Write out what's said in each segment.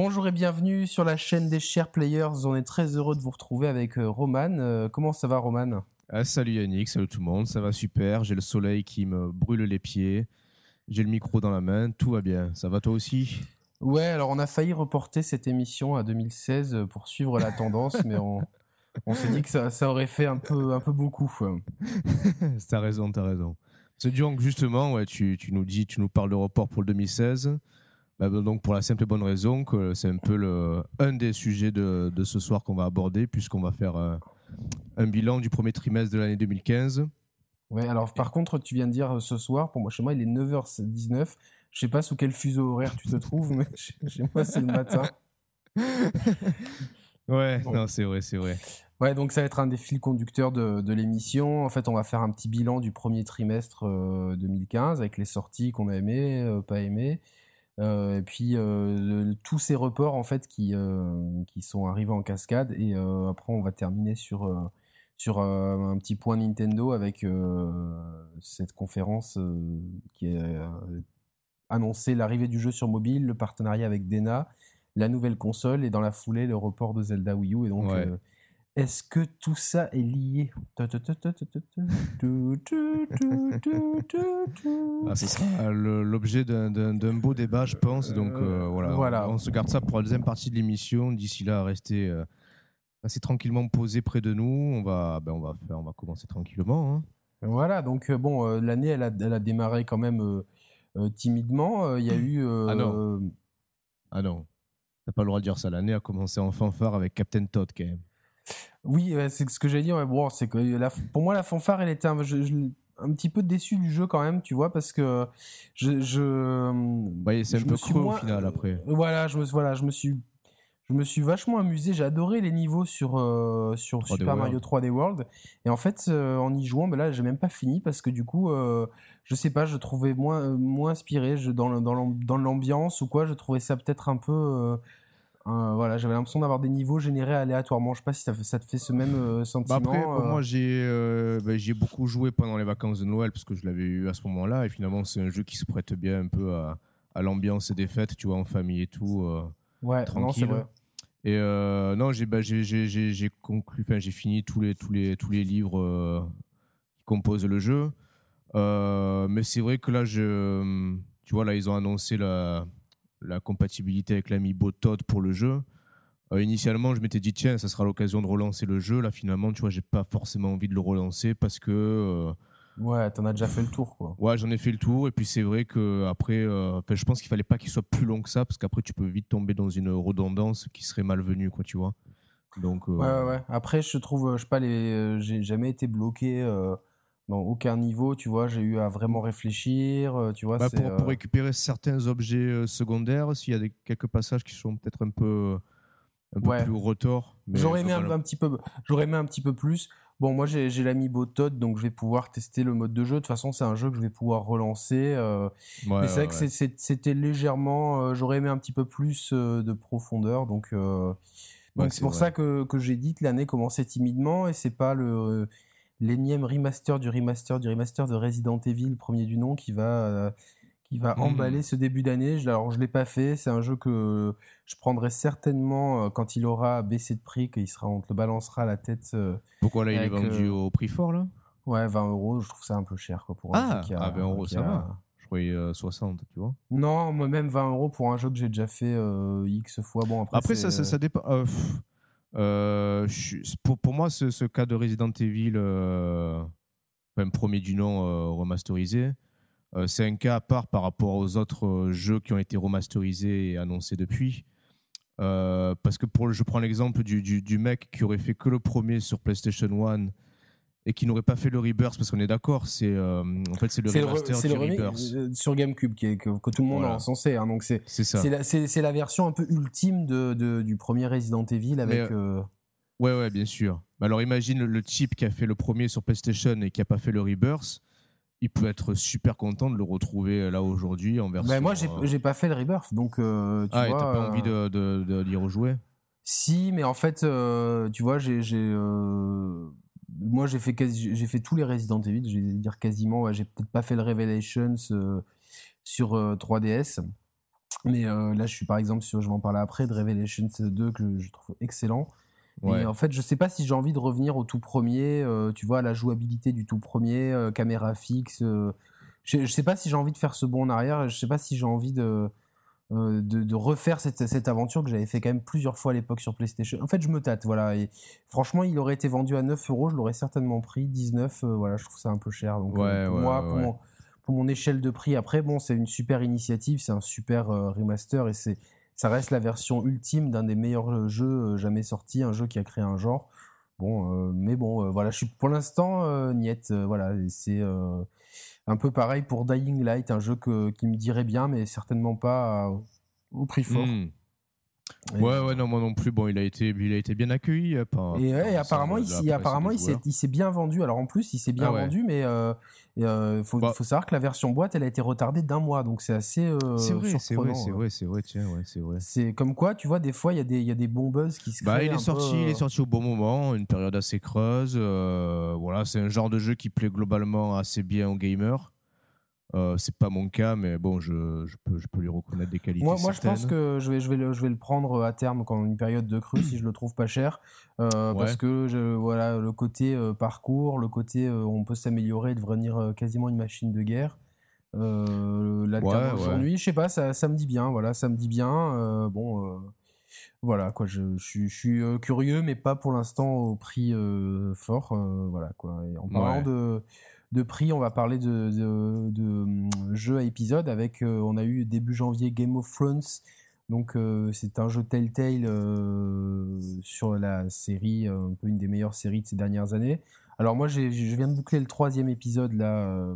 Bonjour et bienvenue sur la chaîne des chers players. On est très heureux de vous retrouver avec euh, Roman. Euh, comment ça va, Roman? Ah, Salut Yannick, salut tout le monde. Ça va super. J'ai le soleil qui me brûle les pieds. J'ai le micro dans la main. Tout va bien. Ça va toi aussi? Ouais, alors on a failli reporter cette émission à 2016 pour suivre la tendance, mais on, on s'est dit que ça, ça, aurait fait un peu, un peu beaucoup. t'as raison, t'as raison. C'est dur, justement, ouais, tu, tu, nous dis, tu nous parles de report pour le 2016. Bah, bah, donc pour la simple et bonne raison que c'est un peu le, un des sujets de, de ce soir qu'on va aborder, puisqu'on va faire euh, un bilan du premier trimestre de l'année 2015. Ouais, alors par contre, tu viens de dire euh, ce soir, pour moi, chez moi, il est 9h19. Je sais pas sous quel fuseau horaire tu te trouves, mais chez moi, c'est le matin. ouais, non, c'est vrai, c'est vrai. Ouais, donc ça va être un des fils conducteurs de, de l'émission. En fait, on va faire un petit bilan du premier trimestre 2015 euh, avec les sorties qu'on a aimées, pas aimées. Euh, et puis euh, tous ces reports en fait qui euh, qui sont arrivés en cascade. Et après on va terminer sur sur un petit point Nintendo avec cette conférence qui a annoncé l'arrivée du jeu sur mobile, le partenariat avec Dena, la nouvelle console et dans la foulée le report de Zelda Wii U. Et donc est-ce que tout ça est lié? Ah, Ce sera l'objet d'un beau débat, je pense. Donc euh, voilà, On, se garde ça pour la deuxième partie de l'émission. D'ici là, restez euh, assez tranquillement posé près de nous. On va, ben, on va, faire, on va commencer tranquillement. Hein. Voilà, donc euh, bon, l'année, elle a, elle a démarré quand même timidement. Il y a eu. Ah non. Ah non. T'as pas le droit de dire ça. L'année a commencé en fanfare avec Captain Todd quand même. Oui, c'est ce que j'ai dit. bon, c'est que la, pour moi, la fanfare, elle était un, un, petit peu déçu du jeu quand même, tu vois, parce que je. je c'est un peu creux au final après. Voilà, je me, voilà, je me suis. Je me suis vachement amusé, j'ai adoré les niveaux sur, euh, sur Super Mario 3D World. Et en fait, euh, en y jouant, ben là, j'ai même pas fini parce que du coup, euh, je sais pas, je trouvais moins, moins inspiré je, dans, dans l'ambiance ou quoi. Je trouvais ça peut-être un peu euh, voilà, j'avais l'impression d'avoir des niveaux générés aléatoirement. Je sais pas si ça, ça te fait ce même euh, sentiment. Bah après, pour euh. moi, j'ai bah, j'ai beaucoup joué pendant les vacances de Noël parce que je l'avais eu à ce moment-là. Et finalement, c'est un jeu qui se prête bien un peu à, à l'ambiance des fêtes, tu vois, en famille et tout. ouais, tranquille. Non, vrai. Et non, j'ai bah, j'ai conclu, enfin, j'ai fini tous les tous les tous les livres qui composent le jeu. mais c'est vrai que là, je, tu vois, là, ils ont annoncé la la compatibilité avec l'amiibo Todd pour le jeu. Euh, initialement, je m'étais dit tiens, ça sera l'occasion de relancer le jeu. Là, finalement, tu vois, j'ai pas forcément envie de le relancer parce que. Euh, ouais, t'en as déjà fait le tour, quoi. Ouais, j'en ai fait le tour. Et puis c'est vrai que après, euh, je pense qu'il fallait pas qu'il soit plus long que ça parce qu'après, tu peux vite tomber dans une redondance qui serait malvenue, quoi, tu vois. Donc. Ouais, ouais. Après, je trouve, je sais pas, les, j'ai jamais été bloqué dans aucun niveau, tu vois, j'ai eu à vraiment réfléchir, euh, tu vois. Bah, pour, pour, euh, récupérer certains objets euh, secondaires, s'il y a des, quelques passages qui sont peut-être un peu, un peu plus retors. J'aurais aimé un, petit peu, j'aurais aimé un petit peu plus. Bon, moi j'ai l'ami Todd, donc je vais pouvoir tester le mode de jeu. De toute façon, c'est un jeu que je vais pouvoir relancer. mais c'est vrai que c'était légèrement. J'aurais aimé un petit peu plus de profondeur, donc. donc c'est pour ça que, que j'ai dit que l'année commençait timidement et c'est pas le l'énième remaster du remaster du remaster de Resident Evil, premier du nom, qui va, euh, qui va hmm. emballer ce début d'année. Alors, je l'ai pas fait. C'est un jeu que je prendrai certainement euh, quand il aura baissé de prix, qu'il sera, on te le balancera à la tête. Euh, Pourquoi là, il est vendu au prix fort, là? Ouais, 20 euros, je trouve ça un peu cher, quoi, pour un ah, jeu qui a, ah, 20 euros, ça va. Je croyais 60, tu vois. Non, moi-même 20 euros pour un jeu que j'ai déjà fait X fois. Bon, après, après ça, ça, ça, dépend. Euh, pour, moi, ce, cas de Resident Evil, euh, enfin, premier du nom euh, remasterisé, c'est un cas à part par rapport aux autres jeux qui ont été remasterisés et annoncés depuis. parce que pour, je prends l'exemple du, du, du, mec qui aurait fait que le premier sur PlayStation 1 et qui n'aurait pas fait le Rebirth parce qu'on est d'accord, c'est euh, en fait c'est le remaster du Rebirth euh, sur GameCube qui est, que, tout le monde a encensé. Hein, donc c'est c'est la, version un peu ultime de, de, du premier Resident Evil avec. Euh, ouais ouais bien sûr. Alors imagine le type qui a fait le premier sur PlayStation et qui a pas fait le Rebirth. Il peut être super content de le retrouver là aujourd'hui en version. Ben moi, j'ai pas fait le Rebirth, donc tu ah, vois. T'as pas envie de, de, d'y rejouer? Si, mais en fait, tu vois, j'ai moi j'ai fait j'ai fait tous les Resident Evil, je vais dire quasiment. j'ai peut-être pas fait le Revelations euh, sur 3DS. Euh, Mais là, je suis par exemple sur, je vais en parler après, de Revelations 2 que je trouve excellent. Et en fait, je sais pas si j'ai envie de revenir au tout premier, tu vois, la jouabilité du tout premier, caméra fixe. je, je sais pas si j'ai envie de faire ce bond en arrière. Je sais pas si j'ai envie de, euh, de, refaire cette, cette aventure que j'avais fait quand même plusieurs fois à l'époque sur PlayStation. En fait, je me tâte, voilà. Et franchement, il aurait été vendu à 9 euros, je l'aurais certainement pris. 19, euh, voilà, je trouve ça un peu cher. Donc, euh, pour moi, pour, mon, pour, mon, échelle de prix, après, bon, c'est une super initiative, c'est un super remaster et c'est ça reste la version ultime d'un des meilleurs jeux jamais sortis, un jeu qui a créé un genre. Bon, mais bon, voilà, je suis pour l'instant niette, voilà, c'est un peu pareil pour Dying Light, un jeu qui me dirait bien, mais certainement pas au prix fort. Hmm. Ouais, ouais, non, moi non plus. Bon, il a été, il a été bien accueilli. Euh, et, apparemment, il, apparemment, il s'est bien vendu. Alors en plus, il s'est bien ah vendu, mais euh, il euh, faut, bah faut, savoir que la version boîte, elle a été retardée d'un mois, donc c'est assez euh, c'est vrai, c'est vrai, c'est vrai, c'est vrai, tiens, ouais, c'est vrai. C'est comme quoi, tu vois, des fois, il y a des, il y a des bons buzz qui se bah, il est sorti, il est sorti au bon moment, une période assez creuse. voilà, c'est un genre de jeu qui plaît globalement assez bien aux gamers. Euh, c'est pas mon cas, mais bon, je, je, peux, je peux lui reconnaître des qualités. Moi, moi je pense que je vais, je, vais le, je vais le prendre à terme quand une période de crue, si je le trouve pas cher. Euh, parce que je, voilà, le côté euh, parcours, le côté on peut s'améliorer et devenir quasiment une machine de guerre. la ouais, aujourd'hui, je sais pas, ça, ça, me dit bien. Voilà, ça me dit bien. bon, voilà, quoi, je, je suis curieux, mais pas pour l'instant au prix fort. voilà, quoi. Et en parlant de de prix, on va parler de, de, hum, jeux à épisode avec, euh, on a eu début janvier Game of Thrones. Donc euh, c'est un jeu Telltale euh, sur la série, un peu une des meilleures séries de ces dernières années. Alors moi je viens de boucler le troisième épisode là,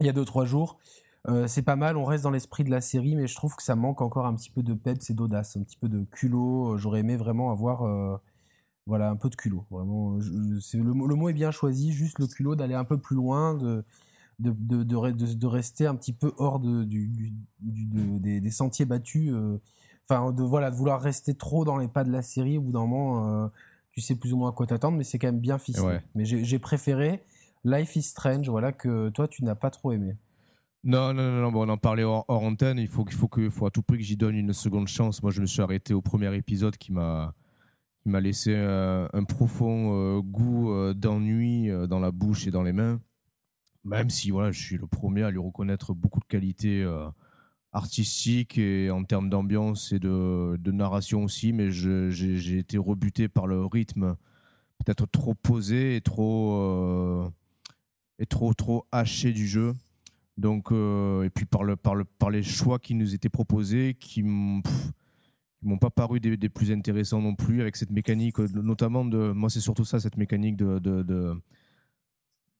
il y a deux trois jours. c'est pas mal, on reste dans l'esprit de la série, mais je trouve que ça manque encore un petit peu de peps et d'audace, un petit peu de culot. J'aurais aimé vraiment avoir voilà, un peu de culot. Vraiment, c'est le, mot est bien choisi, juste le culot d'aller un peu plus loin, de de, de, de, rester un petit peu hors de, du, des, sentiers battus. Euh, enfin, de voilà, de vouloir rester trop dans les pas de la série. Au bout d'un moment, euh, tu sais plus ou moins à quoi t'attendre, mais c'est quand même bien ficelé. Mais j'ai préféré Life is Strange, voilà, que toi, tu n'as pas trop aimé. Non, non, non, bon, on en parlait hors, antenne. Il faut, qu'il faut, que, faut à tout prix que j'y donne une seconde chance. Moi, je me suis arrêté au premier épisode qui m'a m'a laissé euh, un profond euh, goût euh, d'ennui dans la bouche et dans les mains. Même si voilà, je suis le premier à lui reconnaître beaucoup de qualités artistiques et en termes d'ambiance et de, narration aussi, mais j'ai été rebuté par le rythme peut-être trop posé et trop, et trop, trop haché du jeu. Donc, et puis par, le, par, le, par les choix qui nous étaient proposés, qui m'ont pas paru des, plus intéressants non plus avec cette mécanique euh, notamment de moi c'est surtout ça cette mécanique de de,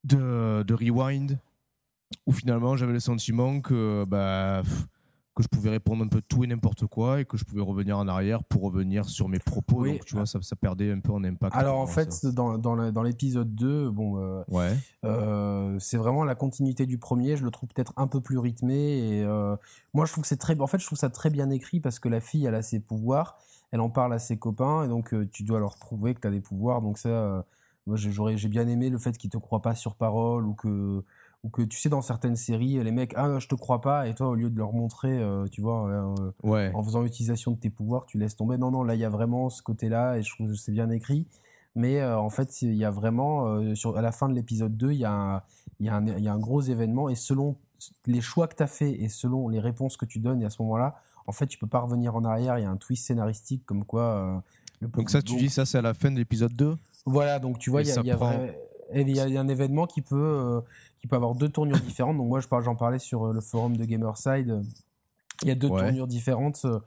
de, de, rewind où finalement j'avais le sentiment que bah que je pouvais répondre un peu tout et n'importe quoi et que je pouvais revenir en arrière pour revenir sur mes propos. Donc, tu vois, ça, ça, perdait un peu en impact. Alors, en fait, dans, dans l'épisode 2, bon, euh, ouais. Euh, c'est vraiment la continuité du premier. Je le trouve peut-être un peu plus rythmé. Et euh, moi, je trouve que c'est très. En fait, je trouve ça très bien écrit parce que la fille, elle a ses pouvoirs. Elle en parle à ses copains. Et donc, tu dois leur prouver que tu as des pouvoirs. Donc, ça, moi, j'ai bien aimé le fait qu'ils te croient pas sur parole ou que ou que tu sais dans certaines séries les mecs ah je te crois pas et toi au lieu de leur montrer euh, tu vois euh, en faisant utilisation de tes pouvoirs tu laisses tomber. Non non là il y a vraiment ce côté là et je trouve que c'est bien écrit. Mais euh, en fait il y a vraiment sur à la fin de l'épisode 2 il y a un, il y, y a un gros événement et selon les choix que tu as fait et selon les réponses que tu donnes et à ce moment-là en fait tu peux pas revenir en arrière. Il y a un twist scénaristique comme quoi donc ça tu dis ça c'est à la fin de l'épisode 2 voilà donc tu vois il y a, y a il y, a un événement qui peut, euh, qui peut avoir deux tournures différentes. Donc moi, j'en parlais sur euh, le forum de Gamerside. Il y a deux tournures différentes euh,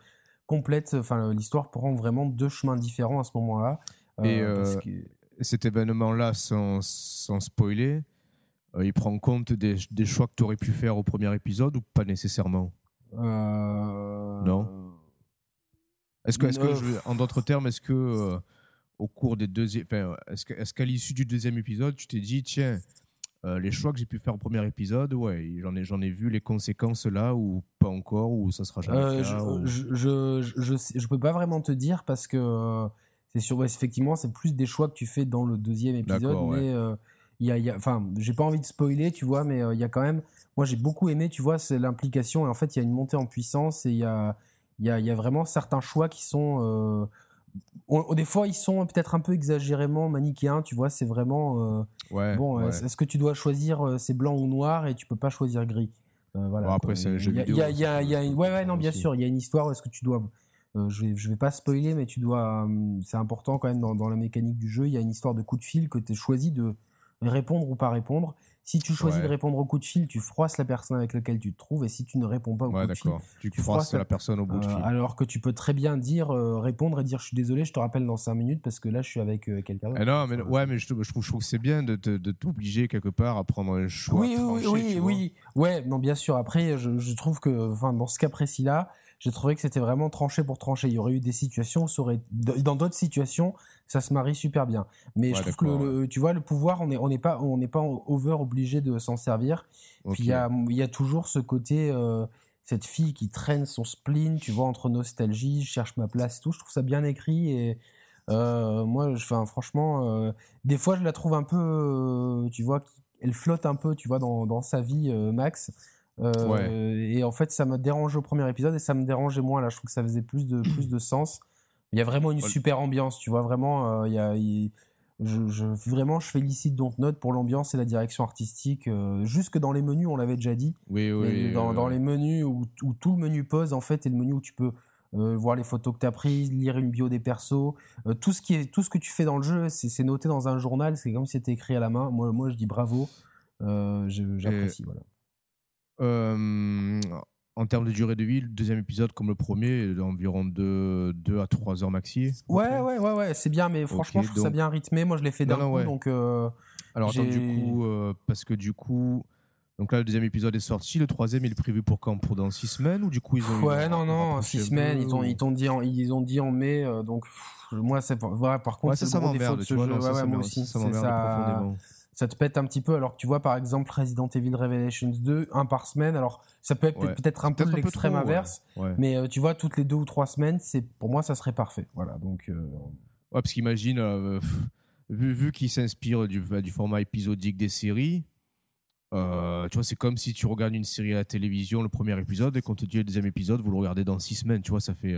complètes. Enfin, l'histoire prend vraiment deux chemins différents à ce moment-là. Et cet événement-là, sans, sans, spoiler, il prend compte des, des choix que tu aurais pu faire au premier épisode ou pas nécessairement? Non. Est-ce que, est que en d'autres termes, est-ce que au cours des deuxièmes. est-ce qu'à l'issue du deuxième épisode, tu t'es dit, tiens, euh, les choix que j'ai pu faire au premier épisode, ouais, j'en ai, j'en ai vu les conséquences là, ou pas encore, ou ça sera jamais euh, je, je, je, je, peux pas vraiment te dire parce que c'est sûr, effectivement, c'est plus des choix que tu fais dans le deuxième épisode, mais il y a, enfin, j'ai pas envie de spoiler, tu vois, mais il y a quand même, moi j'ai beaucoup aimé, tu vois, c'est l'implication et en fait il y a une montée en puissance et il y a, il y a, y a, vraiment certains choix qui sont des fois, ils sont peut-être un peu exagérément manichéens, tu vois. C'est vraiment. ouais, bon, est-ce que tu dois choisir c'est blanc ou noir et tu peux pas choisir gris? Voilà, après, c'est un jeu vidéo. Y a, y a, ouais, ouais, non, bien sûr, il y a une histoire. Est-ce que tu dois. je, vais, je vais pas spoiler, mais tu dois. c'est important quand même dans, dans, la mécanique du jeu. Il y a une histoire de coup de fil que tu choisi de répondre ou pas répondre. Si tu choisis de répondre au coup de fil, tu froisses la personne avec laquelle tu te trouves, et si tu ne réponds pas au coup de fil, tu, tu froisses la personne au bout de fil. alors que tu peux très bien dire, euh, répondre et dire je suis désolé, je te rappelle dans 5 minutes parce que là je suis avec euh, quelqu'un d'autre. Eh non, mais ouais, mais je, trouve, je trouve que c'est bien de, de, t'obliger quelque part à prendre un choix. Oui, oui, oui, oui, ouais, non, bien sûr. Après, je, je trouve que, enfin, dans ce cas précis là j'ai trouvé que c'était vraiment tranché pour trancher. Il y aurait eu des situations, ça aurait, dans d'autres situations, ça se marie super bien. Mais je trouve que le, tu vois, le pouvoir, on n'est on est pas, on n'est pas over obligé de s'en servir. Puis il y a, y a toujours ce côté, euh, cette fille qui traîne son spleen, tu vois, entre nostalgie, je cherche ma place, tout. Je trouve ça bien écrit et euh, moi, je, enfin, franchement, euh, des fois, je la trouve un peu, tu vois, elle flotte un peu, tu vois, dans, dans sa vie, Max. Euh, et en fait, ça me dérange au premier épisode et ça me dérangeait moins. Là, je trouve que ça faisait plus de, plus de sens. Il y a vraiment une super ambiance, tu vois. Vraiment, euh, il y a, je, vraiment, je félicite Dontnod pour l'ambiance et la direction artistique. Euh, jusque dans les menus, on l'avait déjà dit. Oui, oui. Dans, dans, les menus où, où, tout le menu pose, en fait, et le menu où tu peux voir les photos que tu as prises, lire une bio des persos. tout, ce qui est, tout ce que tu fais dans le jeu, c'est noté dans un journal. C'est comme si c'était écrit à la main. Moi, moi je dis bravo. J'apprécie. Voilà. Euh, en termes de durée de vie, le deuxième épisode, comme le premier, environ 2 à 3 heures maxi. Ouais, ouais, ouais, ouais, c'est bien, mais franchement, je trouve ça bien rythmé. Moi, je l'ai fait d'un coup, donc. Euh, Alors, attends, du coup, euh, parce que du coup. Donc là, le deuxième épisode est sorti. Le troisième, il est prévu pour quand? Pour dans 6 semaines Ou du coup, ils ont. Ouais, non, non, 6 semaines. Ils ont, ils, ont dit en, ils ont dit en mai. donc, moi, c'est. Voilà, par contre, ouais, ça, ça m'emmerde, ça, ouais, moi aussi. Ça m'emmerde profondément ça te pète un petit peu. Alors que tu vois par exemple Resident Evil Revelations 2 un par semaine. Alors ça peut être peut-être un peu l'extrême inverse mais euh, tu vois toutes les deux ou trois semaines c'est pour moi ça serait parfait. Voilà donc euh, ouais parce qu'imagine euh, vu, vu qu'il s'inspire du, bah, du format épisodique des séries tu vois c'est comme si tu regardes une série à la télévision le premier épisode et qu'on te dit le deuxième épisode vous le regardez dans six semaines tu vois ça fait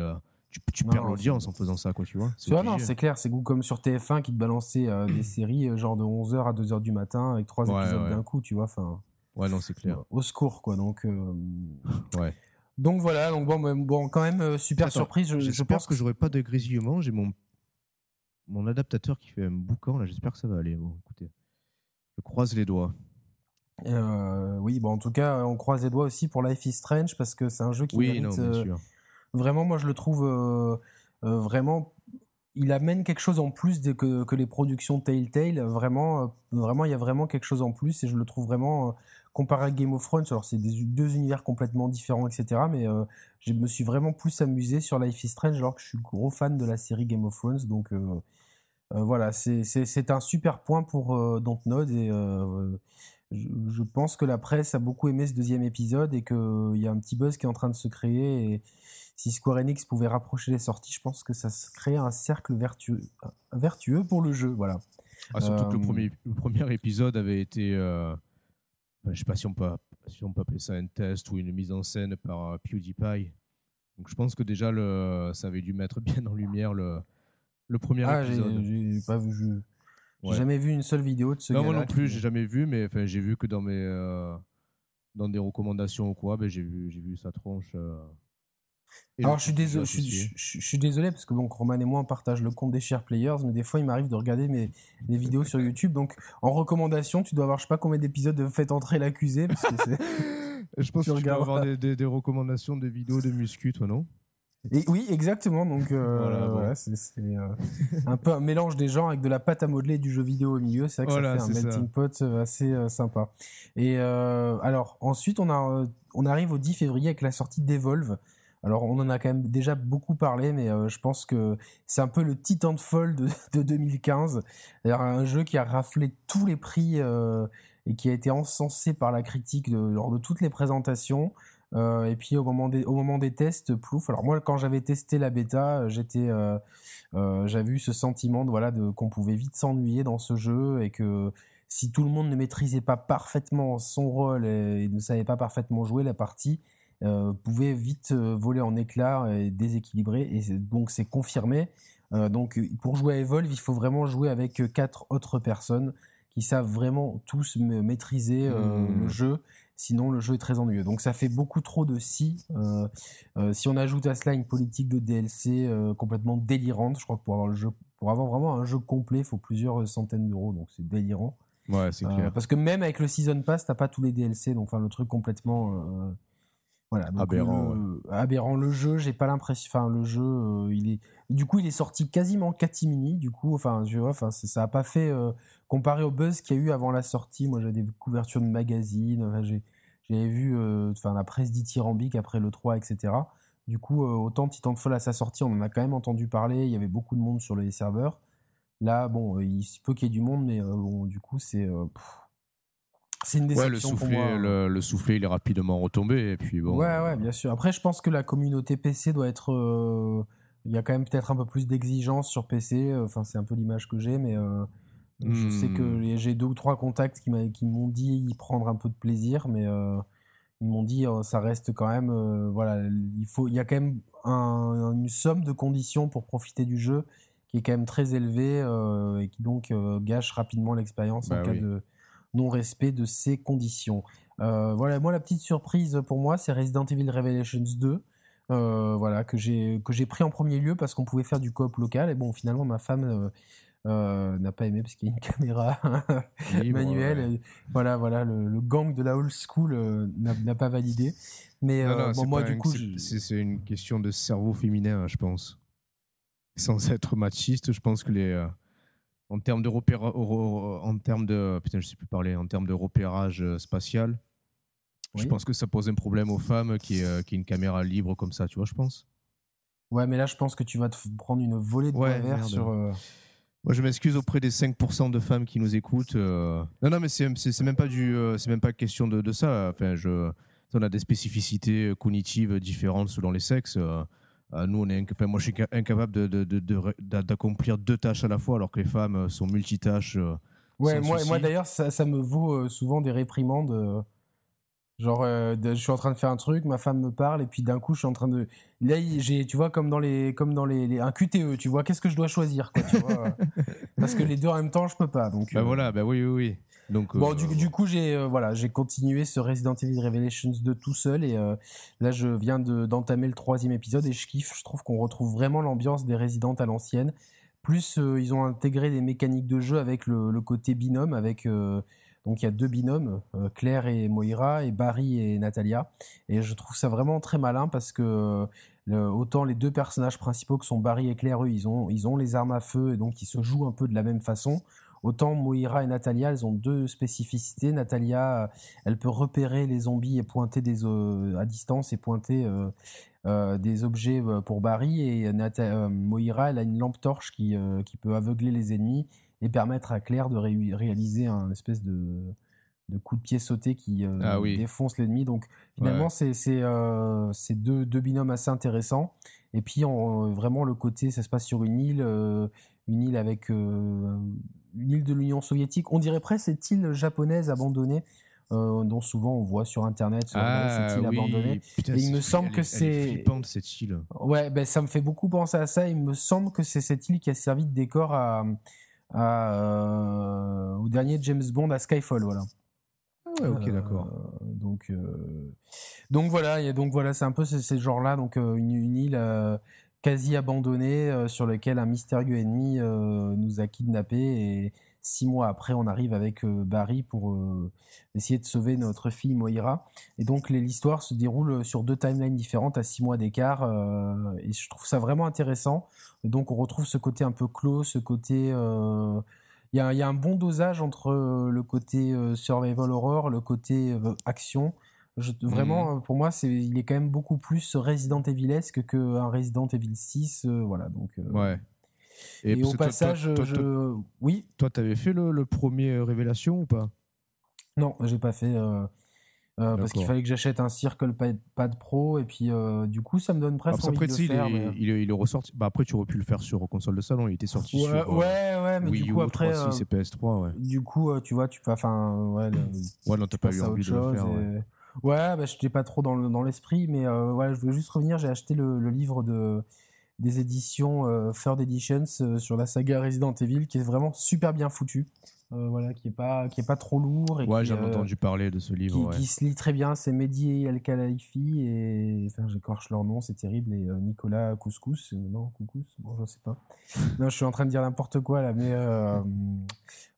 tu, perds l'audience en faisant ça, quoi, tu vois. C'est non, c'est clair, c'est comme sur TF1 qui te balançait euh, des séries euh, genre de 11h à 2h du matin avec trois épisodes d'un coup, tu vois. Enfin, ouais, non, c'est clair. Au secours, quoi. Donc, euh, ouais. Donc voilà, donc bon, bon quand même, super surprise. Je, je pense que j'aurai pas de grésillement. J'ai mon, mon adaptateur qui fait un boucan, là, j'espère que ça va aller. Bon, écoutez, je croise les doigts. oui, bon, en tout cas, on croise les doigts aussi pour Life is Strange parce que c'est un jeu qui oui, non, bien sûr Vraiment, moi, je le trouve euh, euh, vraiment. Il amène quelque chose en plus de, que, les productions Telltale. Vraiment, euh, vraiment, il y a vraiment quelque chose en plus et je le trouve vraiment comparé à Game of Thrones. Alors, c'est deux univers complètement différents, etc. Mais je me suis vraiment plus amusé sur Life is Strange alors que je suis gros fan de la série Game of Thrones. Donc, voilà, c'est un super point pour Dontnod et je, je, pense que la presse a beaucoup aimé ce deuxième épisode et qu'il y a un petit buzz qui est en train de se créer. Et, si Square Enix pouvait rapprocher les sorties, je pense que ça se crée un cercle vertueux, vertueux pour le jeu. Voilà. Ah, surtout que le euh, premier, le premier épisode avait été. Euh, je ne sais pas si on, peut, si on peut appeler ça un test ou une mise en scène par euh, PewDiePie. Donc je pense que déjà, le, ça avait dû mettre bien en lumière le, le premier ah, épisode. J'ai pas vu. Jamais vu une seule vidéo de ce non, Moi non plus, j'ai jamais vu, mais j'ai vu que dans mes dans des recommandations ou quoi, ben, j'ai vu j'ai vu sa tronche. Alors je suis désolé, je, suis désolé parce que donc Roman et moi on partage le compte des chers players, mais des fois il m'arrive de regarder mes les vidéos sur YouTube. Donc en recommandation, tu dois avoir je sais pas combien d'épisodes de Faites entrer l'accusé. je pense que tu dois avoir des, des, recommandations de vidéos de muscu, toi non? Et oui, exactement. Donc euh, voilà, c'est euh, un peu un mélange des genres avec de la pâte à modeler du jeu vidéo au milieu. C'est vrai que ça fait un melting pot euh, assez sympa. Et alors ensuite, on a on arrive au 10 février avec la sortie d'Evolve. Alors on en a quand même déjà beaucoup parlé, mais je pense que c'est un peu le Titanfall de, de 2015. Un jeu qui a raflé tous les prix et qui a été encensé par la critique lors de toutes les présentations. Euh, et puis au moment des, au moment des tests, plouf. Alors moi, quand j'avais testé la bêta, j'étais, j'avais eu ce sentiment de voilà de qu'on pouvait vite s'ennuyer dans ce jeu et que si tout le monde ne maîtrisait pas parfaitement son rôle et, ne savait pas parfaitement jouer la partie, pouvait vite voler en éclats et déséquilibrer. Et donc c'est confirmé. donc pour jouer à Evolve, il faut vraiment jouer avec quatre autres personnes qui savent vraiment tous maîtriser le mmh. jeu Sinon, le jeu est très ennuyeux. Donc, ça fait beaucoup trop de si. Euh, euh, si on ajoute à cela une politique de DLC euh, complètement délirante, je crois que pour avoir le jeu, pour avoir vraiment un jeu complet, il faut plusieurs centaines d'euros. Donc, c'est délirant. Ouais, c'est clair. parce que même avec le Season Pass, t'as pas tous les DLC. Donc, enfin, le truc complètement. Voilà, aberrant. Le, aberrant. Le jeu, j'ai pas l'impression. Enfin, le jeu, il est. Du coup, il est sorti quasiment catimini. Du coup, enfin, je vois, enfin, ça a pas fait comparé au buzz qu'il y a eu avant la sortie. Moi, j'ai des couvertures de magazines. Enfin, j'ai j'avais vu euh, enfin la presse dithyrambique après le 3, etc. Du coup, euh, autant Titanfall à sa sortie, on en a quand même entendu parler. Il y avait beaucoup de monde sur les serveurs. Là, bon, euh, il se peut qu'il y ait du monde, mais bon, du coup, c'est c'est une déception ouais, le soufflet, pour moi. Le, le, soufflet, il est rapidement retombé. Et puis bon. Ouais, ouais, bien sûr. Après, je pense que la communauté PC doit être. il y a quand même peut-être un peu plus d'exigence sur PC. Enfin, c'est un peu l'image que j'ai, mais je sais que hmm. j'ai deux ou trois contacts qui m'ont dit y prendre un peu de plaisir, mais euh, ils m'ont dit euh, ça reste quand même euh, voilà il faut il y a quand même une somme de conditions pour profiter du jeu qui est quand même très élevée et qui donc gâche rapidement l'expérience en bah cas de non respect de ces conditions. voilà moi la petite surprise pour moi c'est Resident Evil Revelations 2. voilà que j'ai que j'ai pris en premier lieu parce qu'on pouvait faire du coop local et bon finalement ma femme euh, n'a pas aimé parce qu'il y a une caméra manuelle. voilà, voilà, le, gang de la old school euh, n'a pas validé. Mais euh, moi, du coup, c'est une question de cerveau féminin, je pense. Sans être machiste, je pense que les en termes de en termes de putain, je sais plus parler, en termes de repérage spatial, je pense que ça pose un problème aux femmes qui est, qui est une caméra libre comme ça, tu vois, je pense. Ouais, mais là, je pense que tu vas te prendre une volée de ouais, sur. Moi, je m'excuse auprès des 5% de femmes qui nous écoutent. Euh. Non, non, mais c'est même pas du, euh, c'est même pas question de, de, ça. Enfin, je, on a des spécificités cognitives différentes selon les sexes. Euh, nous, on est, moi, je suis incapable d'accomplir de, de, deux tâches à la fois, alors que les femmes sont multitâches. ouais, moi, moi d'ailleurs, ça, ça, me vaut souvent des réprimandes. Genre, euh, je suis en train de faire un truc, ma femme me parle, et puis d'un coup, je suis en train de. Là, j'ai, tu vois, comme dans les, comme dans les, un QTE, tu vois, qu'est-ce que je dois choisir, quoi, tu vois Parce que les deux en même temps, je peux pas. Donc. Bah euh. voilà, bah oui, oui, oui. Donc. Bon, du, du, coup, j'ai, voilà, j'ai continué ce Resident Evil Revelations 2 tout seul, et euh, là, je viens de, d'entamer le troisième épisode, et je kiffe. Je trouve qu'on retrouve vraiment l'ambiance des Resident à l'ancienne. Plus, ils ont intégré des mécaniques de jeu avec le, le côté binôme, avec donc il y a deux binômes, euh, Claire et Moira, et Barry et Natalia. Et je trouve ça vraiment très malin parce que autant les deux personnages principaux que sont Barry et Claire, eux, ils ont, ils ont les armes à feu et donc ils se jouent un peu de la même façon. Autant Moira et Natalia, elles ont deux spécificités. Natalia, elle peut repérer les zombies et pointer des, euh, à distance et pointer euh, des objets pour Barry. Et Moira, elle a une lampe torche qui, qui peut aveugler les ennemis et permettre à Claire de réaliser un espèce de, de coup de pied sauté qui euh, ah défonce l'ennemi. Donc finalement, c'est euh, deux, deux, binômes assez intéressants. Et puis vraiment le côté, ça se passe sur une île, euh, une île avec une île de l'Union soviétique. On dirait presque cette île japonaise abandonnée. dont souvent on voit sur internet sur ah, cette île abandonnée. il me semble que c'est cette île. Ouais, ben ça me fait beaucoup penser à ça. Il me semble que c'est cette île qui a servi de décor à, euh, au dernier James Bond à Skyfall, voilà. Ah ok, euh, d'accord. Donc, euh, donc voilà, et donc voilà, c'est un peu ce, genre-là, donc une, une île quasi abandonnée sur laquelle un mystérieux ennemi nous a kidnappés et six mois après, on arrive avec Barry pour essayer de sauver notre fille Moira. Et donc l'histoire se déroule sur deux timelines différentes à six mois d'écart et je trouve ça vraiment intéressant. Donc on retrouve ce côté un peu clos, ce côté... Euh, il y, a, un bon dosage entre euh, le côté euh, survival horror, le côté action. Vraiment, mhm. pour moi, c'est, il est quand même beaucoup plus Resident Evilesque qu'un Resident Evil 6. voilà, donc. ouais. Et, au passage, je... oui? Toi, t'avais fait le, le, premier Révélation ou pas? Non, j'ai pas fait. parce qu'il fallait que j'achète un Circle Pad, Pro et puis du coup ça me donne presque envie après, de faire. Il, est, il, il ressorti. Bah, après tu aurais pu le faire sur console de salon. Il était sorti ouais, sur ouais ouais mais du coup après c'est PS3 ouais. Du coup tu vois tu peux enfin ouais. ouais non t'as pas eu envie de le faire. Ouais, bah, je n'étais pas trop dans, l'esprit, mais euh, ouais, je veux juste revenir. J'ai acheté le, livre de, des éditions euh, Third Editions euh, sur la saga Resident Evil, qui est vraiment super bien foutu. Euh, voilà, qui est pas qui est pas trop lourd. Et ouais, j'ai entendu parler de ce livre. Qui, se lit très bien. C'est Mehdi El Khalaifi et enfin j'écorche leur nom, c'est terrible. Et Nicolas Couscous, non Couscous, bon je sais pas. non, je suis en train de dire n'importe quoi là, mais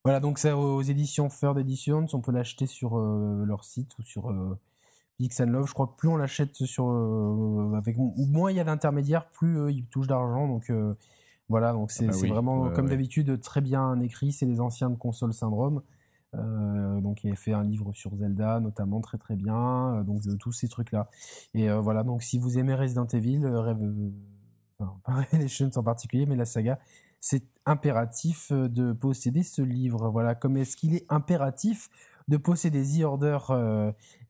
voilà donc c'est aux éditions Third Editions. On peut l'acheter sur leur site ou sur Pix Love, je crois que plus on l'achète sur euh, avec moins il y a d'intermédiaires, plus euh, il touche d'argent. Donc euh, voilà, donc c'est ah bah vraiment comme d'habitude très bien écrit. C'est les anciens de console syndrome. donc il a fait un livre sur Zelda notamment très très bien. donc de tous ces trucs là. Et voilà, donc si vous aimez Resident Evil, enfin, pas Revelations en particulier, mais la saga, c'est impératif de posséder ce livre. Voilà, comme est-ce qu'il est impératif de posséder The Order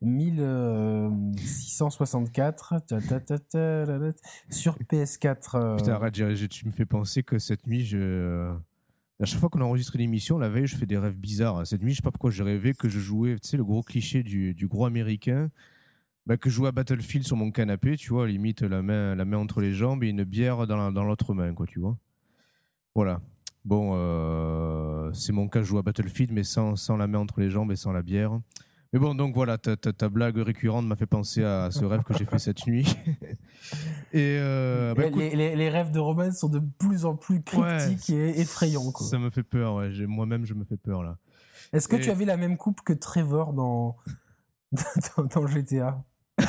1664 euh, sur PS4. Euh. Putain, arrête, tu me fais penser que cette nuit, je... à chaque fois qu'on enregistre l'émission, la veille, je fais des rêves bizarres. Cette nuit, je sais pas pourquoi j'ai rêvé que je jouais, tu sais, le gros cliché du, gros américain. Bah, que je jouais à Battlefield sur mon canapé, tu vois, limite la main, la main entre les jambes et une bière dans l'autre main, quoi, tu vois. Voilà. Bon, euh, c'est mon cas, je joue à Battlefield, mais sans, sans, la main entre les jambes et sans la bière. Mais bon, donc voilà, ta, ta, blague récurrente m'a fait penser à ce rêve que j'ai fait cette nuit. et euh, bah, les, les, rêves de Roman sont de plus en plus cryptiques et effrayants. Quoi. Ça me fait peur, ouais. Moi-même, je me fais peur là. Est-ce que tu avais la même coupe que Trevor dans, dans, GTA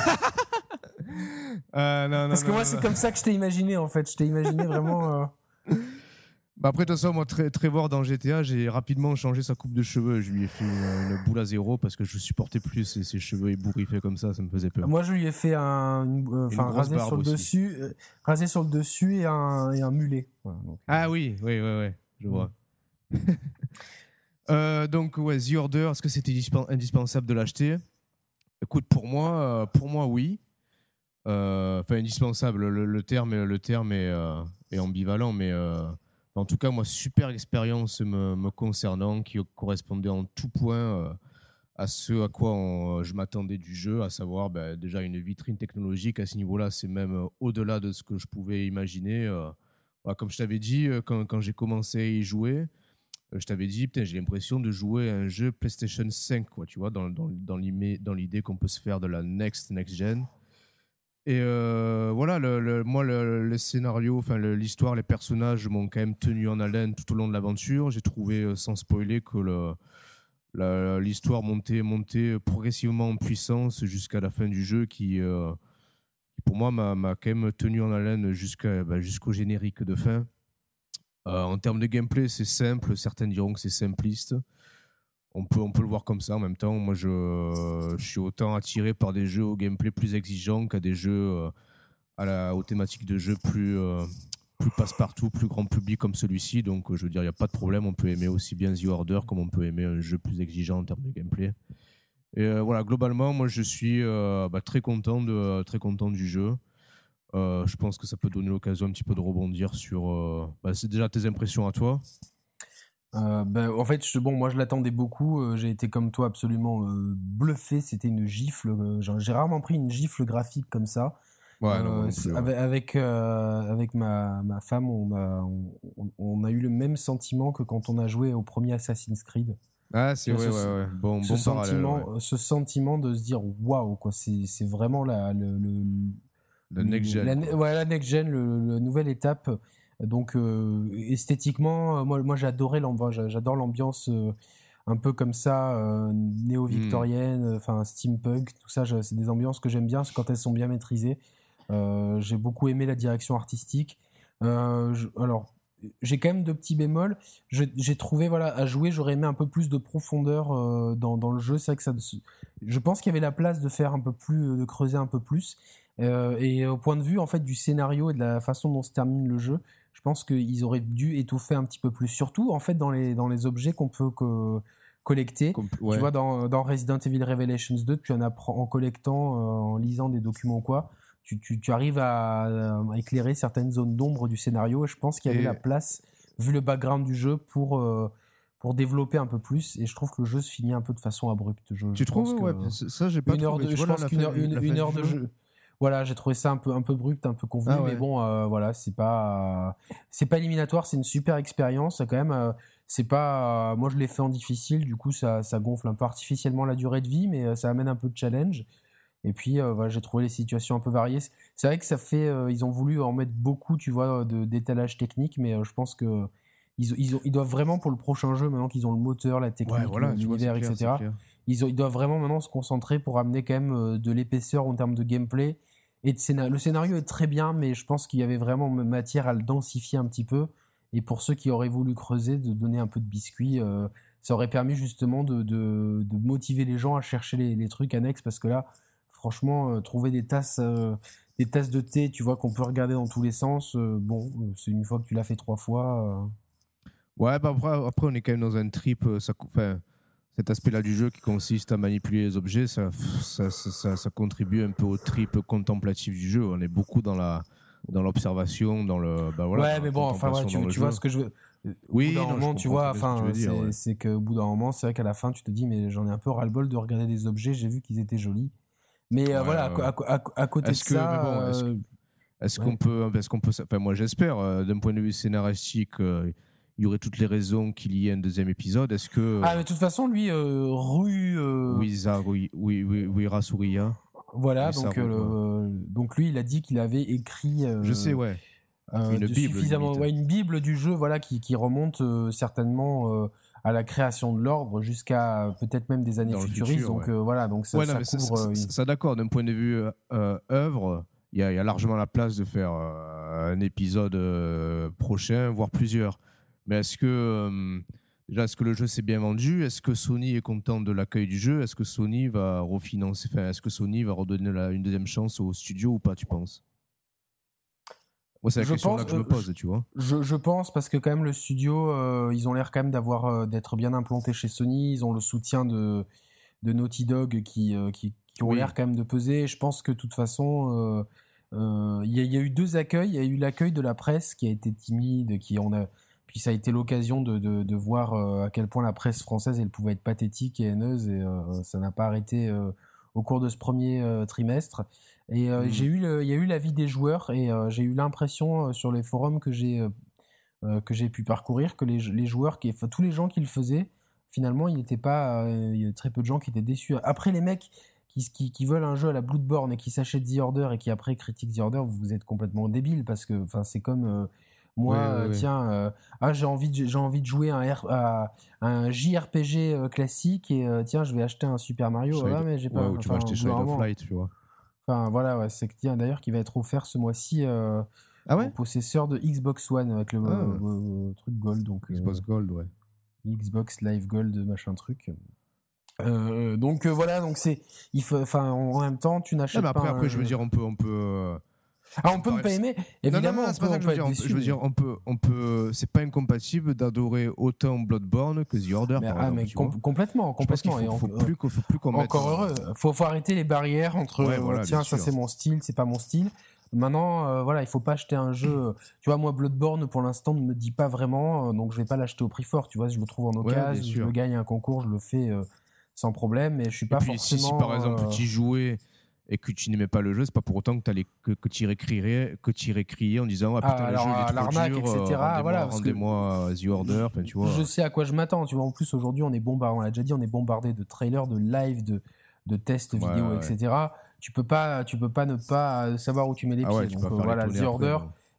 euh, non, non, Parce que moi, c'est comme ça que je t'ai imaginé en fait. Je t'ai imaginé vraiment. Bah après, de toute façon, moi, Trevor dans GTA, j'ai rapidement changé sa coupe de cheveux. Je lui ai fait une, boule à zéro parce que je supportais plus ses, cheveux ébouriffés comme ça, ça me faisait peur. Moi, je lui ai fait un, euh, enfin, rasé sur le dessus, euh, rasé sur le dessus et un, et un mulet. ah oui, oui, oui, oui, je vois. euh, donc, ouais, The Order, est-ce que c'était indispensable de l'acheter? Écoute, pour moi, pour moi, oui. Euh, enfin, indispensable. Le, terme, le terme est, est ambivalent, mais en tout cas, moi, super expérience me, concernant, qui correspondait en tout point euh, à ce à quoi euh, je m'attendais du jeu, à savoir ben, déjà une vitrine technologique à ce niveau-là, c'est même euh, au-delà de ce que je pouvais imaginer. comme je t'avais dit, quand, j'ai commencé à y jouer, je t'avais dit, j'ai l'impression de jouer à un jeu PlayStation 5, quoi, tu vois, dans, dans, l'idée qu'on peut se faire de la next, next gen. Et euh, voilà, le, moi, le, scénario, enfin l'histoire, les personnages m'ont quand même tenu en haleine tout au long de l'aventure. J'ai trouvé, euh, sans spoiler, que l'histoire montait, montait progressivement en puissance jusqu'à la fin du jeu, qui, euh, pour moi, m'a quand même tenu en haleine bah, jusqu'au générique de fin. en termes de gameplay, c'est simple. Certains diront que c'est simpliste on peut, le voir comme ça en même temps. Moi, je, suis autant attiré par des jeux au gameplay plus exigeant qu'à des jeux euh, à la, aux thématiques de jeux plus, euh, plus passe-partout, plus grand public comme celui-ci. Donc, je veux dire, il n'y a pas de problème. On peut aimer aussi bien The Order comme on peut aimer un jeu plus exigeant en termes de gameplay. Et euh, voilà, globalement, moi, je suis bah, très, content de, très content du jeu. je pense que ça peut donner l'occasion un petit peu de rebondir sur. Bah, c'est déjà tes impressions à toi. Euh, ben, en fait, je, bon, moi je l'attendais beaucoup. Euh, j'ai été comme toi absolument euh, bluffé. C'était une gifle. j'ai rarement pris une gifle graphique comme ça. avec avec, ma, ma, femme, on a, on, a eu le même sentiment que quand on a joué au premier Assassin's Creed. Ah, c'est ouais, ouais, Bon, ce sentiment, ce sentiment de se dire waouh, quoi. C'est vraiment la, le, le, next gen. La, la next gen, le, la nouvelle étape donc euh, esthétiquement, euh, moi, moi j'adorais l'ambiance, j'adore l'ambiance euh, un peu comme ça, néo-victorienne, hmm. enfin steampunk, tout ça, c'est des ambiances que j'aime bien quand elles sont bien maîtrisées. j'ai beaucoup aimé la direction artistique. alors, j'ai quand même de petits bémols. J'ai trouvé, voilà, à jouer, j'aurais aimé un peu plus de profondeur dans, dans, le jeu. C'est que ça, je pense qu'il y avait la place de faire un peu plus, de creuser un peu plus. et au point de vue en fait du scénario et de la façon dont se termine le jeu, je pense qu'ils auraient dû étouffer un petit peu plus. Surtout, en fait, dans les, dans les objets qu'on peut, que, collecter. tu vois, dans, dans, Resident Evil Revelations 2, tu en apprends en collectant, en lisant des documents quoi. Tu, tu, tu arrives à, éclairer certaines zones d'ombre du scénario. Et je pense qu'il y avait la place, vu le background du jeu, pour pour développer un peu plus. Et je trouve que le jeu se finit un peu de façon abrupte. Je, tu trouves ouais, ça j'ai pas une heure de, je pense qu'une heure, une, heure de jeu. Voilà, j'ai trouvé ça un peu un peu abrupt, un peu convenu, ah mais bon, euh, voilà, c'est pas c'est pas éliminatoire, c'est une super expérience quand même. Euh, c'est pas, moi je l'ai fait en difficile, du coup ça, ça gonfle un peu artificiellement la durée de vie, mais euh, ça amène un peu de challenge. Et puis voilà, j'ai trouvé les situations un peu variées. C'est vrai que ça fait, ils ont voulu en mettre beaucoup, tu vois, d'étalage technique, mais je pense que ils, ils, ils, doivent vraiment pour le prochain jeu, maintenant qu'ils ont le moteur, la technique, l'univers, etc. Ils, doivent vraiment maintenant se concentrer pour amener quand même euh, de l'épaisseur en termes de gameplay. Et de scénario. Le scénario est très bien, mais je pense qu'il y avait vraiment matière à le densifier un petit peu. Et pour ceux qui auraient voulu creuser, de donner un peu de biscuit, euh, ça aurait permis justement de, motiver les gens à chercher les, trucs annexes. Parce que là, franchement, euh, trouver des tasses, des tasses de thé, tu vois, qu'on peut regarder dans tous les sens, bon, c'est une fois que tu l'as fait trois fois. Ouais, bah après, après, on est quand même dans un trip. Ça, cet aspect-là du jeu qui consiste à manipuler les objets, ça, ça, ça, ça, contribue un peu au trip contemplatif du jeu. On est beaucoup dans la dans l'observation, dans le. Bah voilà, ouais, mais bon, enfin, ouais, tu, tu vois ce que je veux. Oui, au bout d'un moment, tu vois, enfin, c'est qu'au bout d'un moment, c'est vrai qu'à la fin, tu te dis, mais j'en ai un peu ras-le-bol de regarder des objets, j'ai vu qu'ils étaient jolis. Mais euh, voilà, à, à, côté de ça. Bon, est-ce qu'on peut, est-ce qu'on peut, enfin, moi j'espère, euh, d'un point de vue scénaristique, il y aurait toutes les raisons qu'il y ait un deuxième épisode. Est-ce que ah, mais de toute façon, lui, euh, Rue. Euh... Oui, oui, oui, Voilà, donc, euh, donc lui, il a dit qu'il avait écrit. Euh, Je sais, ouais. une bible. Suffisamment, ouais, une bible du jeu, voilà, qui, qui remonte certainement à la création de l'ordre jusqu'à peut-être même des années futuristes. donc voilà, donc ça, ça couvre. Ça, d'accord, d'un point de vue œuvre, il y, y, a largement la place de faire un épisode prochain, voire plusieurs. Mais est-ce que, euh, déjà, est-ce que le jeu s'est bien vendu? Est-ce que Sony est content de l'accueil du jeu? Est-ce que Sony va refinancer enfin, Est-ce que Sony va redonner une deuxième chance au studio ou pas, tu penses? Moi, c'est la question là que je me euh, pose, tu vois. Je, je, pense parce que quand même le studio, euh, ils ont l'air quand même d'avoir d'être bien implantés chez Sony. Ils ont le soutien de, de Naughty Dog qui, qui, qui ont l'air quand même de peser. Je pense que de toute façon, il y, y, a eu deux accueils. Il y a eu l'accueil de la presse qui a été timide, qui on a puis ça a été l'occasion de, de, voir euh, à quel point la presse française elle pouvait être pathétique et haineuse et euh, ça n'a pas arrêté euh, au cours de ce premier trimestre. Et mmh. j'ai eu il y a eu l'avis des joueurs et j'ai eu l'impression sur les forums que j'ai que j'ai pu parcourir que les, les joueurs qui tous les gens qui le faisaient finalement il n'était pas il y a très peu de gens qui étaient déçus. Après les mecs qui, qui, qui, veulent un jeu à la Bloodborne et qui s'achètent The Order et qui après critiquent The Order, vous êtes complètement débile parce que enfin c'est comme moi, euh, tiens, euh, ah, j'ai envie, de, j'ai envie de jouer un, à, un JRPG euh, classique et tiens, je vais acheter un Super Mario. Voilà, mais j'ai pas. tu vas acheter Shadow of Light, tu vois. Enfin, voilà, ouais, c'est tiens d'ailleurs qui va être offert ce mois-ci. ah ouais? Au possesseur de Xbox One avec le, ah. truc Gold. Donc, Xbox Gold, ouais. Xbox Live Gold, machin truc. donc voilà, donc c'est, enfin, en même temps, tu n'achètes pas. Après, après, je veux dire, on peut, on peut ah, on peut ne pas aimer. Évidemment, non, non, non, je, veux dire, je veux dire, on peut, on peut, c'est pas incompatible d'adorer autant Bloodborne que The Order. Mais, ah, mais complètement, complètement. Il faut, faut, plus, faut plus qu'on Encore heureux. Faut, faut arrêter les barrières entre. Ouais, voilà, tiens, ça c'est mon style, c'est pas mon style. Maintenant, euh, voilà, il faut pas acheter un jeu. Tu vois, moi, Bloodborne, pour l'instant, ne me dit pas vraiment, euh, donc je vais pas l'acheter au prix fort. Tu vois, je le trouve en occasion, je le gagne un concours, je le fais euh, sans problème, mais je suis pas forcément. Si, si, par exemple tu jouais et que tu n'aimais pas le jeu, c'est pas pour autant que, que, que tu irais crier, que tu en disant ah putain ah, le jeu il est trop dur, etc. Euh, voilà, rendez-moi The Order, tu vois. Je sais à quoi je m'attends, tu vois. En plus aujourd'hui on est bombardé, on l'a déjà dit, on est bombardé de trailers, de live, de, de tests vidéo, etc. Tu peux pas, tu peux pas ne pas savoir où tu mets les ah pieds. Donc, euh, voilà, The Order.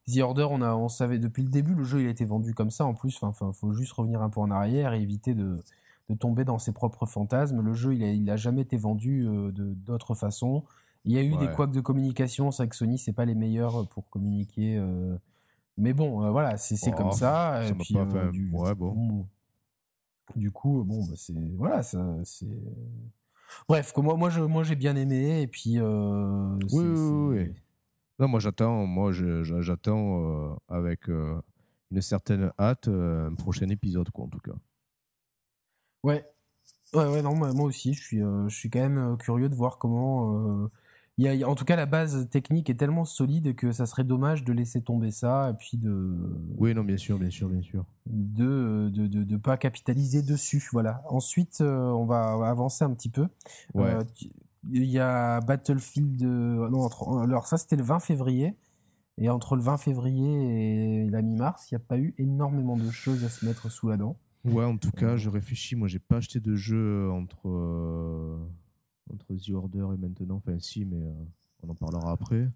The Order, on, a, on savait depuis le début, le jeu il a été vendu comme ça. En plus, enfin, faut juste revenir un peu en arrière et éviter de, de tomber dans ses propres fantasmes. Le jeu, il a, il a jamais été vendu euh, de d'autre façon. Il y a eu des couacs de communication, c'est vrai que Sony, c'est pas les meilleurs euh, pour communiquer. Euh, mais bon, euh, voilà, c'est comme ça. et puis, du, ouais, bon. Du coup, bon, bah, c'est voilà, ça, c'est. Bref, moi, moi, je, moi, j'ai bien aimé et puis. oui, oui, oui, Non, moi, j'attends, moi, j'attends avec une certaine hâte un prochain épisode, quoi, en tout cas. Ouais, Ouais, ouais, non, moi, aussi, je suis, je suis quand même curieux de voir comment en tout cas, la base technique est tellement solide que ça serait dommage de laisser tomber ça et puis de. Oui, non, bien sûr, bien sûr, bien sûr. De de, de, pas capitaliser dessus. Voilà. Ensuite, euh, on, va, avancer un petit peu. Euh, il y a Battlefield. Euh, non, alors ça, c'était le 20 février. Et entre le 20 février et la mi-mars, il n'y a pas eu énormément de choses à se mettre sous la dent. Ouais, en tout cas, je réfléchis. Moi, j'ai pas acheté de jeu entre entre The Order et maintenant. Enfin, si, mais euh, on en parlera après.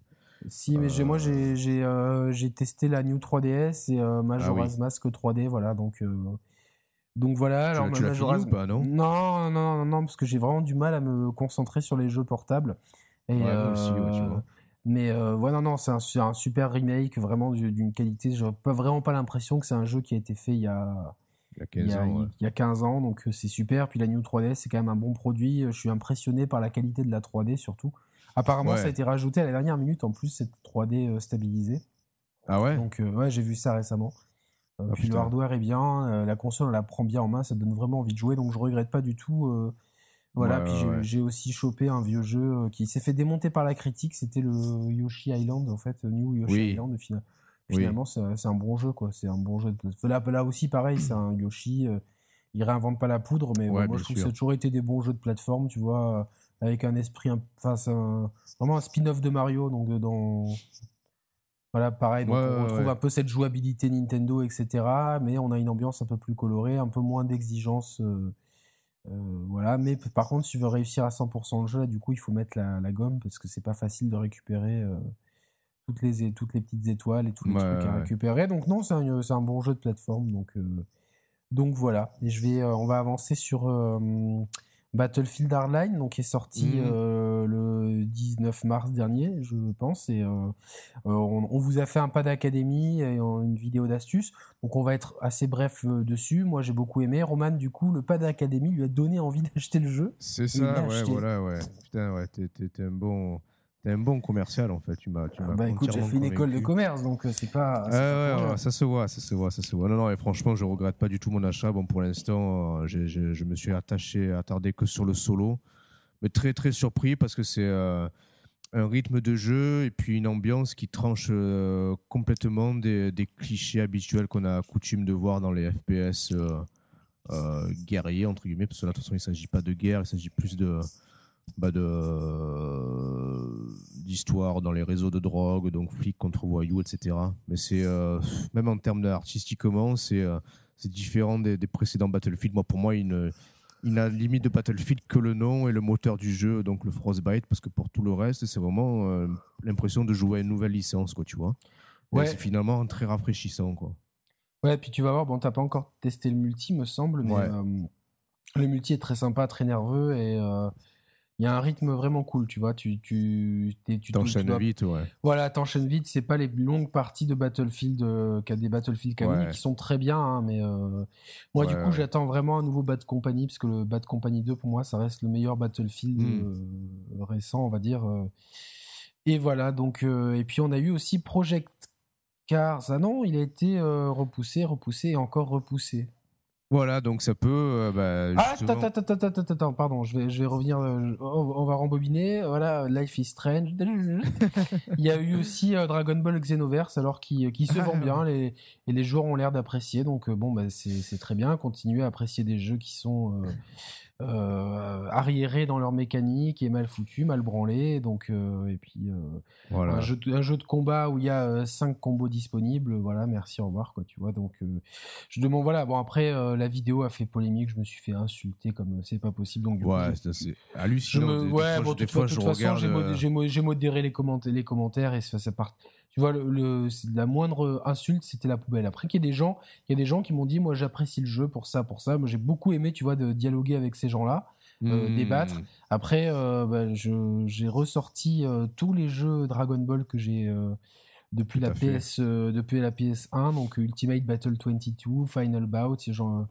Si, mais moi j'ai euh, j'ai testé la New 3DS et euh, Majora's ah Mask 3D, voilà, donc donc voilà. Alors, tu, Majora's... ou pas, non, non non, non, parce que j'ai vraiment du mal à me concentrer sur les jeux portables. Et, aussi, tu vois. Mais voilà, non, non, c'est un, un, super remake, vraiment d'une qualité. J'ai pas vraiment pas l'impression que c'est un jeu qui a été fait il y a il y a 15 ans. Il y a 15 ans, donc euh, c'est super. Puis la New 3D, c'est quand même un bon produit. Euh, je suis impressionné par la qualité de la 3D surtout. Apparemment, ça a été rajouté à la dernière minute en plus, cette 3D euh, stabilisée. Ah ouais? Donc, ouais, j'ai vu ça récemment. Ah, puis le hardware est bien, la console, elle la prend bien en main, ça donne vraiment envie de jouer, donc je regrette pas du tout. voilà, puis j'ai aussi chopé un vieux jeu qui s'est fait démonter par la critique, c'était le Yoshi Island, en fait, New Yoshi Island, final finalement c'est un bon jeu quoi. C'est un bon jeu. Là, là aussi pareil c'est un Yoshi euh, il réinvente pas la poudre mais moi je trouve que ça a toujours été des bons jeux de plateforme tu vois euh, avec un esprit enfin c'est vraiment un spin-off de Mario donc euh, dans voilà pareil donc on retrouve un peu cette jouabilité Nintendo etc mais on a une ambiance un peu plus colorée un peu moins d'exigence voilà. Mais par contre si tu veux réussir à 100% le jeu là du coup il faut mettre la, la gomme parce que c'est pas facile de récupérer toutes les, toutes les petites étoiles et tous les trucs à récupérer. Donc non, c'est un, un, bon jeu de plateforme. Donc, euh, donc voilà. Et je vais, euh, on va avancer sur euh, Battlefield Hardline, donc qui est sorti mmh. le 19 mars dernier, je pense. Et on, vous a fait un pas d'académie et une vidéo d'astuce. Donc on va être assez bref dessus. Moi j'ai beaucoup aimé. Roman, du coup, le pas d'académie lui a donné envie d'acheter le jeu. C'est ça, ouais, voilà, ouais. Putain, ouais, t'es un bon T'es un bon commercial en fait. Tu m'as, tu m'as. Bah écoute, j'ai fait une école de commerce, donc euh, c'est pas. ouais, ça se voit, ça se voit, ça se voit. Non, non, et franchement, je regrette pas du tout mon achat. Bon, pour l'instant, euh, je me suis attaché, attardé que sur le solo, mais très très surpris parce que c'est euh, un rythme de jeu et puis une ambiance qui tranche complètement des, des, clichés habituels qu'on a coutume de voir dans les FPS guerriers entre guillemets, parce que là, de toute façon, il s'agit pas de guerre, il s'agit plus de bah de d'histoire dans les réseaux de drogue, donc flics contre voyous, etc. Mais c'est euh, même en termes artistiquement, c'est euh, c'est différent des, précédents Battlefield. Moi, pour moi, il, il n'a limite de Battlefield que le nom et le moteur du jeu, donc le Frostbite, parce que pour tout le reste, c'est vraiment euh, l'impression de jouer à une nouvelle licence, quoi, tu vois. Ouais. C'est finalement très rafraîchissant, quoi. Ouais, puis tu vas voir, bon, t'as pas encore testé le multi, me semble, mais le multi est très sympa, très nerveux et il y a un rythme vraiment cool, tu vois. Tu, tu, tu t'enchaînes vite, ouais. Voilà, t'enchaînes vite. C'est pas les longues parties de Battlefield euh, des Battlefield canoniques qui sont très bien, hein, mais euh, moi du coup j'attends vraiment un nouveau Bad Company parce que le Bad Company 2 pour moi ça reste le meilleur Battlefield hmm. euh, récent, on va dire. Et voilà, donc et puis on a eu aussi Project Cars. Ah non, il a été repoussé, repoussé et encore repoussé. Voilà, donc ça peut. Euh, bah, ah, attends, attends, attends, attends, attends, pardon, je vais, je vais revenir. Euh, on va rembobiner. Voilà, Life is Strange. Il y a eu aussi euh, Dragon Ball Xenoverse, alors qui, qui se vend ah. bien, les, et les joueurs ont l'air d'apprécier. Donc, bon, bah, c'est très bien. Continuer à apprécier des jeux qui sont euh, arriérés dans leur mécanique et mal foutus, mal branlés. Donc, euh, et puis euh, voilà. un, jeu de, un, jeu de, combat où il y a 5 combos disponibles. Voilà, merci, au revoir, quoi. Tu vois. Donc, je demande. Voilà. Bon, après, la vidéo a fait polémique. Je me suis fait insulter comme c'est pas possible. Donc, ouais, c'est hallucinant. ouais, bon, de toute façon, j'ai modéré les commentaires, les commentaires et ça, ça part tu vois, le, la moindre insulte, c'était la poubelle. Après, il y a des gens, il y a des gens qui m'ont dit, moi, j'apprécie le jeu pour ça, pour ça. Moi, j'ai beaucoup aimé, tu vois, de dialoguer avec ces gens-là, euh, mmh. débattre. Après, euh, bah, j'ai ressorti euh, tous les jeux Dragon Ball que j'ai depuis la PS, depuis la PS1, donc Ultimate Battle 22, Final Bout, genre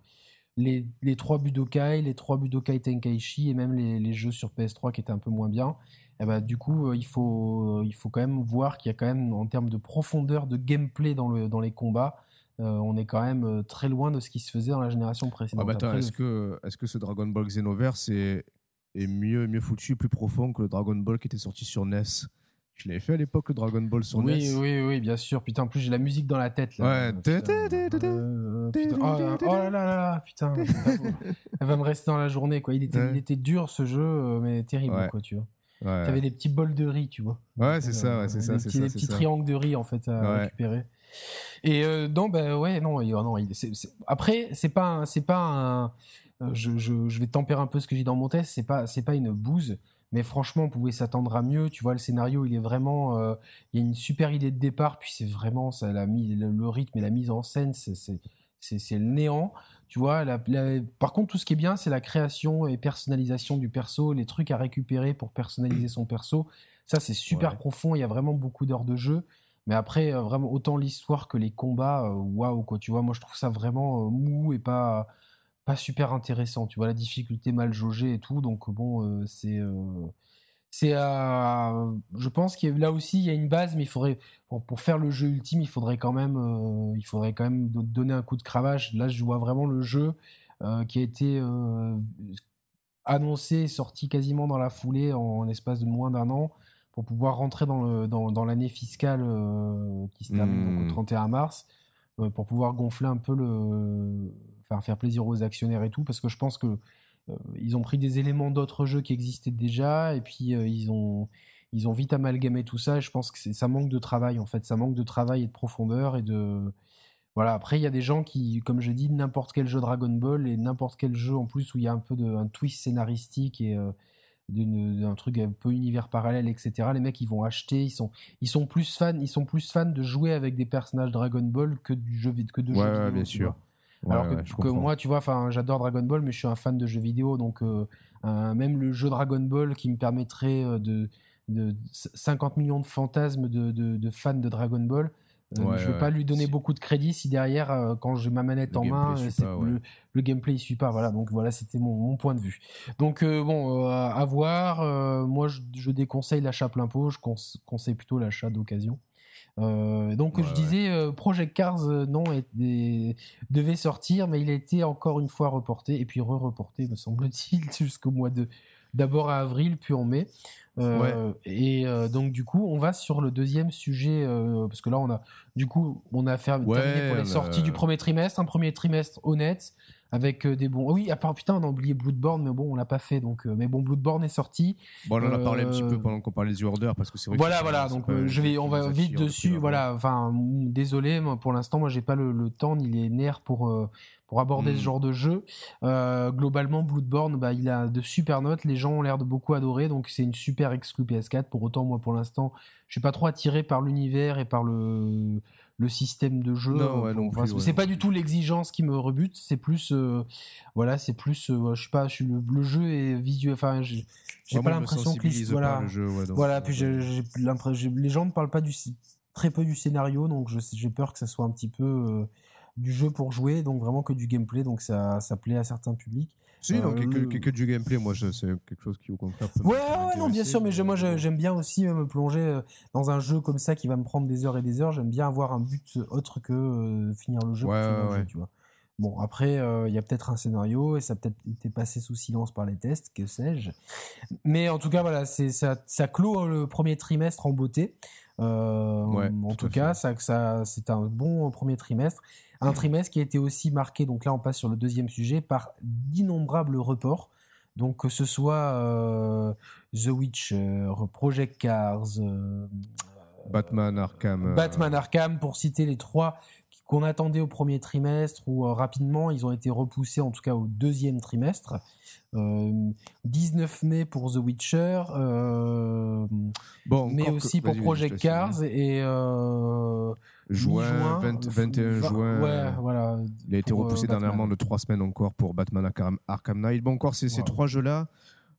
les, les trois Budokai, les trois Budokai Tenkaichi et même les, les, jeux sur PS3 qui étaient un peu moins bien. Et bah, du coup, il faut, il faut quand même voir qu'il y a quand même, en termes de profondeur de gameplay dans, le, dans les combats, on est quand même très loin de ce qui se faisait dans la génération précédente. Ah bah est-ce que, est que ce Dragon Ball Xenoverse est, est mieux, mieux foutu, plus profond que le Dragon Ball qui était sorti sur NES je l'avais fait à l'époque, le Dragon Ball sur oui, NES. Oui, oui, bien sûr. Putain, en plus, j'ai la musique dans la tête. Là. Ouais. Oh, là là là, putain. Elle va me rester dans la journée, quoi. Il était, il était dur, ce jeu, mais terrible, quoi, tu vois. Ouais. T'avais des petits bols de riz, tu vois. Ouais, c'est ça, ouais, c'est ça. Des petits, des petits triangles de riz, en fait, à récupérer. Et euh, non, bah ouais, non, non il, après, c'est pas, c'est pas un. Euh, je, je, je, vais tempérer un peu ce que j'ai dans mon test. C'est pas, c'est pas une bouse. Mais franchement, on pouvait s'attendre à mieux. Tu vois, le scénario, il est vraiment. Euh, il y a une super idée de départ, puis c'est vraiment ça, la, le, le, rythme et la mise en scène, c'est le néant. Tu vois, la, par contre, tout ce qui est bien, c'est la création et personnalisation du perso, les trucs à récupérer pour personnaliser son perso. Ça, c'est super profond. Il y a vraiment beaucoup d'heures de jeu. Mais après, euh, vraiment, autant l'histoire que les combats, euh, waouh, quoi. Tu vois, moi, je trouve ça vraiment mou et pas pas super intéressant. Tu vois, la difficulté mal jaugée et tout. Donc, bon, euh, c'est. Euh, c'est je pense qu'il là aussi il y a une base mais il faudrait pour, faire le jeu ultime il faudrait quand même euh, il faudrait quand même donner un coup de cravache là je vois vraiment le jeu qui a été annoncé sorti quasiment dans la foulée en, espace de moins d'un an pour pouvoir rentrer dans le dans, l'année fiscale qui se termine donc, au 31 mmh. mars pour pouvoir gonfler un peu le faire plaisir aux actionnaires et tout, parce que je pense que euh, ils ont pris des éléments d'autres jeux qui existaient déjà, et puis euh, ils ont ils ont vite amalgamé tout ça. Et je pense que ça manque de travail en fait, ça manque de travail et de profondeur et de voilà. Après, il y a des gens qui, comme je dis, n'importe quel jeu Dragon Ball et n'importe quel jeu en plus où il y a un peu de un twist scénaristique et euh, d'un truc un peu univers parallèle, etc. Les mecs, ils vont acheter, ils sont, ils sont plus fans, ils sont plus fans de jouer avec des personnages Dragon Ball que du jeu que de ouais, jeux bien sûr. Alors que, moi, tu vois, enfin, j'adore Dragon Ball, mais je suis un fan de jeux vidéo, donc euh, même le jeu Dragon Ball qui me permettrait euh, de, de 50 millions de fantasmes de, de, fans de Dragon Ball. Euh, je ne vais pas lui donner beaucoup de crédit si derrière, quand j'ai ma manette en main, le, le, gameplay ne suit pas. Voilà, donc voilà, c'était mon, mon, point de vue. Donc bon, à voir. moi, je, je déconseille l'achat plein pot. Je conseille plutôt l'achat d'occasion. Euh, donc je disais euh, Project Cars euh, non devait sortir mais il a été encore une fois reporté et puis re-reporté me semble-t-il jusqu'au mois de d'abord à avril puis en mai. Et donc du coup on va sur le deuxième sujet parce que là on a du coup on a fait terminé pour les sorties du premier trimestre. Un premier trimestre honnête avec euh, des bons. Oui, à part putain, on a oublié Bloodborne, mais bon, on l'a pas fait. Donc, euh, mais bon, Bloodborne est sorti. Bon, on en a parlé un petit peu euh, pendant qu'on parlait des Order parce que c'est vrai. Voilà, voilà. Donc, je vais, on va vite dessus. Voilà. Enfin, désolé, moi, pour l'instant, moi, j'ai pas le, temps ni les nerfs pour pour aborder ce hmm. genre de jeu. globalement, Bloodborne, bah, il a de super notes. Les gens ont l'air de beaucoup adorer, donc c'est une super exclu PS4. Pour autant, moi, pour l'instant, je suis pas trop attiré par l'univers et par le le système de jeu. c'est pas du tout l'exigence qui me rebute, c'est plus, euh, voilà, c'est plus, euh, je sais pas, je, le, le, jeu est visuel, enfin, j'ai pas l'impression que voilà, voilà, puis j'ai l'impression, les gens ne parlent pas du très peu du scénario, donc j'ai peur que ça soit un petit peu euh, du jeu pour jouer, donc vraiment que du gameplay, donc ça, ça plaît à certains publics. Si, donc, euh, que, que, du gameplay, moi, c'est quelque chose qui, au contraire, Ouais, ouais, non, bien sûr, mais, moi, j'aime bien aussi euh, me plonger euh, dans un jeu comme ça qui va me prendre des heures et des heures. J'aime bien avoir un but autre que finir le jeu. Ouais, pour ouais, tu vois. Bon, après, il y a peut-être un scénario et ça a peut-être été passé sous silence par les tests, que sais-je. Mais en tout cas, voilà, ça, ça clôt le premier trimestre en beauté. en tout, cas, ça, ça, c'est un bon premier trimestre. Un trimestre qui a été aussi marqué, donc là on passe sur le deuxième sujet, par d'innombrables reports. Donc que ce soit euh, The Witcher, Project Cars, euh, Batman Arkham. Euh, Batman Arkham, pour citer les trois qu'on attendait au premier trimestre ou rapidement, ils ont été repoussés en tout cas au deuxième trimestre. 19 mai pour The Witcher, bon, mais aussi pour Project Cars et juin, 21 juin. Ouais, voilà. Il a été repoussé euh, dernièrement de trois semaines encore pour Batman Arkham, Knight. Bon, encore, ces, ces trois jeux-là,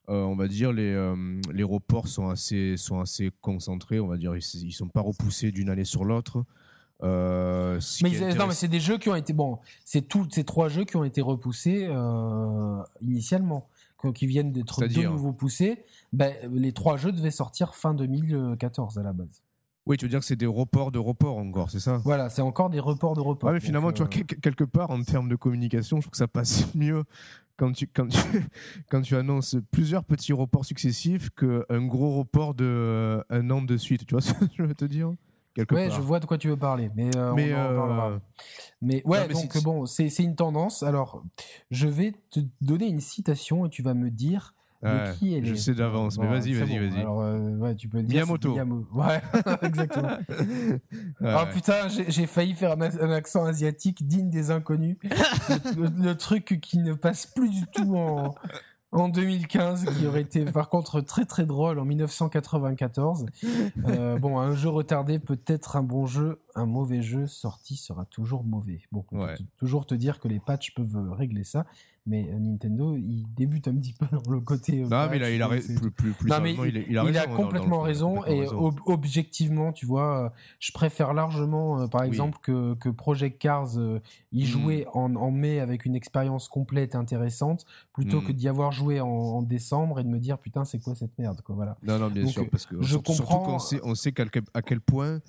euh, on va dire, les, euh, les reports sont assez, sont assez concentrés. On va dire, ils ne sont pas repoussés d'une année sur l'autre. Mais, non, mais c'est des jeux qui ont été. Bon, c'est tous ces trois jeux qui ont été repoussés initialement, qui viennent d'être de nouveau poussés. Ben, les trois jeux devaient sortir fin 2014 à la base. Oui, tu veux dire que c'est des reports de reports encore, c'est ça? Voilà, c'est encore des reports de reports. Ouais, mais finalement, Donc, tu vois, euh, quel- quelque part, en termes de communication, je trouve que ça passe mieux quand tu, quand tu, quand tu annonces plusieurs petits reports successifs qu'un gros report de euh, un an de suite. Tu vois ce que je veux te dire? Quelque Ouais, part. je vois de quoi tu veux parler, mais, euh, Mais, on en euh, parlera. Mais ouais, non, mais donc bon, c'est une tendance. Alors, je vais te donner une citation et tu vas me dire qui elle je est. sais d'avance, mais vas-y, vas-y, vas-y. Alors, euh, ouais, tu peux dire. Miyamoto. Miyamo- Ouais, exactement. Ah Ouais. putain, j'ai failli faire un, accent asiatique digne des inconnus. le truc qui ne passe plus du tout en, en 2015, qui aurait été par contre très très drôle en 1994. Euh, bon, un jeu retardé peut être un bon jeu, un mauvais jeu sorti sera toujours mauvais. Bon, on Ouais. toujours te dire que les patchs peuvent régler ça, mais euh, Nintendo, il débute un petit peu dans le côté. euh, Non, mais patch, il a, c'est- plus, plus, plus Non, mais sérieusement, il, a- il a il raison. a dans- dans le complètement raison complètement et raison. ob- objectivement, tu vois, euh, je préfère largement, euh, par Oui. exemple, que, que Project Cars euh, y Mm. jouer en, en mai avec une expérience complète et intéressante, plutôt Mm. que d'y avoir joué en, en décembre et de me dire putain c'est quoi cette merde quoi voilà. Non, non, bien Donc, sûr, parce que je surtout, surtout comprends- qu'on sait, on sait quel, à quel point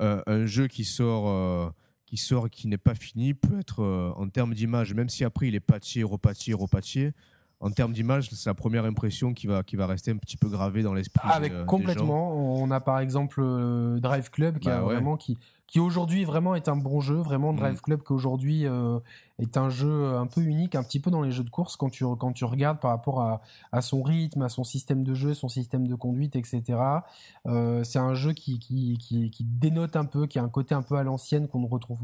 euh, un jeu qui sort, euh, qui sort, et qui n'est pas fini, peut être euh, en termes d'image, même si après il est patché, repatché, repatché. En termes d'image, c'est la première impression qui va, qui va rester un petit peu gravée dans l'esprit. Avec des, euh, des gens. complètement, on a par exemple euh, Drive Club qui Bah a ouais. vraiment qui qui aujourd'hui vraiment est un bon jeu, vraiment Mm. Drive Club qui aujourd'hui euh, est un jeu un peu unique, un petit peu dans les jeux de course quand tu quand tu regardes par rapport à, à son rythme, à son système de jeu, son système de conduite, etc. Euh, c'est un jeu qui, qui qui qui dénote un peu, qui a un côté un peu à l'ancienne qu'on ne retrouve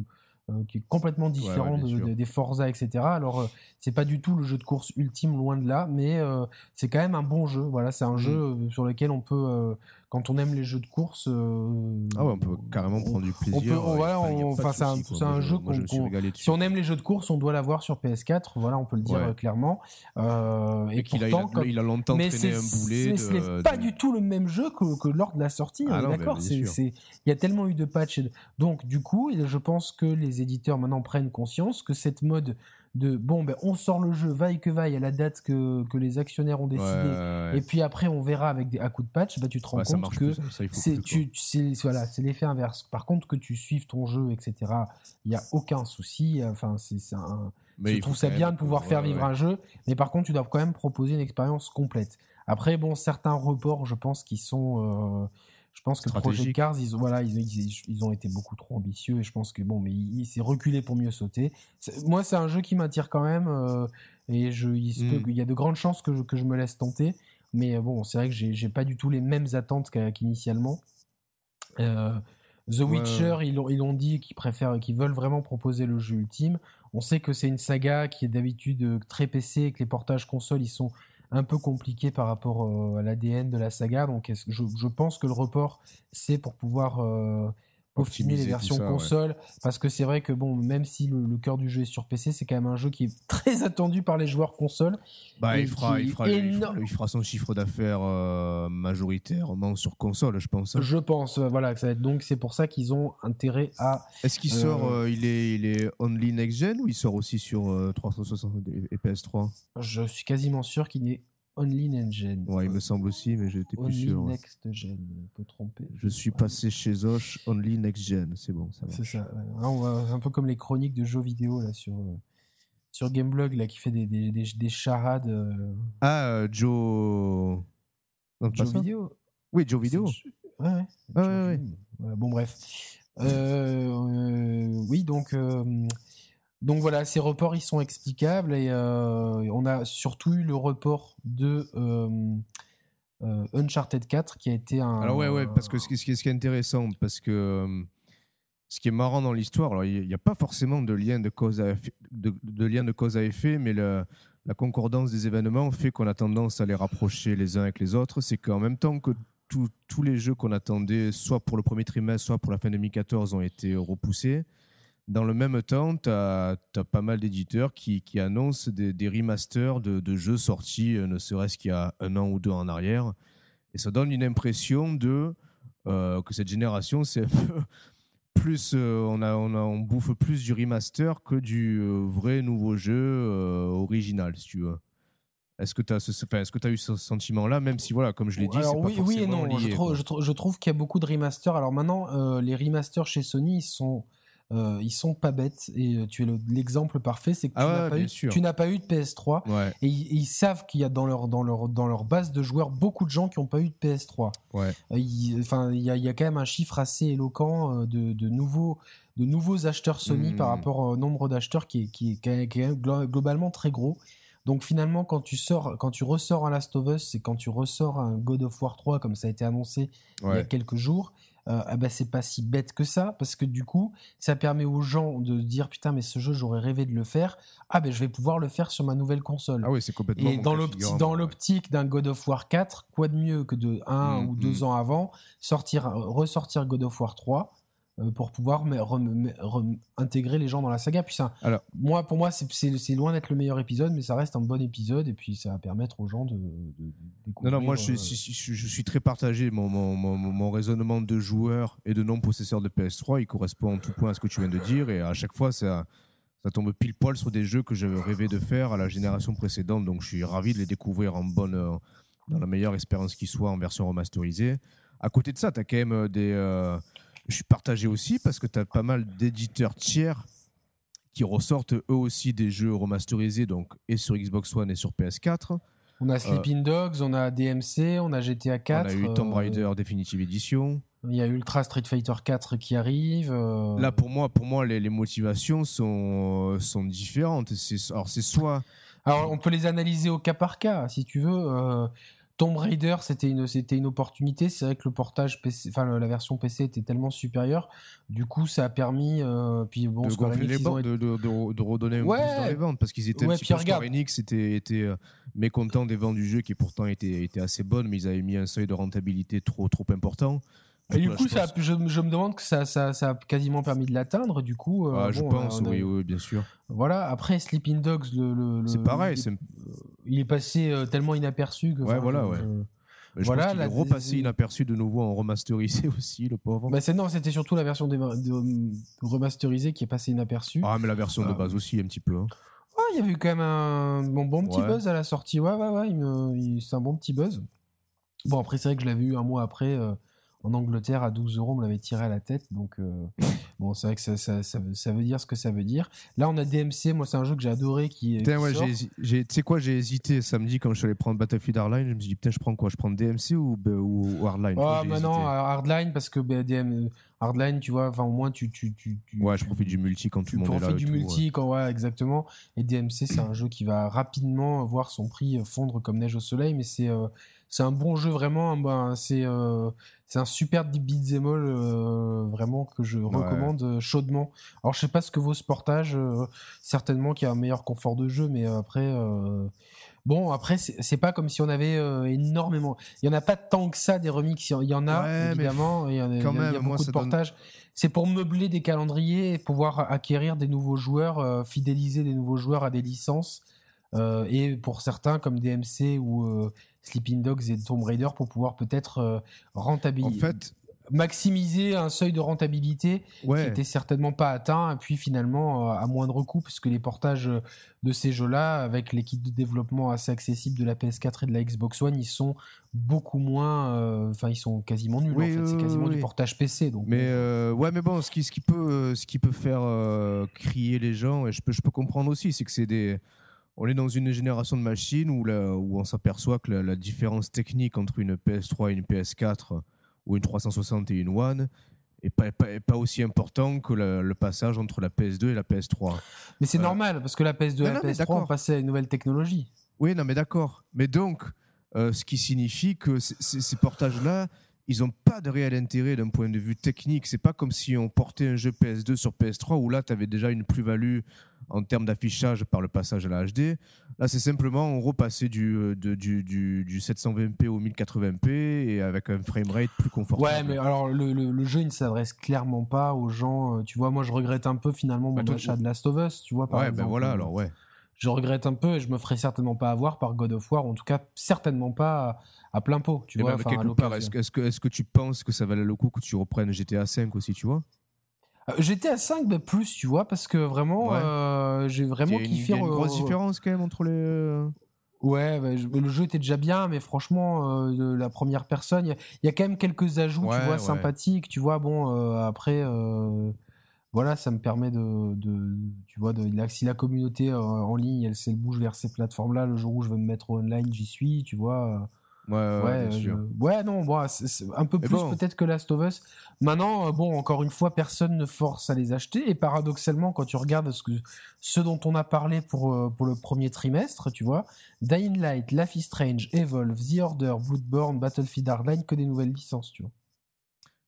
euh, qui est complètement différent de- de- des Forza, etc. Alors, euh, c'est pas du tout le jeu de course ultime, loin de là, mais euh, c'est quand même un bon jeu. Voilà, c'est un Mm. jeu sur lequel on peut, quand on aime les jeux de course, euh, Ah ouais, on peut carrément on- prendre du plaisir. on- voilà, enfin, c'est un- quoi. Moi, jeu qu'on-. Si on aime les jeux de course, on doit l'avoir sur PS4. Voilà, on peut le dire Ouais. euh, clairement. Euh, et Et qu'il a, il a- il a longtemps mais traîné un boulet. ce n'est pas de- du tout le même jeu que, que lors de la sortie. Ah d'accord. il y a tellement eu de patchs. Donc, du coup, je pense que les éditeurs maintenant prennent conscience que cette mode de bon, ben, on sort le jeu, vaille que vaille, à la date que, que les actionnaires ont décidé. ouais, ouais. Et puis après, on verra avec des, à coup de patch, bah, tu te rends compte que c'est voilà, c'est l'effet inverse. Par contre, que tu suives ton jeu, etc. Il y a aucun souci. Enfin, c'est un. Mais je trouve ça bien de pouvoir faire vivre un jeu, mais par contre, tu dois quand même proposer une expérience complète. Après, bon, certains reports, je pense, qui sont. euh, je pense que Project. Cars, ils, ont- voilà, ils, ils, ils ont été beaucoup trop ambitieux et je pense que bon, mais il, il s'est reculé pour mieux sauter. Moi, c'est un jeu qui m'attire quand même euh, et je, il, se peut Mm. qu'il y a de grandes chances que je, que je me laisse tenter. Mais euh, bon, c'est vrai que j'ai pas du tout les mêmes attentes qu'initialement. Euh, The Ouais, Witcher, ils l'ont ils dit qu'ils préfèrent, qu'ils veulent vraiment proposer le jeu ultime. On sait que c'est une saga qui est d'habitude très PC et que les portages consoles ils sont un peu compliqués par rapport euh, à l'ADN de la saga. Donc je, je pense que le report c'est pour pouvoir euh, les Optimiser tout versions ça, ouais. console parce que c'est vrai que bon même si le, le cœur du jeu est sur PC c'est quand même un jeu qui est très attendu par les joueurs console Bah, il, fera, il, fera, est il, fera, énorme. il fera son chiffre d'affaires euh, majoritairement sur console, je pense. hein. je pense euh, voilà que ça va être donc c'est pour ça qu'ils ont intérêt à Est-ce qu'il Euh, sort, euh, il, est, il est only next gen ou il sort aussi sur euh, 360 et et PS3 je suis quasiment sûr qu'il est only next gen Ouais, il me semble aussi, mais j'étais plus only sûr. ouais. next gen on peut tromper Je suis passé chez Osh only next gen, c'est bon, ça va. C'est ça. Là, on va- un peu comme les chroniques de jeux vidéo là sur euh, sur Gameblog là qui fait des des, des, des charades euh, Ah, euh, Joe. Non, pas vidéo. Oui, Joe Vidéo. Ouais ouais. Ah, ouais, ouais. bon bref. Oui donc donc voilà ces reports ils sont explicables et euh, on a surtout eu le report de euh, euh, Uncharted 4 qui a été un. Alors ouais, parce que ce qui, est, intéressant, parce que ce qui est marrant dans l'histoire, il n'y a pas forcément de lien de cause à effet, de, lien de cause à effet, mais la concordance des événements fait qu'on a tendance à les rapprocher les uns avec les autres. C'est qu'en même temps que tous les jeux qu'on attendait, soit pour le premier trimestre, soit pour la fin 2014, ont été repoussés. Dans le même temps, tu as, pas mal d'éditeurs qui, qui annoncent des, des remasters de, de jeux sortis, euh, ne serait-ce qu'il y a un an ou deux en arrière. Et ça donne une impression de euh, que cette génération, c'est un peu plus, euh, on, a, on, a- on bouffe plus du remaster que du euh, vrai nouveau jeu original, si tu veux. Est-ce que tu as, est-ce que as eu ce sentiment-là, même si, voilà, comme je l'ai dit, c'est oui, pas oui et non. lié, je, trouve, trouve, je, trouve, qu'il y a beaucoup de remasters. Alors maintenant, les remasters chez Sony, ils sont, euh, ils sont pas bêtes. Et euh, tu es l'exemple parfait, c'est que ah tu n'as pas, eu de PS3. Ouais. Et, ils savent qu'il y a dans leur, dans, leur, dans leur base de joueurs beaucoup de gens qui n'ont pas eu de PS3. Ouais. Enfin, il y a, y a, quand même un chiffre assez éloquent de, de nouveaux de nouveaux acheteurs Sony par hmm. rapport au nombre d'acheteurs qui est, qui, qui est globalement très gros. Donc finalement, quand tu sors, quand tu ressors un Last of Us, c'est quand tu ressors un God of War 3, comme ça a été annoncé il y a quelques jours. Euh, ah bah c'est pas si bête que ça parce que du coup ça permet aux gens de dire putain mais ce jeu j'aurais rêvé de le faire. Ah ben je vais pouvoir le faire sur ma nouvelle console. Ah oui c'est complètement et dans l'optique dans l'optique d'un God of War 4 quoi de mieux que de un mmh, ou deux mmh. ans avant sortir ressortir God of War 3 euh, pour pouvoir intégrer les gens dans la saga. Puis ça, Alors, moi, pour moi, c'est loin d'être le meilleur épisode, mais ça reste un bon épisode et puis ça va permettre aux gens de, découvrir. Non, non, moi, je, je, je, suis très partagé. Mon, mon, mon, raisonnement de joueur et de non-possesseur de PS3, il correspond en tout point à ce que tu viens de dire et à chaque fois, ça, ça tombe pile poil sur des jeux que j'avais rêvé de faire à la génération précédente. Donc, je suis ravi de les découvrir en bonne, euh, dans la meilleure espérance qui soit en version remasterisée. À côté de ça, tu as quand même euh, des je suis partagé aussi parce que tu as pas mal d'éditeurs tiers qui ressortent eux aussi des jeux remasterisés donc et sur Xbox One et sur PS4. On a Sleeping euh, Dogs, on a DMC, on a GTA 4. On a eu Tomb Raider Definitive Edition. Il y a Ultra Street Fighter 4 qui arrive. Euh. Là, pour moi, pour moi les, les motivations sont, sont différentes. Alors, c'est soit. Alors, on peut les analyser au cas par cas, si tu veux. Euh, Tomb Raider, c'était une, c'était une opportunité. C'est vrai que le portage PC, enfin la version PC était tellement supérieure. Du coup, ça a permis, euh, puis bon, de Square Enix, de, de, redonner un ouais. dans les ventes parce qu'ils étaient ouais, un petit peu, Square Enix était, était euh, mécontent des ventes du jeu qui pourtant étaient, étaient assez bonnes, mais ils avaient mis un seuil de rentabilité trop, trop important. Et du coup, ça, je, je, me demande que ça, ça, ça, a quasiment permis de l'atteindre. Du coup, euh, ah, je pense, oui, oui, bien sûr. Voilà. Après, Sleeping Dogs, le, le, c'est pareil. Il, il est passé euh, tellement inaperçu que. Ouais, voilà, ouais. Je voilà, pense il est repassé inaperçu de nouveau en remasterisé aussi, le pauvre. Bah c'est non, c'était surtout la version de, remasterisée qui est passée inaperçue. Ah, mais la version de ah. base aussi, un petit peu. Hein. il y avait eu quand même un bon, bon petit buzz à la sortie. Ouais, ouais, ouais, c'est un bon petit buzz. Bon, après, c'est vrai que je l'avais eu un mois après. Euh, en Angleterre à 12 euros, on me l'avait tiré à la tête. Donc, euh, bon, c'est vrai que ça, ça, ça, veut dire ce que ça veut dire. Là, on a DMC. Moi, c'est un jeu que j'ai adoré. Qui, putain, ouais, tu sais quoi, j'ai hésité samedi quand je suis allé prendre Battlefield Hardline. Je me suis dit, putain, je prends quoi Je prends DMC ou, ou, Hardline? Ah, bah non, Hardline, parce que bah, DM, Hardline, tu vois, enfin, au moins, tu, tu, tu, Ouais, je profite du multi quand tout le monde est là. Tu profites du multi, quand, ouais, exactement. Et DMC, c'est un jeu qui va rapidement voir son prix fondre comme neige au soleil, mais c'est. Euh, c'est un bon jeu vraiment. Ben, c'est euh, c'est un super beat'em all euh, vraiment que je recommande euh, chaudement. Alors je sais pas ce que vaut ce portage, certainement qu'il y a un meilleur confort de jeu, mais après. Bon, après, c'est pas comme si on avait énormément. Il y en a pas tant que ça des remix. Il y en a, évidemment. Il y, a, beaucoup de portages. C'est pour meubler des calendriers et pouvoir acquérir des nouveaux joueurs, fidéliser des nouveaux joueurs à des licences. Et pour certains, comme DMC ou Sleeping Dogs et Tomb Raider pour pouvoir peut-être euh, rentabiliser. En fait, maximiser un seuil de rentabilité qui était certainement pas atteint et puis finalement euh, à moindre coût puisque les portages de ces jeux-là avec l'équipe de développement assez accessible de la PS4 et de la Xbox One ils sont beaucoup moins euh, enfin ils sont quasiment nuls en fait. C'est quasiment du portage PC donc mais ouais mais bon ce qui ce qui peut ce qui peut faire crier les gens et je peux je peux comprendre aussi c'est que c'est des on est dans une génération de machines où, où on s'aperçoit que la, différence technique entre une PS3 et une PS4 ou une 360 et une One est pas, pas, aussi important que le, passage entre la PS2 et la PS3. Mais c'est normal, parce que la PS2 et la PS3 ont passé à une nouvelle technologie. Oui, non, mais d'accord. Mais donc, euh, ce qui signifie que ces portages-là, ils n'ont pas de réel intérêt d'un point de vue technique. C'est pas comme si on portait un jeu PS2 sur PS3 où là, tu avais déjà une plus-value en termes d'affichage par le passage à la HD. Là, c'est simplement on repassait du, euh, du, du, 720p au 1080p et avec un framerate plus confortable. Ouais, mais alors le, le, jeu, il ne s'adresse clairement pas aux gens. Euh, tu vois, moi, je regrette un peu finalement mon bah, achat de Last of Us, tu vois, par ouais, ben voilà, alors ouais. Je regrette un peu et je me ferai certainement pas avoir par God of War, en tout cas certainement pas à plein pot. Tu vois, est-ce que, est que, est que tu penses que ça valait le coup que tu reprennes GTA 5 aussi, tu vois? Euh, GTA 5 mais plus, tu vois, parce que vraiment, euh, j'ai vraiment kiffé. Il y a une grosse différence quand même entre les. Euh, Ouais, bah, le jeu était déjà bien, mais franchement, euh, la première personne, il y, a quand même quelques ajouts, tu vois, sympathiques. Tu vois, bon, après, voilà, ça me permet de, tu vois, de, si la communauté en ligne, elle, elle bouge vers ces plateformes-là, le jour où je veux me mettre online, j'y suis, tu vois. Ouais, ouais, non, bon, c'est un peu plus peut-être que Last of Us. Maintenant, euh, bon, encore une fois, personne ne force à les acheter. Et paradoxalement, quand tu regardes ce, que, ce dont on a parlé pour, euh, pour le premier trimestre, tu vois, Dying Light, Life is Strange, Evolve, The Order, Bloodborne, Battlefield Hardline, que des nouvelles licences, tu vois.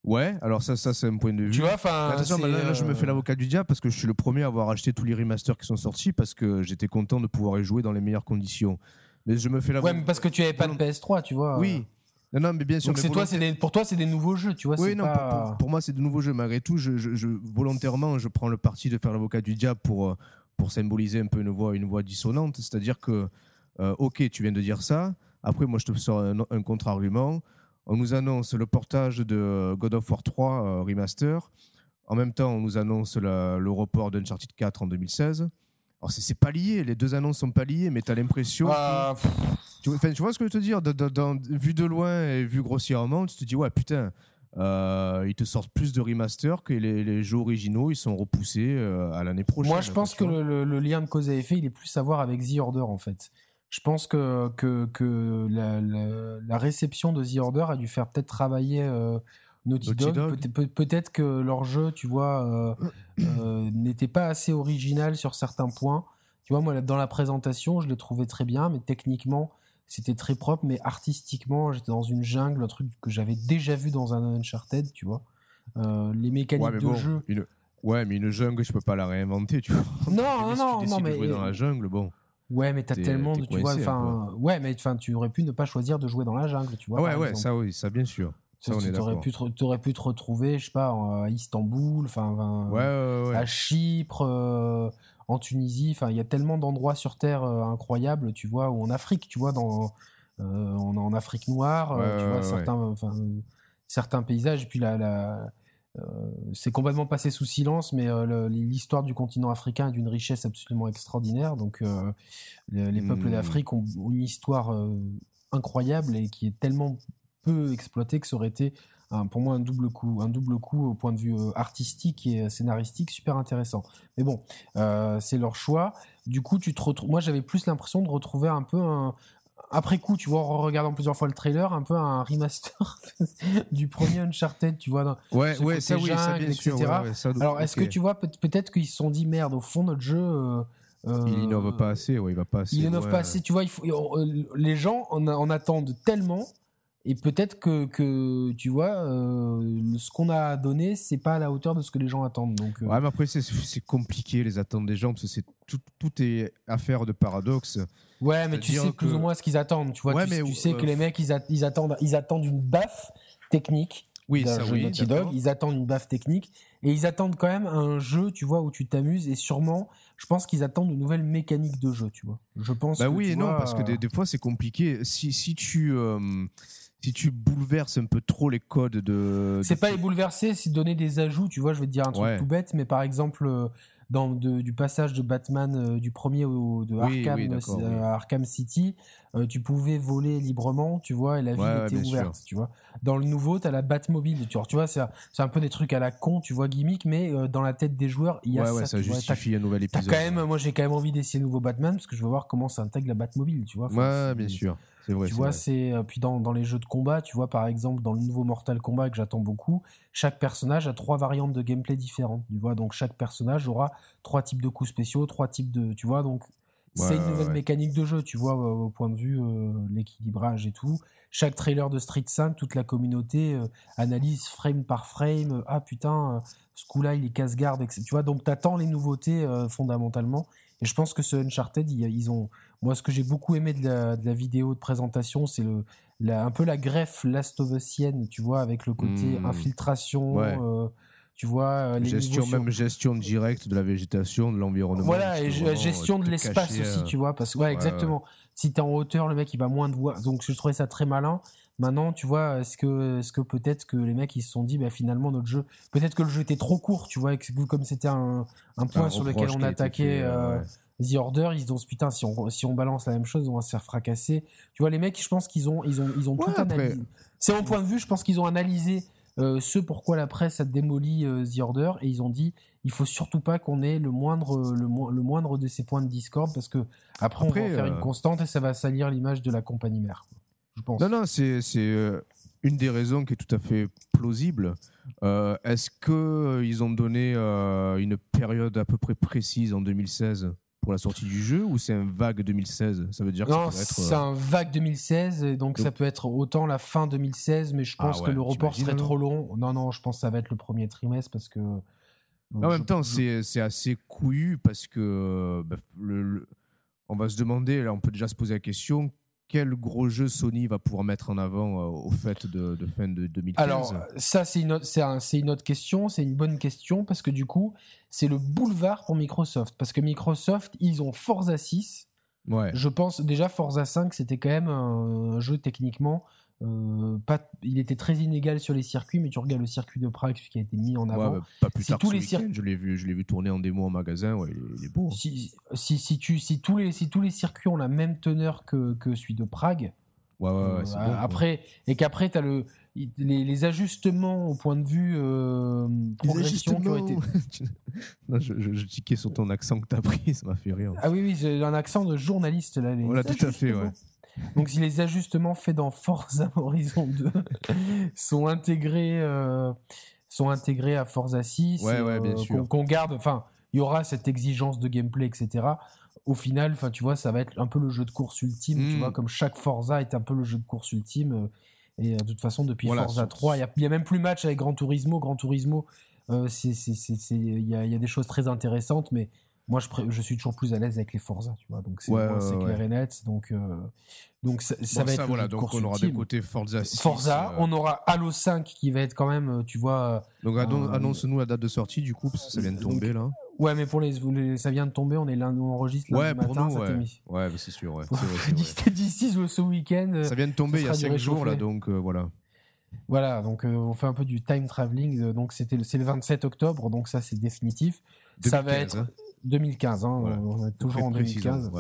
Ouais, alors ça, ça c'est un point de vue. Tu vois, enfin. Attention, là, je me fais euh, l'avocat du diable parce que je suis le premier à avoir acheté tous les remasters qui sont sortis parce que j'étais content de pouvoir y jouer dans les meilleures conditions. Mais je me fais la. Ouais, mais parce que tu avais pas de PS3, tu vois. Oui. Non, non, mais bien sûr. Donc c'est toi, c'est pour toi, c'est des nouveaux jeux, tu vois. Oui, non, pour, moi, c'est de nouveaux jeux. Malgré tout, je, je, volontairement, je prends le parti de faire l'avocat du diable pour, euh, pour symboliser un peu une voix, une voix dissonante. C'est-à-dire que, euh, ok, tu viens de dire ça. Après, moi, je te sors un, contre-argument. On nous annonce le portage de God of War 3 euh, Remaster. En même temps, on nous annonce le report d'Uncharted 4 en 2016. Alors, c'est pas lié, les deux annonces sont pas liées, mais tu as l'impression. Ah, tu, vois, tu, vois ce que je veux te dire? Vu de loin et vu grossièrement, tu te dis, ouais, putain, euh, ils te sortent plus de remaster que les, jeux originaux, ils sont repoussés euh, à l'année prochaine. Moi, je pense que le, lien de cause à effet, il est plus à voir avec The Order, en fait. Je pense que, que, que la, réception de The Order a dû faire peut-être travailler. Euh, Naughty, Dog, peut-être que leur jeu, tu vois, euh, euh, n'était pas assez original sur certains points. Tu vois, moi, dans la présentation, je le trouvais très bien, mais techniquement, c'était très propre, mais artistiquement, j'étais dans une jungle, un truc que j'avais déjà vu dans un Uncharted, tu vois. Euh, les mécaniques de jeu. Ouais, mais une jungle, je peux pas la réinventer, tu vois. Non, non, non, mais. jouer dans la jungle, bon. Ouais, mais t'as tellement de, tu vois, enfin, ouais, mais enfin, tu aurais pu ne pas choisir de jouer dans la jungle, tu vois. ouais, ouais, ça, oui, ça, bien sûr. Tu aurais pu, te, pu te retrouver, je sais pas, à Istanbul, enfin, à Chypre, euh, en Tunisie. Enfin, il y a tellement d'endroits sur Terre euh, incroyables, tu vois, ou en Afrique, tu vois, dans, euh, en, Afrique noire, tu vois, certains, certains paysages. Et puis la, c'est complètement passé sous silence, mais l'histoire du continent africain est d'une richesse absolument extraordinaire. Donc, les, peuples hmm. d'Afrique ont, une histoire incroyable et qui est tellement peu exploité, que ça aurait été pour moi un double coup, un double coup au point de vue euh, artistique et scénaristique super intéressant. Mais bon, euh, c'est leur choix. Du coup, tu te retrouves. Moi, j'avais plus l'impression de retrouver un peu un, après coup, tu vois, en regardant plusieurs fois le trailer, un peu un remaster du premier Uncharted, tu vois. Dans, ouais, ouais, ça, oui, ça, bien etc. Alors, est-ce que tu vois, peut-être qu'ils se sont dit, merde, au fond, notre jeu. Euh, il innove pas assez, ouais, il va pas assez. Il innove pas assez, tu vois. Il faut, les gens en, en attendent tellement et peut-être que, que, tu vois, euh, ce qu'on a donné, c'est pas à la hauteur de ce que les gens attendent. Donc, euh. Ouais, mais après, c'est compliqué les attentes des gens parce que c'est tout, tout est affaire de paradoxe. Ouais, mais tu sais plus ou moins ce qu'ils attendent. Tu vois, tu, mais, tu sais que euh, les mecs, ils, ils, attendent, ils attendent une baffe technique. Oui, ça, oui, Dog. Ils attendent une baffe technique et ils attendent quand même un jeu, tu vois, où tu t'amuses et sûrement, je pense qu'ils attendent de nouvelles mécaniques de jeu, tu vois. Je pense. Bah oui et non, parce que des, des fois c'est compliqué. Si, si tu si tu bouleverses un peu trop les codes de. C'est pas les bouleverser, c'est donner des ajouts. Tu vois, je vais te dire un truc tout bête, mais par exemple, euh, dans du passage de Batman euh, du premier au, de Arkham, euh, Arkham City, tu pouvais voler librement, tu vois, et la ville était ouverte, tu vois. Dans le nouveau, tu as la Batmobile, tu vois, tu vois c'est un peu des trucs à la con, tu vois, gimmick, mais dans la tête des joueurs, il y a ça. ça justifie un nouvel épisode. quand même, moi, j'ai quand même envie d'essayer le nouveau Batman parce que je veux voir comment ça intègre la Batmobile, tu vois. ouais, bien sûr tu vois, c'est euh, puis dans, dans, les jeux de combat, tu vois par exemple dans le nouveau Mortal Kombat que j'attends beaucoup, chaque personnage a trois variantes de gameplay différentes. Tu vois, donc chaque personnage aura trois types de coups spéciaux, trois types de, tu vois, donc c'est une nouvelle mécanique de jeu, tu vois, au point de vue euh, l'équilibrage et tout. Chaque trailer de Street 5, toute la communauté euh, analyse frame par frame. ah putain, ce coup-là il est casse-garde, etc. Tu vois, donc t'attends les nouveautés fondamentalement. Et je pense que ce Uncharted, ils ont moi, ce que j'ai beaucoup aimé de la, vidéo de présentation, c'est le, un peu la greffe Last of Usienne, tu vois, avec le côté hmm. infiltration. Euh, tu vois, euh, les gestion, même gestion directe de la végétation, de l'environnement. Voilà, et gestion de l'espace aussi, euh, tu vois, parce que, ouais, exactement. Si t'es en hauteur, le mec, il va moins de voir. Donc, je trouvais ça très malin. Maintenant, tu vois, est-ce que, est-ce que peut-être que les mecs ils se sont dit, bah, finalement notre jeu, peut-être que le jeu était trop court, tu vois, comme c'était un, un point sur lequel on attaquait The Order, ils se disent putain, si on, si on balance la même chose, on va se faire fracasser. Tu vois, les mecs, je pense qu'ils ont, ils ont, ils ont tout analysé. C'est mon point de vue, je pense qu'ils ont analysé euh, ce pourquoi la presse a démoli euh, The Order et ils ont dit il faut surtout pas qu'on ait le moindre, le, le, moindre de ces points de discorde parce que après, on va en faire une constante et ça va salir l'image de la compagnie mère. Je pense. Non, non, c'est une des raisons qui est tout à fait plausible. Euh, est-ce qu'ils euh, ont donné euh, une période à peu près précise en 2016 pour la sortie du jeu ou c'est un vague 2016 Ça veut dire non, c'est un vague 2016, donc, ça peut être autant la fin 2016, mais je pense ah que le report serait trop long. Non, non, je pense que ça va être le premier trimestre parce que. en même temps, c'est assez couillu parce que bah, on va se demander, là, on peut déjà se poser la question quel gros jeu Sony va pouvoir mettre en avant euh, au fait de, fin de 2015 Alors, ça, c'est une, autre, c'est une autre question, c'est une bonne question, parce que du coup, c'est le boulevard pour Microsoft. Parce que Microsoft, ils ont Forza 6. Ouais. Je pense déjà Forza 5, c'était quand même un jeu techniquement euh, pas, il était très inégal sur les circuits, mais tu regardes le circuit de Prague, celui qui a été mis en avant. Bah, pas plus tard tous les je l'ai vu, je l'ai vu tourner en démo en magasin. Ouais, il, est beau. Hein. Si, si, si, tu, si tous les, si tous les circuits ont la même teneur que, que celui de Prague. Ouais, ouais, ouais, euh, après, et qu'après tu as le les, les, ajustements au point de vue euh, progression qui ont été. non, je, je, tiquais sur ton accent que tu as pris, ça m'a fait rire. Ah oui, oui, j'ai un accent de journaliste là. Les voilà, tout à fait, ouais. Donc si les ajustements faits dans Forza Horizon 2 sont intégrés, euh, sont intégrés à Forza 6, euh, qu'on garde, enfin, il y aura cette exigence de gameplay, etc. Au final, enfin, tu vois, ça va être un peu le jeu de course ultime, tu vois, comme chaque Forza est un peu le jeu de course ultime. Euh, et de toute façon, depuis Forza 3, il n'y a, même plus match avec Gran Turismo. Gran Turismo, il y, a, y a des choses très intéressantes, mais moi je, je, suis toujours plus à l'aise avec les Forza tu vois. Donc c'est clair et net. Donc euh, donc ça, va être voilà, donc on aura des côtés Forza 6, Forza euh, on aura Halo 5 qui va être quand même euh, tu vois donc annonce-nous la date de sortie du coup parce que ça vient de tomber là. ouais mais pour les, ça vient de tomber on est là on enregistre lundi ouais, pour matin nous, ouais. ouais c'est sûr ouais. d'ici ce week-end ça vient de tomber il y a 5 jours là donc voilà. Voilà, donc on fait un peu du time traveling. Donc c'était c'est le 27 octobre, donc ça c'est définitif. ça va être 2015, hein, on est toujours en 2015.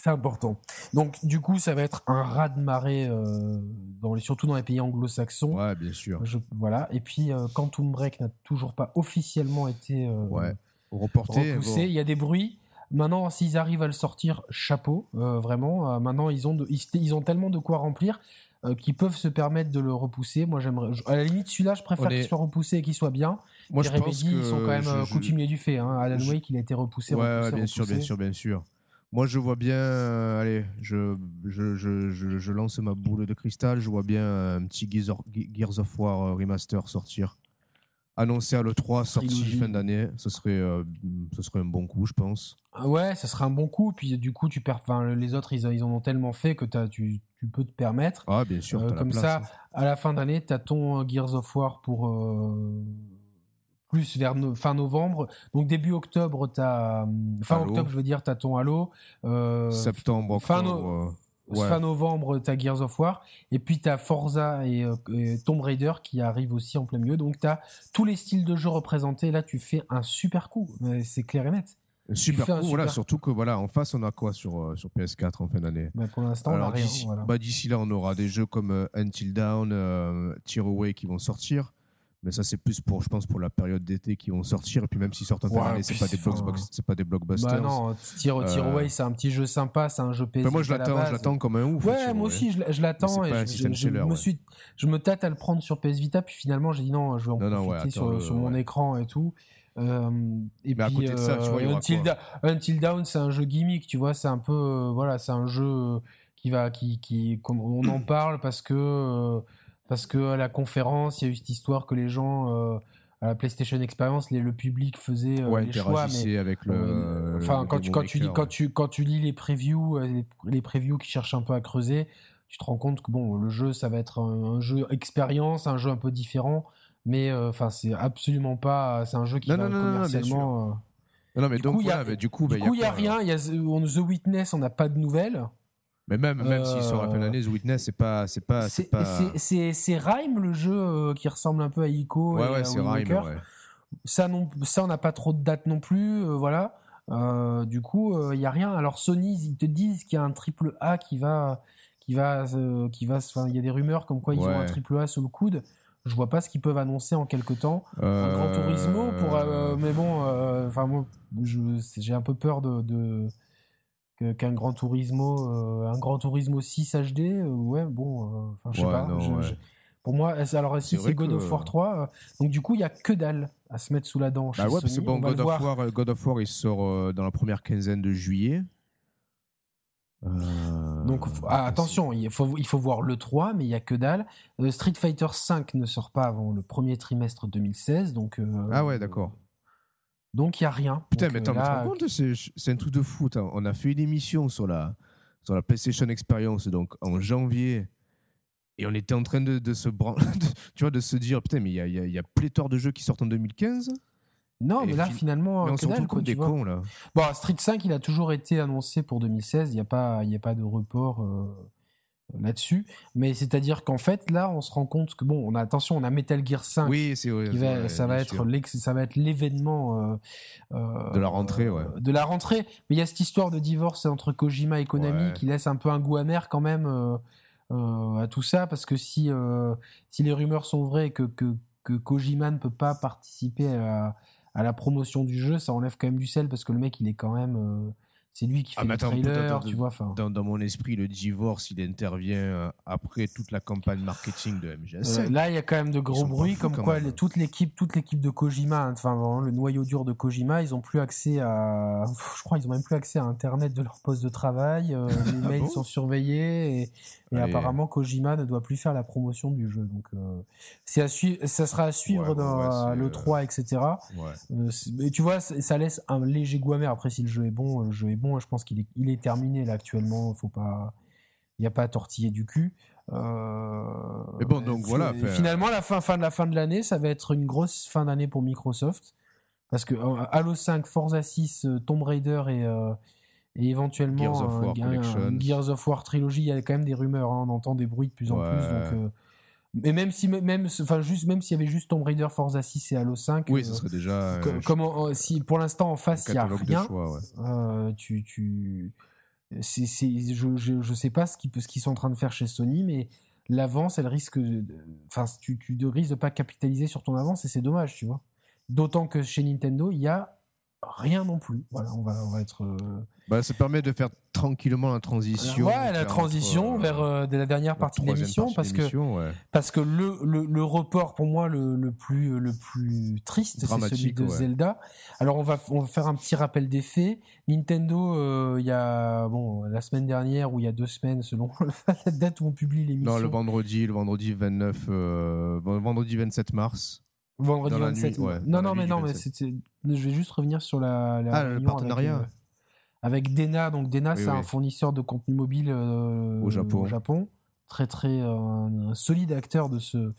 C'est important. Donc, du coup, ça va être un raz de marée, euh, dans les, surtout dans les pays anglo-saxons. Ouais, bien sûr. voilà. Et puis, euh, Quantum Break n'a toujours pas officiellement été euh, reporté. Repoussé. Il y a des bruits. Maintenant, s'ils arrivent à le sortir, chapeau, vraiment. maintenant, ils ont, ils, ont tellement de quoi remplir qu'ils peuvent se permettre de le repousser. Moi, j'aimerais. À la limite, celui-là, je préfère qu'il soit repoussé et qu'il soit bien. Moi, je pense que ils sont quand même euh, coutumiers du fait. Hein. Alan Wake, il a été repoussé. Ouais, bien sûr, bien sûr, bien sûr. Moi, je vois bien. Euh, allez, je, je, je, je, lance ma boule de cristal. Je vois bien un petit Gears of War euh, remaster sortir. Annoncé à l'E3, sorti fin d'année. Ce serait, ce serait un bon coup, je pense. Ah ouais, ça serait un bon coup. Puis du coup, tu perds. Enfin, les autres, ils, ils en ont tellement fait que as, tu, tu peux te permettre. Ah, bien sûr. comme ça, à la fin d'année, tu as ton Gears of War pour plus vers fin novembre. Donc début octobre, tu as. Fin octobre, je veux dire, tu as ton Halo. Euh, Septembre, fin, euh, fin novembre, tu as Gears of War. Et puis tu as Forza et, euh, et, Tomb Raider qui arrivent aussi en plein milieu. Donc tu as tous les styles de jeu représentés. Là, tu fais un super coup. C'est clair et net. Super coup, voilà, surtout que voilà, en face, on a quoi sur, sur PS4 en fin d'année? Bah, Pour l'instant, on a rien. Bah, d'ici là, on aura des jeux comme Until Dawn, Tear Away qui vont sortir. Mais ça, c'est plus pour, je pense, pour la période d'été qui vont sortir. Et puis même si sortent en ouais, c'est pas, des c'est pas des blockbusters. Bah non, Tear, Away, c'est un petit jeu sympa, c'est un jeu PS. moi, je l'attends, je l'attends comme un ouf. Ouais, moi aussi, je, l'attends. Et je, me suis, je me tâte à le prendre sur PS Vita. Puis finalement, j'ai dit non, je vais en profiter sur, sur mon écran et tout. Euh, et mais puis, à côté de ça, tu vois, Until, Until Down, c'est un jeu gimmick, tu vois, c'est un peu, euh, voilà, c'est un jeu qui va, qui, qui, on en parle parce que euh, parce que à la conférence, il y a eu cette histoire que les gens euh, à la PlayStation Experience, les, le public faisait euh, les choix, mais avec le. Enfin, quand, tu, quand, tu lis, quand, tu, quand tu lis les previews, euh, les, previews qui cherchent un peu à creuser, tu te rends compte que bon, le jeu, ça va être un, jeu expérience, un jeu un peu différent, mais enfin, c'est absolument pas. C'est un jeu qui va commercialement. Non, mais donc, du coup, il y a, rien. Y a The Witness, on n'a pas de nouvelles. Mais même, même s'il sort à peine année, The Witness, c'est pas. C'est pas. C'est c'est Rhyme, le jeu euh, qui ressemble un peu à Ico. Ouais, ouais, c'est Rhyme. Ouais. Ça, non, ça, on n'a pas trop de dates non plus. Euh, voilà. Euh, du coup, il y a rien. Alors Sony, ils te disent qu'il y a un triple A qui va, qui va, qui va. Enfin, il y a des rumeurs comme quoi ils ont un triple A sous le coude. Je vois pas ce qu'ils peuvent annoncer en quelque temps. Un Grand Turismo pour, mais bon, enfin moi, j'ai un peu peur de, qu'un Grand Turismo, un Grand Turismo 6 HD. ouais, bon, enfin je sais pas. Pour moi, alors si c'est God of War 3, donc du coup il y a que dalle à se mettre sous la dent. Bah ouais, parce que bon, God of, War, euh, God of War, il sort euh, dans la première quinzaine de juillet. Euh, donc ah, attention, il faut, il faut voir le 3, mais il y a que dalle. Street Fighter 5 ne sort pas avant le premier trimestre 2016, donc. ah ouais, d'accord. Donc il y a rien. Putain, mais attends, là, c'est un truc de fou. On a fait une émission sur la sur la PlayStation Experience, donc en janvier et on était en train de, de se tu vois, de se dire putain, mais il y a, y a, pléthore de jeux qui sortent en 2015. Non, mais là, finalement, mais on dalle, quoi, des cons, là. Bon, Street 5, il a toujours été annoncé pour 2016. Il n'y a, pas, y a pas de report euh, là-dessus. Mais c'est-à-dire qu'en fait, là, on se rend compte que, bon, on a, attention, on a Metal Gear 5. Oui, c'est ça, va être ça va être l'événement. Euh, euh, de la rentrée, ouais. De la rentrée. Mais il y a cette histoire de divorce entre Kojima et Konami qui laisse un peu un goût amer quand même euh, à tout ça parce que si euh, si les rumeurs sont vraies que que, que Kojima ne peut pas participer à, à, la promotion du jeu, ça enlève quand même du sel parce que le mec il est quand même euh, c'est lui qui ah, fait le trailer, tu vois. Dans, dans, mon esprit, le divorce, il intervient euh, après toute la campagne marketing de MGS. Euh, là, il y a quand même de gros bruits, comme quoi toute l'équipe, toute l'équipe de Kojima, hein, enfin le noyau dur de Kojima, ils ont plus accès à, je crois, ils ont même plus accès à Internet de leur poste de travail. Euh, les ah mails sont surveillés et, apparemment Kojima ne doit plus faire la promotion du jeu. Donc, c'est à suivre, ça sera à suivre dans le 3, etc. et tu vois, ça laisse un léger goût amer. Après, si le jeu est bon, le jeu est bon. Je pense qu'il est, il est terminé là actuellement. Faut pas, il n'y a pas à tortiller du cul. Euh, Mais bon, donc voilà. Finalement, la fin, fin de la fin de l'année, ça va être une grosse fin d'année pour Microsoft parce que euh, Halo 5, Forza 6, euh, Tomb Raider et, et éventuellement Gears of, War, Gears of War trilogie, il y a quand même des rumeurs. Hein, on entend des bruits de plus en plus. Donc mais même si même enfin juste même s'il y avait juste Tomb Raider, Forza 6 et Halo 5 oui ce serait déjà euh, comment si pour l'instant en face il y a rien euh, tu tu c'est je, je, je sais pas ce qu'ils ce qu'ils sont en train de faire chez Sony mais l'avance elle risque enfin tu tu risques de pas capitaliser sur ton avance et c'est dommage tu vois. D'autant que chez Nintendo il y a rien non plus. Voilà, on va, on va être. Euh, bah, ça permet de faire tranquillement la transition. Ouais, la transition vers euh, la dernière partie de l'émission parce que parce que le, le, le, report pour moi le, le plus le plus triste c'est celui de Zelda. Alors on va on va faire un petit rappel des faits. Nintendo euh, il y a bon la semaine dernière ou il y a deux semaines selon la date où on publie l'émission. Non, le vendredi, le vendredi 29 vendredi 27 mars. Vendredi 27. non, non, mais non, mais je vais juste revenir sur la, la ah, le partenariat. Avec, euh, Dena. Donc Dena, c'est un fournisseur de contenu mobile euh, au, Japon. au, Japon. Très très euh, un solide acteur de ce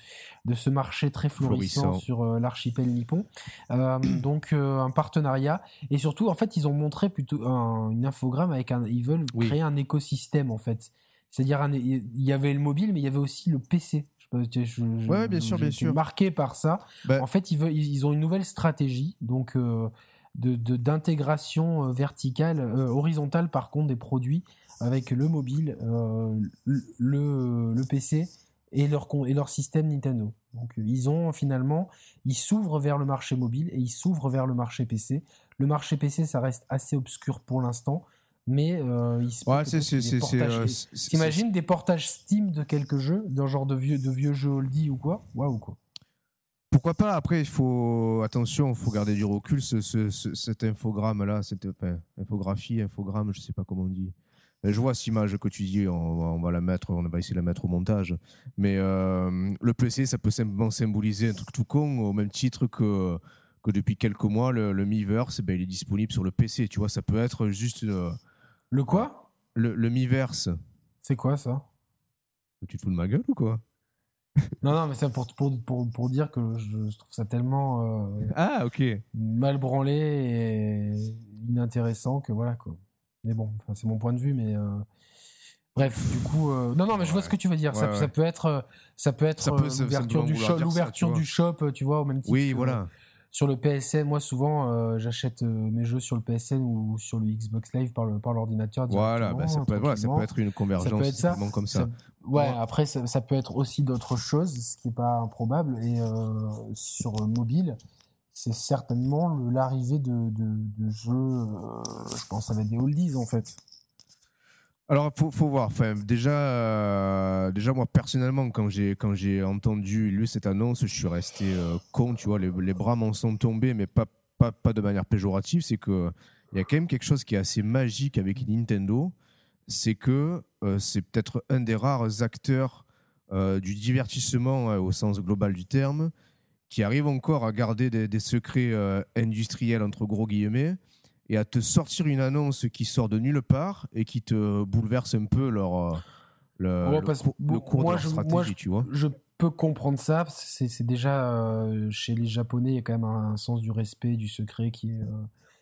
de ce marché très florissant, sur l'archipel nippon. donc un partenariat et surtout en fait ils ont montré plutôt une infogramme avec un ils veulent créer un écosystème en fait. C'est-à-dire il y avait le mobile mais il y avait aussi le PC ouais, bien sûr, bien sûr. Marqué par ça. Bah en fait, ils, veulent, ils ont une nouvelle stratégie, donc euh, de d'intégration euh, verticale, euh, horizontale par contre des produits avec le mobile, le, le PC et leur et leur système Nintendo. Donc ils ont finalement, ils s'ouvrent vers le marché mobile et ils s'ouvrent vers le marché PC. Le marché PC, ça reste assez obscur pour l'instant mais euh, il se ouais, c'est euh, T'imagines des portages Steam de quelques jeux, d'un genre de vieux, de vieux jeux oldie ou quoi? Waouh quoi. Pourquoi pas? Après, il faut attention, il faut garder du recul. Ce, ce, cet infogramme là, cette infographie, infogramme, je sais pas comment on dit. Je vois cette image que tu dis, on va, la mettre, on va essayer de la mettre au montage. Mais euh, le PC, ça peut simplement symboliser un truc tout con, au même titre que que depuis quelques mois, le, le Miiverse, ben, il est disponible sur le PC. Tu vois, ça peut être juste le quoi Le, le Miiverse. C'est quoi ça? Tu te fous de ma gueule ou quoi? Non, non, mais c'est pour, pour, pour, pour, dire que je, trouve ça tellement euh, ah, ok. mal branlé et inintéressant que voilà quoi. Mais bon, c'est mon point de vue, mais euh, bref, du coup, euh, non, non, mais je vois ce que tu veux dire. ça, ça, peut être, ça peut être l'ouverture du, shop, du shop, tu vois, au même titre. Oui, voilà sur le PSN, moi souvent euh, j'achète euh, mes jeux sur le PSN ou sur le Xbox Live par le par l'ordinateur. Voilà, bah, ça, peut, voilà, ça peut être une convergence ça peut être comme ça. ouais, après ça, ça, peut être aussi d'autres choses, ce qui est pas improbable. Et euh, sur mobile, c'est certainement l'arrivée de, de, de, jeux, je pense avec des oldies en fait. Alors, faut, faut voir. Déjà, euh, déjà moi personnellement, quand j'ai quand j'ai entendu lu cette annonce, je suis resté euh, con. Tu vois, les, bras m'en sont tombés, mais pas, pas pas de manière péjorative. C'est que il y a quand même quelque chose qui est assez magique avec Nintendo, c'est que c'est peut-être un des rares acteurs du divertissement au sens global du terme qui arrive encore à garder des, secrets euh, industriels entre gros guillemets et à te sortir une annonce qui sort de nulle part et qui te bouleverse un peu leur euh, le, cours de leur stratégie, tu vois. Je peux comprendre ça. C'est déjà euh, chez les Japonais, il y a quand même un, sens du respect, du secret qui est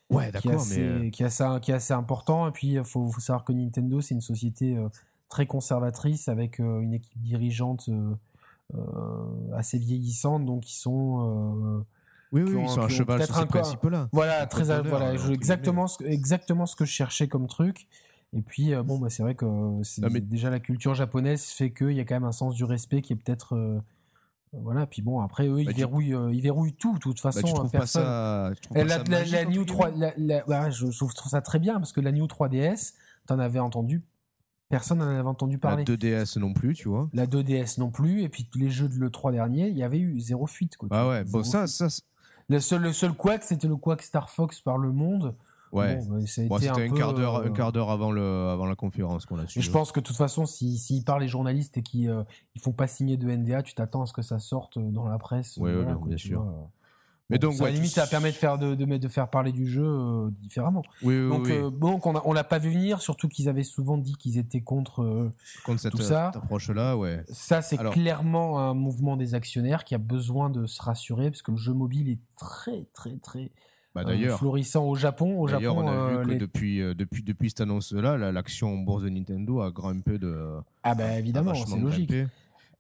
ouais, qui, est assez, qui, est assez, qui est assez important. Et puis il faut, faut, savoir que Nintendo, c'est une société très conservatrice avec une équipe dirigeante euh, assez vieillissantes, donc ils sont euh, oui, oui, ils sont à cheval sur ces principes-là. Voilà, très, voilà, hein, exactement, ce, exactement ce que je cherchais comme truc. Et puis, euh, bon, bah, c'est vrai que mais... déjà la culture japonaise fait qu'il y a quand même un sens du respect qui est peut-être. voilà, puis bon, après, eux, ils, bah, verrouillent, ils verrouillent tout, de toute bah, façon. Bah, personne... pas ça, la, la, la, New 3, je, trouve ça très bien parce que la New 3DS, t'en avais entendu Personne n'en avait entendu parler. La 2DS non plus, tu vois. La 2DS non plus. Et puis les jeux de l'E3 dernier, il y avait eu zéro fuite. Quoi, ah ouais, bon, ça, ça. Le seul, le seul quack, c'était le quack Star Fox par le monde. Ouais. Bon, c'était un, quart d'heure, un euh, quart d'heure avant le, avant la conférence qu'on a su. Je pense que de toute façon, s'ils si, si parlent les journalistes et qu'ils euh, ils font pas signer de NDA, tu t'attends à ce que ça sorte dans la presse. Oui, bien sûr. Mais donc, à la limite, ça permet de faire de, de, de faire parler du jeu euh, différemment. Oui, oui, donc, oui. Euh, donc on, on l'a pas vu venir, surtout qu'ils avaient souvent dit qu'ils étaient contre, euh, contre cette, tout ça. approche-là, ouais. Ça, c'est clairement un mouvement des actionnaires qui a besoin de se rassurer parce que le jeu mobile est très, très, très bah, d'ailleurs, florissant au Japon. Au Japon, on a vu que depuis, depuis, depuis cette annonce-là, l'action bourse de Nintendo a grimpé de. Ah bah évidemment, c'est logique.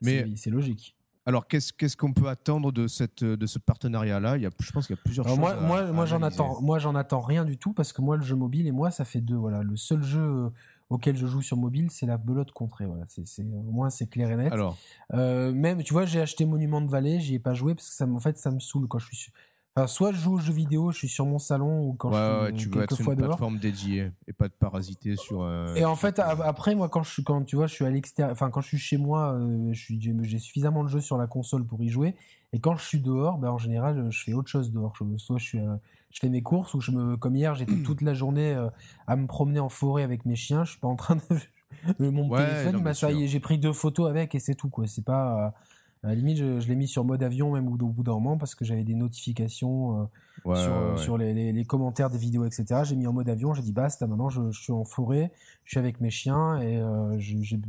Mais c'est logique. Alors, qu'est-ce qu'on peut attendre de, cette, de ce partenariat-là? Je pense qu'il y a plusieurs choses. Moi, moi, moi j'en attends, moi, j'en attends rien du tout parce que moi, le jeu mobile et moi, ça fait deux. Voilà, le seul jeu euh, auquel je joue sur mobile, c'est la belote contrée. Voilà, c'est, au moins c'est clair et net. Alors, euh, même, tu vois, j'ai acheté Monument de Vallée, j'y ai pas joué parce que ça, en fait, ça me saoule quand je suis soit je joue aux jeux vidéo, je suis sur mon salon ou quand je suis tu veux être sur une plateforme dédiée et pas de parasiter sur. Euh, et en fait, après moi, quand je suis, quand tu vois, je suis à l'extérieur, enfin quand je suis chez moi, euh, j'ai suffisamment de jeux sur la console pour y jouer. Et quand je suis dehors, ben en général, je fais autre chose dehors. soit je suis, euh, je fais mes courses ou je me, comme hier, j'étais toute la journée à me promener en forêt avec mes chiens. Je suis pas en train de mon téléphone, bah, ça j'ai pris deux photos avec et c'est tout quoi. C'est pas à la limite, je, l'ai mis sur mode avion même au, bout d'un moment parce que j'avais des notifications euh, sur, les, commentaires des vidéos, etc. J'ai mis en mode avion, j'ai dit basta, maintenant je, suis en forêt, je suis avec mes chiens et euh, j'ai,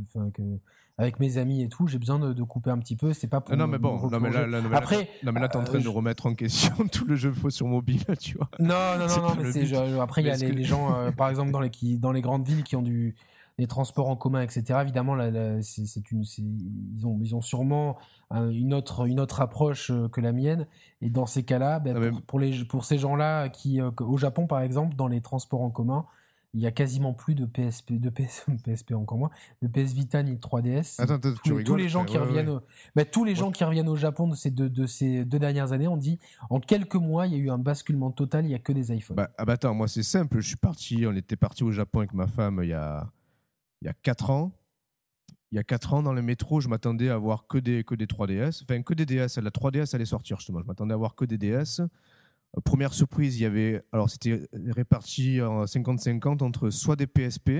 avec mes amis et tout, j'ai besoin de, couper un petit peu. C'est pas pour. Non, mais bon, non, mais là, là, après, non, mais là, t'es en train euh, de remettre en question tout le jeu faux sur mobile, tu vois. Non, non, non, non, mais c'est, après, il y a les, les, gens, par exemple, dans les, qui, dans les grandes villes qui ont du, les transports en commun, etc. Évidemment, c'est une, ils ont, ils ont sûrement une autre, une autre approche euh, que la mienne. Et dans ces cas-là, ben, ah, pour, les, pour ces gens-là qui, euh, au Japon par exemple, dans les transports en commun, il y a quasiment plus de PSP, de PS, PSP encore moins, de PS Vita ni de 3DS. Attends, attends, tous, tous, les gens qui reviennent, Au, tous les gens qui reviennent au Japon de ces deux, de ces deux dernières années, on dit en quelques mois, il y a eu un basculement total. Il y a que des iPhones. Bah, ah bah attends, moi c'est simple. Je suis parti, on était parti au Japon avec ma femme il y a il y a 4 ans. Il y a 4 ans, dans le métro, je m'attendais à voir que des, que des 3DS. Enfin, que des DS. La 3DS allait sortir, justement. Je m'attendais à voir que des DS. Euh, première surprise, il y avait. Alors, c'était réparti en 50-50 entre soit des PSP,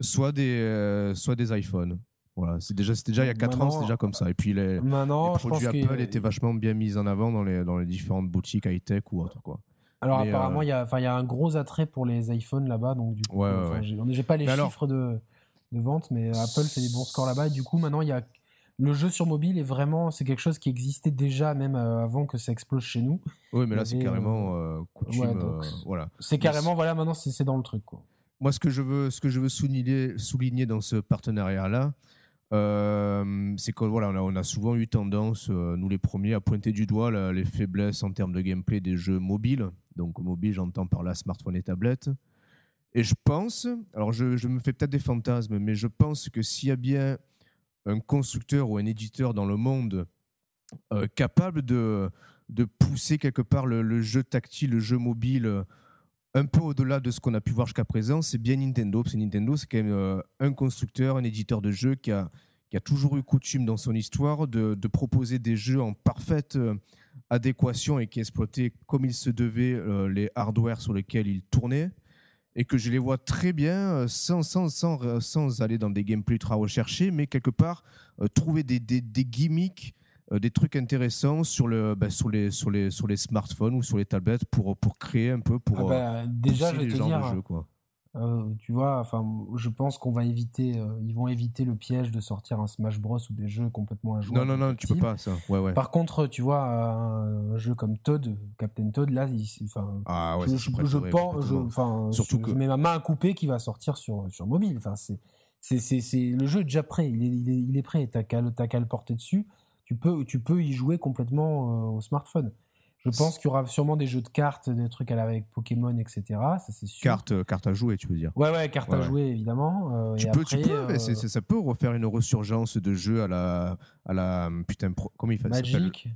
soit des, euh, soit des iPhones. Voilà, c'est déjà, déjà il y a 4 ans, c'est déjà comme ça. Et puis les, les produits Apple étaient vachement bien mis en avant dans les, dans les différentes boutiques high-tech ou autre. Quoi. Alors apparemment, euh, il y, a, y a un gros attrait pour les iPhones là-bas, donc du coup, j'ai pas les chiffres de, de, vente, mais Apple fait des bons scores là-bas. Et du coup, maintenant, il y a le jeu sur mobile est vraiment, c'est quelque chose qui existait déjà même euh, avant que ça explose chez nous. Oui, mais là, c'est carrément euh, voilà. C'est carrément, voilà, maintenant, c'est dans le truc, quoi. Moi, ce que je veux, ce que je veux souligner, souligner dans ce partenariat-là, euh, c'est que voilà, on a, souvent eu tendance, euh, nous les premiers, à pointer du doigt les faiblesses en termes de gameplay des jeux mobiles. Donc mobile, j'entends par là smartphone et tablette. Et je pense, alors je, me fais peut-être des fantasmes, mais je pense que s'il y a bien un constructeur ou un éditeur dans le monde euh, capable de, de pousser quelque part le, jeu tactile, le jeu mobile un peu au-delà de ce qu'on a pu voir jusqu'à présent, c'est bien Nintendo. C'est Nintendo, c'est quand même euh, un constructeur, un éditeur de jeux qui a, qui a toujours eu coutume dans son histoire de, proposer des jeux en parfaite euh, adéquation et qui exploitait comme il se devait euh, les hardware sur lesquels il tournait. Et que je les vois très bien, sans, sans, sans, sans aller dans des gameplays ultra recherchés, mais quelque part trouver des, des, des gimmicks des trucs intéressants sur, le, bah, sur, les, sur, les, sur les smartphones ou sur les tablettes pour, pour créer un peu, pour ah bah, déjà, je vais te dire, jeu, quoi. Euh, tu vois, enfin, je pense qu'on va éviter, euh, ils vont éviter le piège de sortir un Smash Bros ou des jeux complètement injouables. Non, non, non, tu peux pas ça. Ouais, ouais. Par contre, tu vois, un jeu comme Todd, Captain Todd, là, enfin, ah, ouais, je, je, je pense, enfin, surtout que je mets ma main à couper qui va sortir sur sur mobile. Enfin, c'est c'est c'est le jeu est déjà prêt, il est il est, il est prêt. T'as qu'à qu'à le porter dessus tu peux, tu peux y jouer complètement euh, au smartphone. Je pense qu'il y aura sûrement des jeux de cartes, des trucs avec Pokémon, etc. Ça, c'est sûr. Cartes, euh, carte à jouer, tu veux dire Ouais, ouais, carte à jouer, évidemment. Euh, tu, peux, tu peux, ça peut refaire une ressurgence de jeux à la. À la putain, comment il fait Magic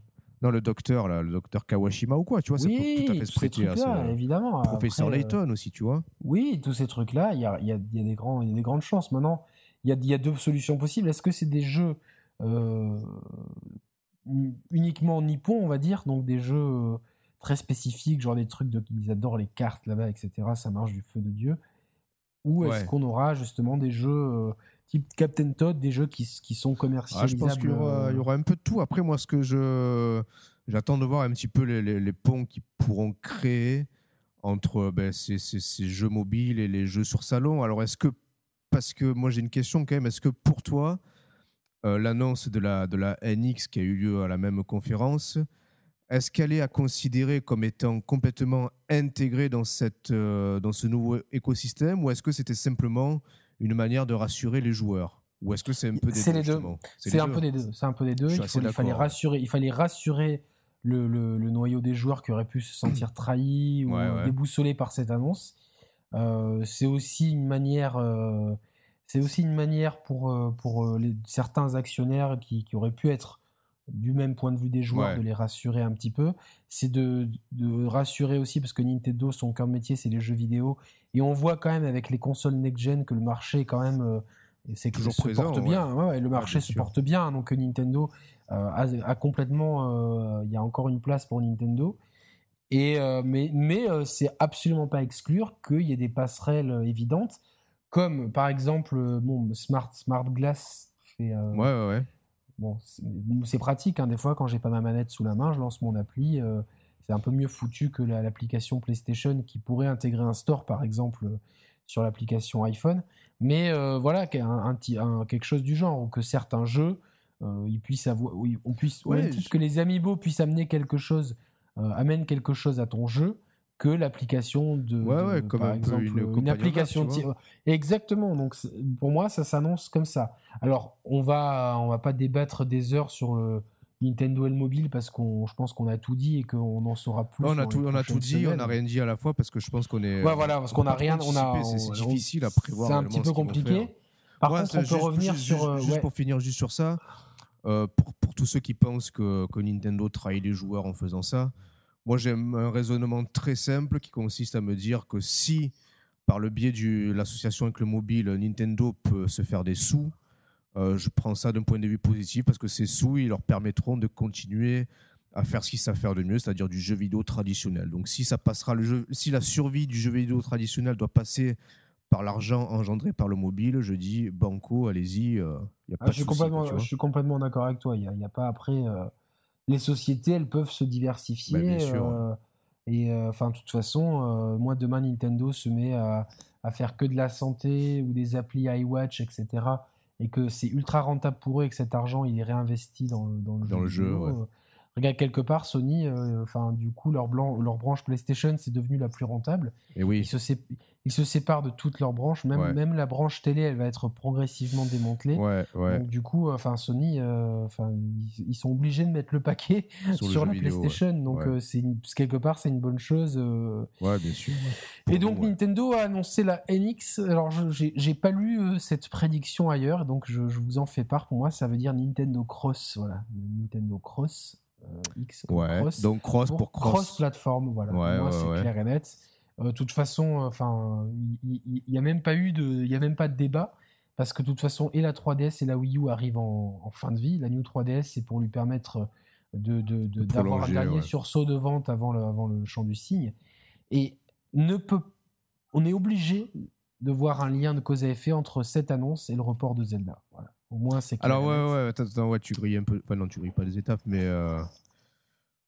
non, le docteur, là, le docteur Kawashima ou quoi, tu vois, ça peut tout à fait se prêter à ça. évidemment. Professeur Layton aussi, tu vois. Oui, tous ces trucs-là, il y a, y, a, y a, des grands, y a des grandes chances. Maintenant, il y a, y a deux solutions possibles. Est-ce que c'est des jeux uniquement nippon, on va dire, donc des jeux euh, très spécifiques, genre des trucs de, ils adorent les cartes là-bas, etc. Ça marche du feu de Dieu. Ou est-ce qu'on aura justement des jeux euh, type Captain Todd, des jeux qui, qui sont commercialisables ah, Je pense qu'il y, y, aura un peu de tout. Après, moi, ce que je j'attends de voir un petit peu les, les, ponts qui pourront créer entre ben, ces, ces, ces, jeux mobiles et les jeux sur salon. Alors, est-ce que, parce que moi j'ai une question quand même, est-ce que pour toi, euh, l'annonce de la, de la NX qui a eu lieu à la même conférence, est-ce qu'elle est à considérer comme étant complètement intégrée dans, cette, euh, dans ce nouveau écosystème ou est-ce que c'était simplement une manière de rassurer les joueurs? Ou est-ce que c'est un peu des deux, les deux. C'est un peu des deux. C'est un peu des deux. Il, fallait rassurer, il fallait rassurer le, le, noyau des joueurs qui auraient pu se sentir trahis ou déboussolés par cette annonce. Euh, c'est aussi une manière c'est aussi une manière pour, euh, pour euh, les, certains actionnaires qui, qui, auraient pu être du même point de vue des joueurs, de les rassurer un petit peu. C'est de, de, rassurer aussi, parce que Nintendo, son cœur métier, c'est les jeux vidéo. Et on voit quand même avec les consoles next-gen que le marché, quand même, euh, c'est toujours se porte bien. Ouais, le marché se porte bien. Donc Nintendo a, a, complètement. Il y a encore une place pour Nintendo. Et, mais mais c'est absolument pas exclure qu'il y ait des passerelles évidentes comme par exemple, euh, bon, Smart, Smart Glass fait. Euh, ouais, ouais, ouais. Bon, c'est pratique, hein, des fois, quand j'ai pas ma manette sous la main, je lance mon appli. Euh, c'est un peu mieux foutu que l'application PlayStation qui pourrait intégrer un store, par exemple, sur l'application iPhone. Mais voilà, un, un, quelque chose du genre, ou que certains jeux, ils puissent avoir, oui, on puisse, ouais, que les amiibo puissent amener quelque chose, amènent quelque chose à ton jeu que l'application de, ouais, comme par exemple une, application exactement donc pour moi ça s'annonce comme ça. Alors on va on va pas débattre des heures sur le Nintendo et le mobile parce qu'on je pense qu'on a tout dit et qu'on en saura plus on a tout on a tout dit on n'a rien dit à la fois parce que je pense qu'on est ouais voilà parce qu'on a rien on a c'est difficile à prévoir c'est un petit peu compliqué. par contre on peut revenir sur euh, juste, pour finir juste sur ça euh, pour, pour tous ceux qui pensent que, que Nintendo trahit les joueurs en faisant ça moi, j'ai un raisonnement très simple qui consiste à me dire que si, par le biais de l'association avec le mobile, Nintendo peut se faire des sous, euh, je prends ça d'un point de vue positif parce que ces sous, ils leur permettront de continuer à faire ce qu'ils savent faire de mieux, c'est-à-dire du jeu vidéo traditionnel. Donc, si ça passera le jeu, si la survie du jeu vidéo traditionnel doit passer par l'argent engendré par le mobile, je dis banco, allez-y. Euh, ah, je, suis complètement, je suis complètement d'accord avec toi. Il n'y a, a, pas après. Euh, les sociétés, elles peuvent se diversifier. Bah, euh, et euh, enfin, de toute façon, euh, moi demain Nintendo se met à, faire que de la santé ou des applis iWatch, etc. Et que c'est ultra rentable pour eux et que cet argent il est réinvesti dans, dans le dans jeu. Le jeu regarde quelque part Sony, enfin du coup leur, blanc, leur branche PlayStation c'est devenu la plus rentable. Et oui. Ils se, ils se séparent de toutes leurs branches. Même, même la branche télé, elle va être progressivement démantelée. Donc, du coup, enfin, Sony, enfin, ils, sont obligés de mettre le paquet sur, la PlayStation. Donc, c'est quelque part, c'est une bonne chose. Ouais, bien sûr. Et donc, Nintendo a annoncé la NX. Alors, j'ai pas lu cette prédiction ailleurs, donc je, je, vous en fais part. Pour moi, ça veut dire Nintendo Cross. Voilà, Nintendo Cross. X cross. Donc cross pour, cross. cross plateforme, voilà. moi, c'est clair et net. De toute façon, enfin, il n'y a même pas eu de, il y a même pas de débat parce que de toute façon, et la 3DS et la Wii U arrivent en, fin de vie. La New 3DS, c'est pour lui permettre de, d'avoir de, un dernier sursaut de vente avant le, avant le champ du signe. Et ne peut, on est obligé de voir un lien de cause à effet entre cette annonce et le report de Zelda. Voilà. Au moins, c'est Alors, ouais, ouais, attends, ouais, tu grilles un peu. Enfin, non, tu grilles pas les étapes, mais. Euh,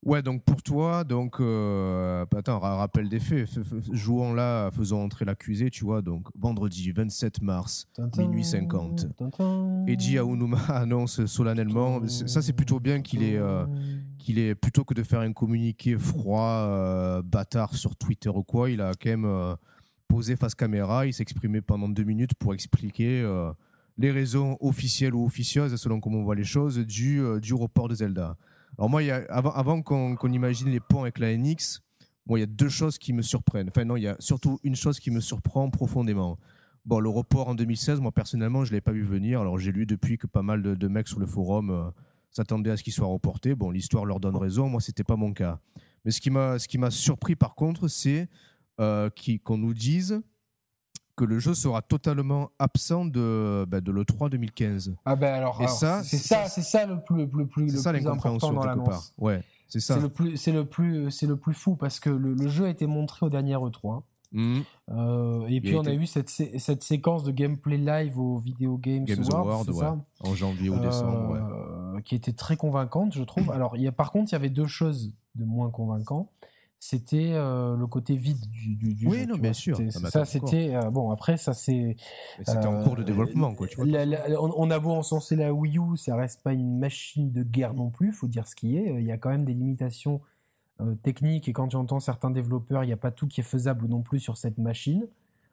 ouais, donc pour toi, donc. Euh... Attends, rappel des faits. Jouons là, faisons entrer l'accusé, tu vois. Donc, vendredi 27 mars, minuit 50. Eiji Aonuma annonce solennellement. Ça, c'est plutôt bien qu'il ait, euh, qu'il ait. Plutôt que de faire un communiqué froid, euh, bâtard sur Twitter ou quoi, il a quand même posé face caméra. Il s'exprimait pendant deux minutes pour expliquer les raisons officielles ou officieuses, selon comment on voit les choses, du, euh, du report de Zelda. Alors moi, avant, qu'on imagine les ponts avec la NX, il y a deux choses qui me surprennent. Enfin non, il y a surtout une chose qui me surprend profondément. Bon, le report en 2016, moi personnellement, je ne l'ai pas vu venir. Alors j'ai lu depuis que pas mal de, mecs sur le forum euh, s'attendaient à ce qu'il soit reporté. Bon, l'histoire leur donne raison, moi c'était pas mon cas. Mais ce qui m'a surpris par contre, c'est euh, qu'on nous dise que le jeu sera totalement absent de, bah, de l'E3 2015. Ah ben alors, Et ça, c'est ça, c'est ça le plus, le plus, le plus important dans l'annonce. Ouais, c'est ça. C'est le plus, c'est le plus, c'est le plus fou parce que le, jeu a été montré au dernier E3. Mmh. Euh, et puis on a eu cette, cette séquence de gameplay live au Video Games, Awards, ça en janvier ou décembre, euh, qui était très convaincante, je trouve. Alors, il y a, par contre, il y avait deux choses de moins convaincantes c'était euh, le côté vide du, du, du oui, non, bien sûr. Ah, bah, ça, c'était euh, bon. Après, ça c'est. C'était en cours de euh, développement, quoi. Tu vois, on, a beau encenser la Wii U, ça reste pas une machine de guerre non plus. Faut dire ce qui est. Il y a quand même des limitations techniques et quand tu entends certains développeurs, il n'y a pas tout qui est faisable non plus sur cette machine.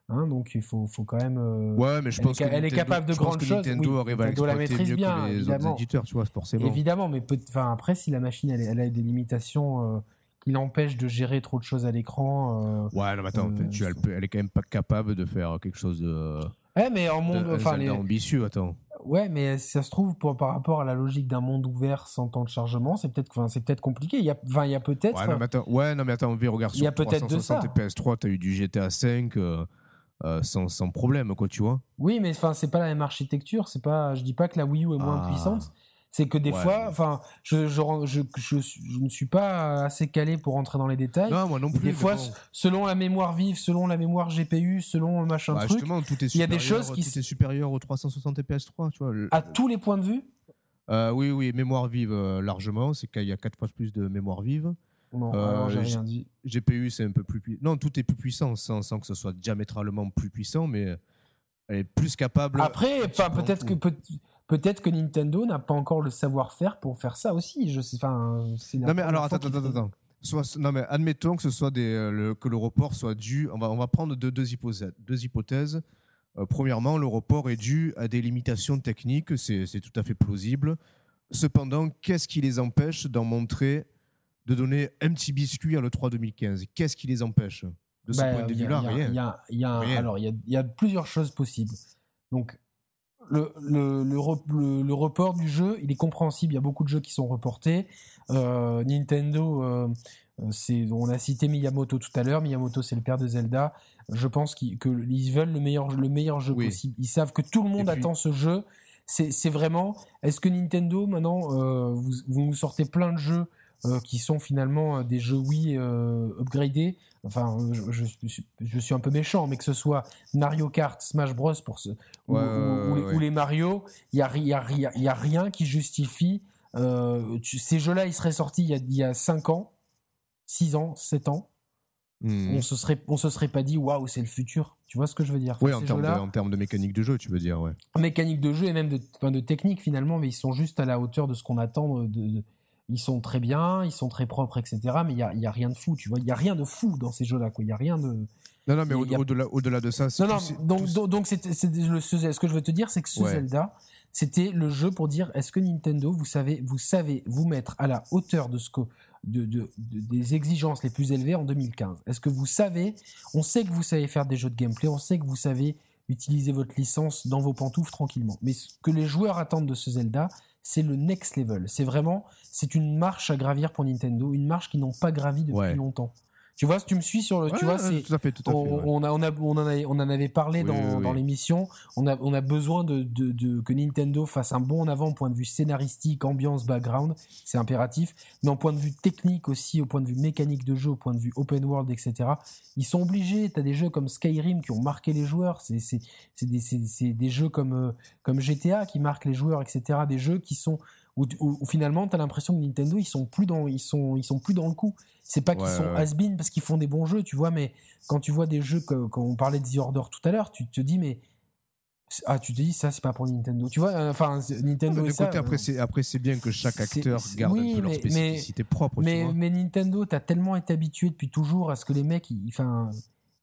Hein, donc il faut, faut quand même. ouais, mais je pense qu'elle est capable de grandes choses. Nintendo oui, Nintendo la maîtrise bien, les évidemment. éditeurs, tu vois, forcément. Évidemment, mais enfin après, si la machine elle, elle a des limitations qui l'empêche de gérer trop de choses à l'écran. Euh, ouais, non, mais attends, en fait, tu, elle, elle, est quand même pas capable de faire quelque chose de. Ouais, mais en monde. enfin, les... ambitieux, attends. Ouais, mais si ça se trouve, pour, par rapport à la logique d'un monde ouvert sans temps de chargement, c'est peut-être enfin, peut compliqué. Il y a, enfin, il y a peut-être. Ouais, non, mais attends, ouais, non, mais attends, regarde, il y a peut-être de ça. PS3, tu as eu du GTA 5 euh, euh, sans, sans, problème, quoi, tu vois. Oui, mais enfin, c'est pas la même architecture. C'est pas, je dis pas que la Wii U est moins ah. puissante. C'est que des fois, enfin, je, je, je, je, ne suis pas assez calé pour rentrer dans les détails. Non, moi non plus. Des fois, selon la mémoire vive, selon la mémoire GPU, selon le machin bah, truc, il y a des choses qui tout est supérieur au 360 PS3, tu vois. À tous les points de vue? Euh, oui, oui, mémoire vive euh, largement. C'est qu'il y a quatre fois plus de mémoire vive. Non, euh, j'ai rien dit. GPU, c'est un peu plus puissant. Non, tout est plus puissant sans, sans, que ce soit diamétralement plus puissant, mais elle est plus capable. Après, peut-être que peut Peut-être que Nintendo n'a pas encore le savoir-faire pour faire ça aussi. Je sais, enfin, non mais alors attends, attends, attends. Soit, non mais admettons que ce soit des, euh, le, que le report soit dû. On va, on va prendre deux, deux hypothèses. Deux hypothèses. Euh, premièrement, le report est dû à des limitations techniques. C'est tout à fait plausible. Cependant, qu'est-ce qui les empêche d'en montrer, de donner un petit biscuit à le 3 2015 Qu'est-ce qui les empêche? De ce ben, point de vue-là Rien. Il y a, y a, alors, il y y a plusieurs choses possibles. Donc, le, le, le, report du jeu, il est compréhensible. Il y a beaucoup de jeux qui sont reportés. Euh, Nintendo, euh, c'est, on a cité Miyamoto tout à l'heure. Miyamoto, c'est le père de Zelda. Je pense qu'ils, veulent le meilleur, le meilleur jeu possible. Ils savent que tout le monde attend ce jeu. C'est, vraiment. Est-ce que Nintendo, maintenant, euh, vous, vous nous sortez plein de jeux euh, qui sont finalement euh, des jeux Wii euh, upgradés. Enfin, je, je, suis un peu méchant, mais que ce soit Mario Kart, Smash Bros. Pour ce, ou, les Mario, il n'y a, y a, y a, rien qui justifie. ces jeux-là, ils seraient sortis il y, a, il y a 5 ans, 6 ans, 7 ans. Hmm. On se serait, on se serait pas dit waouh, c'est le futur. Tu vois ce que je veux dire? Oui, en termes, de, en termes de mécanique de jeu, tu veux dire, ouais. Mécanique de jeu et même de, de technique finalement, mais ils sont juste à la hauteur de ce qu'on attend de, ils sont très bien, ils sont très propres, etc. Mais il y a, y a, rien de fou, tu vois. Il y a rien de fou dans ces jeux-là, quoi. Il y a rien de. Non, non, mais au-delà, de ça, non, non. Donc, donc, donc c'est, le, ce que je veux te dire, c'est que ce Zelda, c'était le jeu pour dire est-ce que Nintendo, vous savez, vous savez vous mettre à la hauteur de ce que de, de, des exigences les plus élevées en 2015 Est-ce que vous savez, on sait que vous savez faire des jeux de gameplay, on sait que vous savez utiliser votre licence dans vos pantoufles tranquillement. Mais ce que les joueurs attendent de ce Zelda, c'est le next level. C'est vraiment, c'est une marche à gravir pour Nintendo, une marche qu'ils n'ont pas gravi depuis longtemps. Tu vois, si tu me suis sur le, tu vois, c'est, tout à fait, tout à fait, on, a, on, a, on, en on en avait parlé dans, dans l'émission. On a, on a besoin de, de, de, que Nintendo fasse un bon en avant au point de vue scénaristique, ambiance, background. C'est impératif. Mais au point de vue technique aussi, au point de vue mécanique de jeu, au point de vue open world, etc. Ils sont obligés. T'as des jeux comme Skyrim qui ont marqué les joueurs. C'est, c'est, c'est des, c'est, des jeux comme, euh, comme GTA qui marquent les joueurs, etc. Des jeux qui sont, où, où, finalement t'as l'impression que Nintendo ils sont plus dans ils sont ils sont plus dans le coup c'est pas qu'ils sont has-been parce qu'ils font des bons jeux tu vois mais quand tu vois des jeux que, quand on parlait de The Order tout à l'heure tu te dis mais ah tu te dis ça c'est pas pour Nintendo. Tu vois euh, enfin Nintendo ça, après euh, c'est après c'est bien que chaque acteur garde un peu leur spécificité propre mais, mais Nintendo t'as tellement été habitué depuis toujours à ce que les mecs ils, enfin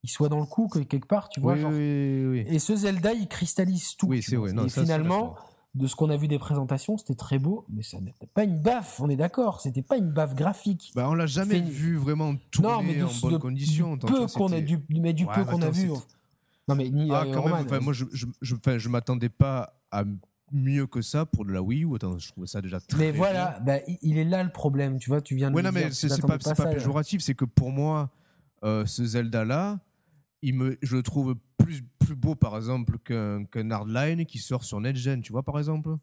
ils soient dans le coup que quelque part tu vois genre, et ce Zelda il cristallise tout oui, c'est vrai. et finalement de ce qu'on a vu des présentations, c'était très beau, mais ça n'était pas une baffe, on est d'accord, c'était pas une baffe graphique. Bah on l'a jamais vu vraiment tourner non, mais en bonne condition. peu qu'on a du, mais du peu qu'on a vu. Non mais ni ah, quand même, moi je je, je, je m'attendais pas à mieux que ça pour de la Wii U. Attends, je trouvais ça déjà très. Mais voilà, bah, il est là le problème, tu vois, tu viens de. Ouais, non, mais c'est pas, pas, pas péjoratif, c'est que pour moi, euh, ce Zelda là, il me, je le trouve plus, plus beau, par exemple, qu'un Hardline qui sort sur NetGen, tu vois, par exemple?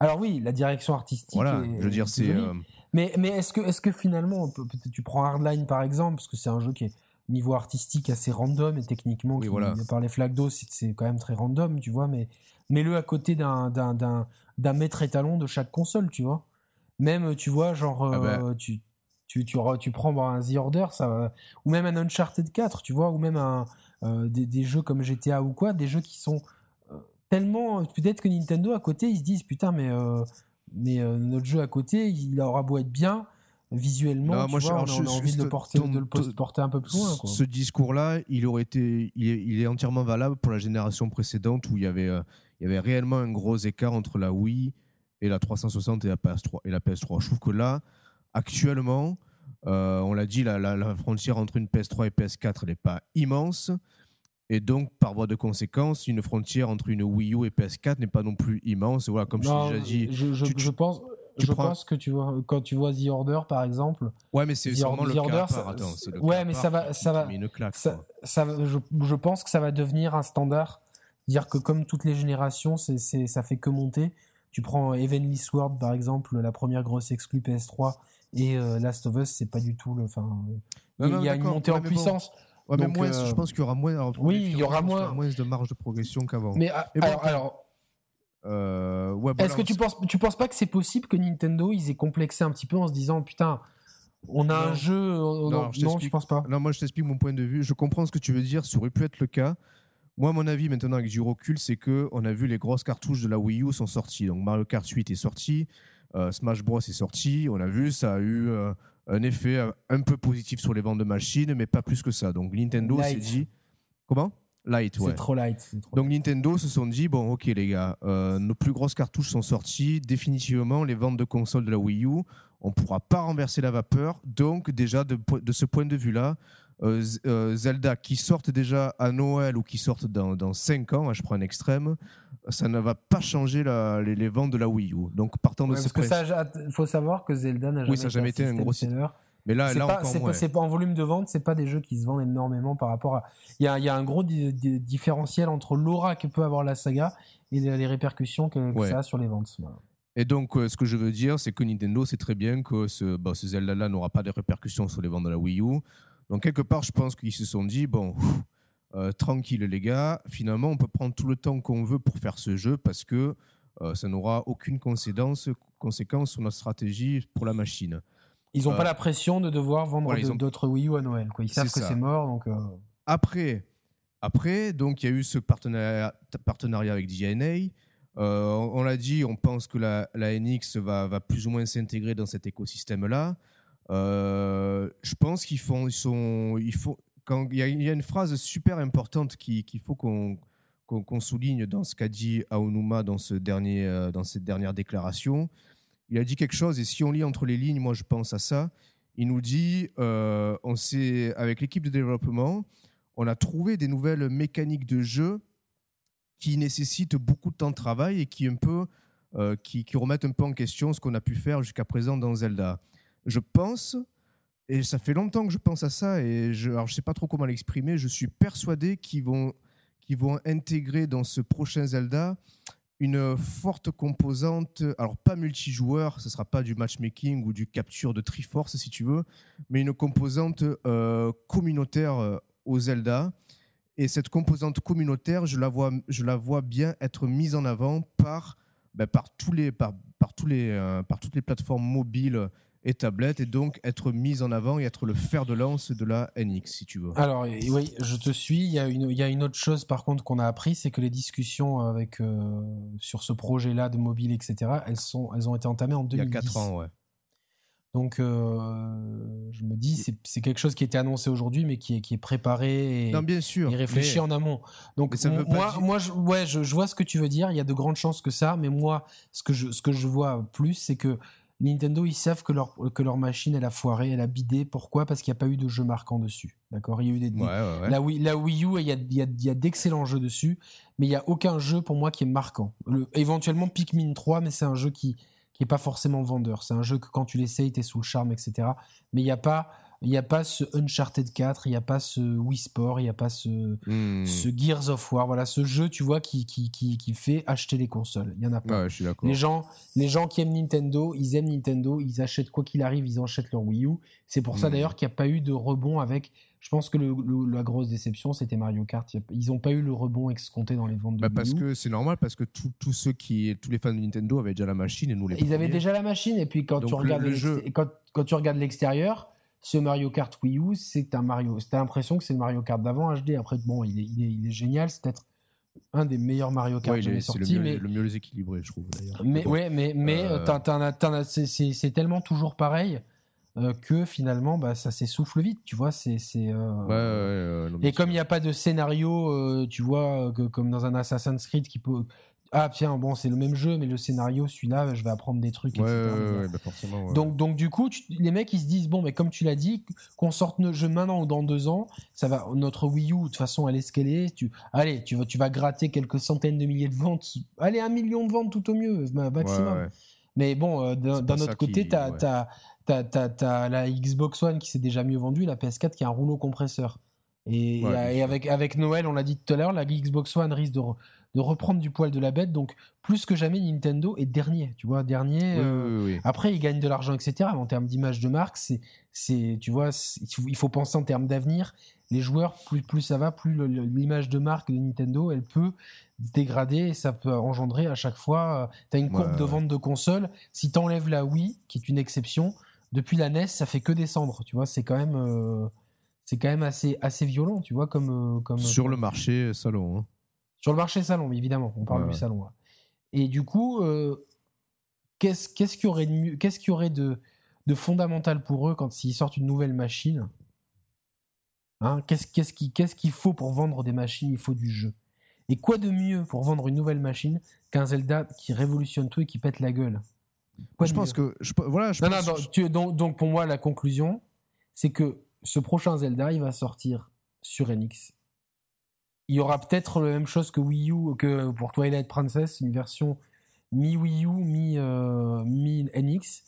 Alors oui, la direction artistique. Voilà, je veux dire, c'est. Euh, mais, mais est-ce que, est que finalement, tu prends Hardline par exemple, parce que c'est un jeu qui est niveau artistique assez random et techniquement, oui, voilà. par les flaques d'eau, c'est quand même très random, tu vois, mais mets-le à côté d'un maître étalon de chaque console, tu vois. Même, tu vois, genre, ah ben. euh, tu, tu, tu, tu prends un The Order, ça, ou même un Uncharted 4, tu vois, ou même un, euh, des, jeux comme GTA ou quoi, des jeux qui sont euh, tellement. Peut-être que Nintendo à côté, ils se disent putain, mais, euh, mais notre jeu à côté, il aura beau être bien. Visuellement, moi, vois, on, a envie de le, porter, de le porter un peu plus loin. Ce discours-là, il aurait été, il est, il est, entièrement valable pour la génération précédente où il y avait, il y avait réellement un gros écart entre la Wii et la 360 et la PS3. Et la PS3. Je trouve que là, actuellement, euh, on l'a dit, la, frontière entre une PS3 et PS4 n'est pas immense. Et donc, par voie de conséquence, une frontière entre une Wii U et PS4 n'est pas non plus immense. Voilà, comme je déjà dit. Je, pense, je pense que tu vois, quand tu vois The Order, par exemple. Ouais, mais c'est vraiment le Order, cas ouais, mais ça va, ça va, ça, je, pense que ça va devenir un standard. Dire que comme toutes les générations, c'est, ça fait que monter. Tu prends Heavenly Sword, par exemple, la première grosse exclue PS3 et euh, Last of Us, c'est pas du tout le. Enfin, il y a une montée en puissance. Ouais, mais moins, euh, je pense qu'il y aura moins. Oui, il y aura moins. moins de marge de progression qu'avant. Mais ah, alors, euh, ouais, est-ce que tu penses, tu penses pas que c'est possible que Nintendo ils aient complexé un petit peu en se disant putain, on a un jeu. Non, non, je, pense pas? Non, moi je t'explique mon point de vue. Je comprends ce que tu veux dire. Ça aurait pu être le cas. Moi, mon avis maintenant avec du recul, c'est que on a vu les grosses cartouches de la Wii U sont sorties. Donc Mario Kart 8 est sorti. Euh, Smash Bros est sorti, on a vu, ça a eu euh, un effet euh, un peu positif sur les ventes de machines, mais pas plus que ça. Donc Nintendo s'est dit. Comment? Light, ouais. C'est trop light. Donc Nintendo se sont dit bon, ok les gars, nos plus grosses cartouches sont sorties. Définitivement, les ventes de consoles de la Wii U, on pourra pas renverser la vapeur. Donc déjà de, de ce point de vue-là, Zelda qui sortent déjà à Noël ou qui sortent dans, dans 5 ans, hein, je prends un extrême, ça ne va pas changer les, ventes de la Wii U. Donc partant de ce Il faut savoir que Zelda n'a jamais, jamais, été un gros seller. Mais là, là pas, c'est pas, en volume de vente, c'est pas des jeux qui se vendent énormément par rapport à. Il y a, y a, un gros différentiel entre l'aura que peut avoir la saga et les répercussions que, ça a sur les ventes. Et donc, euh, ce que je veux dire, c'est que Nintendo sait très bien que ce, bah, ce Zelda-là n'aura pas de répercussions sur les ventes de la Wii U. Donc, quelque part, je pense qu'ils se sont dit, bon, euh, tranquille les gars, finalement on peut prendre tout le temps qu'on veut pour faire ce jeu parce que euh, ça n'aura aucune conséquence, conséquence sur notre stratégie pour la machine. Ils n'ont pas euh, la pression de devoir vendre d'autres Wii U à Noël. Quoi. Ils savent que c'est mort. Donc, Après, après, donc il y a eu ce partenariat, partenariat avec DNA. on l'a dit, on pense que la, la NX va, va, plus ou moins s'intégrer dans cet écosystème-là. je pense qu'ils font, ils sont, faut, il y, a une phrase super importante qu'il faut qu'on souligne dans ce qu'a dit Aonuma euh, dans cette dernière déclaration. Il a dit quelque chose, et si on lit entre les lignes, moi je pense à ça. Il nous dit, euh, on avec l'équipe de développement, on a trouvé des nouvelles mécaniques de jeu qui nécessitent beaucoup de temps de travail et qui, euh, remettent un peu en question ce qu'on a pu faire jusqu'à présent dans Zelda. Je pense, et ça fait longtemps que je pense à ça, et je ne sais pas trop comment l'exprimer, je suis persuadé qu'ils vont qui vont intégrer dans ce prochain Zelda une forte composante, alors pas multijoueur, ce sera pas du matchmaking ou du capture de Triforce si tu veux, mais une composante euh, communautaire euh, au Zelda. Et cette composante communautaire, je la vois, je la vois bien être mise en avant par, ben, par, tous les, par, par, tous les, euh, par toutes les plateformes mobiles et tablette et donc être mise en avant et être le fer de lance de la NX si tu veux. Alors oui, je te suis. Il y a une, il y a une autre chose par contre qu'on a appris, c'est que les discussions avec euh, sur ce projet-là de mobile, etc. Elles sont, elles ont été entamées en 2010. Il y a 4 ans, ouais. Donc euh, je me dis c'est quelque chose qui était annoncé aujourd'hui mais qui est, qui est préparé et, non, bien sûr, et réfléchi en amont. Donc moi, moi je, ouais, je, je, vois ce que tu veux dire. Il y a de grandes chances que ça, mais moi ce que je, ce que je vois plus c'est que Nintendo, ils savent que leur, que leur machine, elle a foiré, elle a bidé. Pourquoi? Parce qu'il n'y a pas eu de jeu marquant dessus. D'accord? Il y a eu des. La, Wii, la Wii U, il y a, il y a, il y a d'excellents jeux dessus, mais il n'y a aucun jeu pour moi qui est marquant. Le, éventuellement Pikmin 3, mais c'est un jeu qui n'est pas forcément vendeur. C'est un jeu que quand tu l'essayes, tu es sous le charme, etc. Mais il n'y a pas il n'y a pas ce Uncharted 4, il n'y a pas ce Wii Sport, il n'y a pas ce, hmm. ce Gears of War. Voilà, ce jeu, tu vois, qui, qui, qui, qui fait acheter les consoles. Il n'y en a pas. je suis les, gens, les gens qui aiment Nintendo, ils aiment Nintendo, ils achètent quoi qu'il arrive, ils achètent leur Wii U. C'est pour ça hmm. d'ailleurs qu'il n'y a pas eu de rebond avec. Je pense que le, la grosse déception, c'était Mario Kart. Ils n'ont pas eu le rebond escompté dans les ventes de bah Wii Parce que c'est normal, parce que tous ceux qui, tous les fans de Nintendo avaient déjà la machine et nous les. Ils avaient déjà la machine, et puis quand tu regardes le, jeu... quand, quand tu regardes l'extérieur, ce Mario Kart Wii U, c'est un Mario. T'as l'impression que c'est le Mario Kart d'avant HD. Après, bon, il est, il est, génial. C'est peut-être un des meilleurs Mario Kart jamais sortis. Le mais le mieux équilibré, je trouve. Mais ouais, mais mais euh... c'est tellement toujours pareil. Euh, que finalement bah, ça s'essouffle vite tu vois c'est c'est euh... ouais, ouais, et comme il n'y a pas de scénario euh, tu vois que, comme dans un Assassin's Creed qui peut ah tiens bon c'est le même jeu mais le scénario celui-là je vais apprendre des trucs etc. Bah, donc donc du coup les mecs ils se disent bon mais comme tu l'as dit qu'on sorte le jeu maintenant ou dans deux ans ça va notre Wii U de toute façon elle est est. Tu allez tu vas tu vas gratter quelques centaines de milliers de ventes. Allez un million de ventes tout au mieux maximum. mais bon euh, d'un autre côté t'as t'as la Xbox One qui s'est déjà mieux vendue la PS4 qui a un rouleau compresseur. Et, et avec, avec Noël, on l'a dit tout à l'heure, la Xbox One risque de, de reprendre du poil de la bête. Donc, plus que jamais, Nintendo est dernier. Tu vois, dernier. Euh, après, ils gagnent de l'argent, etc. en termes d'image de marque, c'est, c'est, tu vois, il faut penser en termes d'avenir. Les joueurs, plus, plus ça va, plus l'image de marque de Nintendo, elle peut dégrader et ça peut engendrer à chaque fois. Euh, tu as une courbe de vente de consoles. Si tu enlèves la Wii, qui est une exception, depuis la NES, ça fait que descendre. Tu vois, c'est quand même. Euh, c'est quand même assez, assez violent, tu vois, comme. comme Sur le marché salon. Hein. Sur le marché salon, évidemment, on parle du salon. Et du coup, euh, qu'est-ce qu'il y aurait de qu'est-ce qu'il y aurait de, de fondamental pour eux quand s'ils sortent une nouvelle machine? Hein, Qu'est-ce qu'il faut pour vendre des machines? Il faut du jeu. Et quoi de mieux pour vendre une nouvelle machine qu'un Zelda qui révolutionne tout et qui pète la gueule? Je pense que voilà. Je donc, donc, pour moi, la conclusion, c'est que ce prochain Zelda, il va sortir sur NX il y aura peut-être la même chose que Wii U, que pour Twilight Princess, une version mi Wii U, mi, euh, mi NX.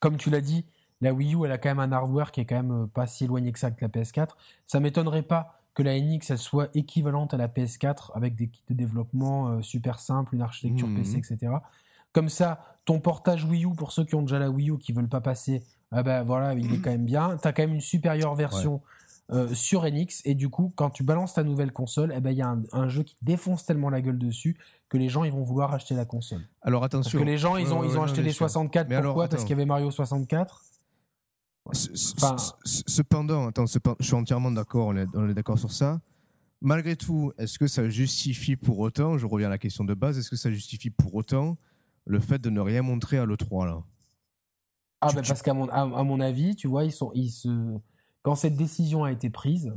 Comme tu l'as dit, la Wii U, elle a quand même un hardware qui est quand même euh, pas si éloigné que ça que la PS4. Ça m'étonnerait pas que la NX elle soit équivalente à la PS4 avec des kits de développement euh, super simples, une architecture mmh, PC, mmh. etc. Comme ça, ton portage Wii U pour ceux qui ont déjà la Wii U qui veulent pas passer, ah ben voilà, il est quand même bien. Tu as quand même une supérieure version euh, sur NX et du coup quand tu balances ta nouvelle console eh ben il y a un, jeu qui défonce tellement la gueule dessus que les gens ils vont vouloir acheter la console. Alors attention. Parce que les gens ils ont ils ont acheté les 64 pourquoi? Parce qu'il y avait Mario 64 cependant attends je suis entièrement d'accord on est, d'accord sur ça. Malgré tout, est-ce que ça justifie pour autant, je reviens à la question de base, est-ce que ça justifie pour autant le fait de ne rien montrer à l'E3 là? Ah, ben parce qu'à mon, à, mon avis, tu vois, ils sont, ils se... quand cette décision a été prise,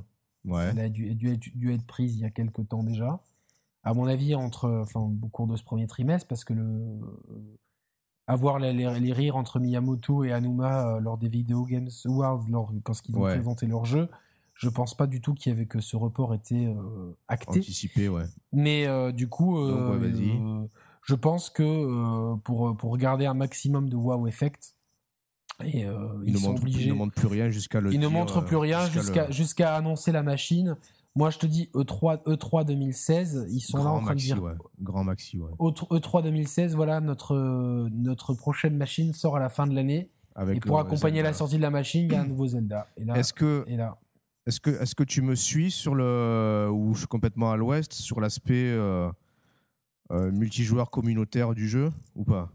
ouais. elle a dû, dû, dû, être prise il y a quelques temps déjà, à mon avis, entre, enfin, au cours de ce premier trimestre, parce que le, avoir les, les, les, rires entre Miyamoto et Anuma euh, lors des Video Games Awards, lors, quand ils ont Ouais. présenté leur jeu, je pense pas du tout qu'il y avait que ce report était euh, acté. Anticipé, ouais. Mais euh, du coup, euh, Donc, ouais, vas-y. je pense que pour, pour garder un maximum de wow effect, et, euh, Ils, ils, ne sont montrent, obligés. ils ne montrent plus rien jusqu'à le Ils ne dire, montrent euh, plus rien jusqu'à le jusqu'à annoncer la machine. Moi, je te dis E E3 E3 2016, ils sont là grand en train maxi, de dire ouais. Grand maxi, ouais. au E3 2016, voilà, notre, euh, notre prochaine machine sort à la fin de l'année. Avec Et pour le accompagner Zelda. la sortie de la machine, il y a un nouveau Zelda. Et là, Est-ce que, et là. est-ce que, est-ce que tu me suis sur le, ou je suis complètement à l'ouest, sur l'aspect euh, euh, multijoueur communautaire du jeu ou pas?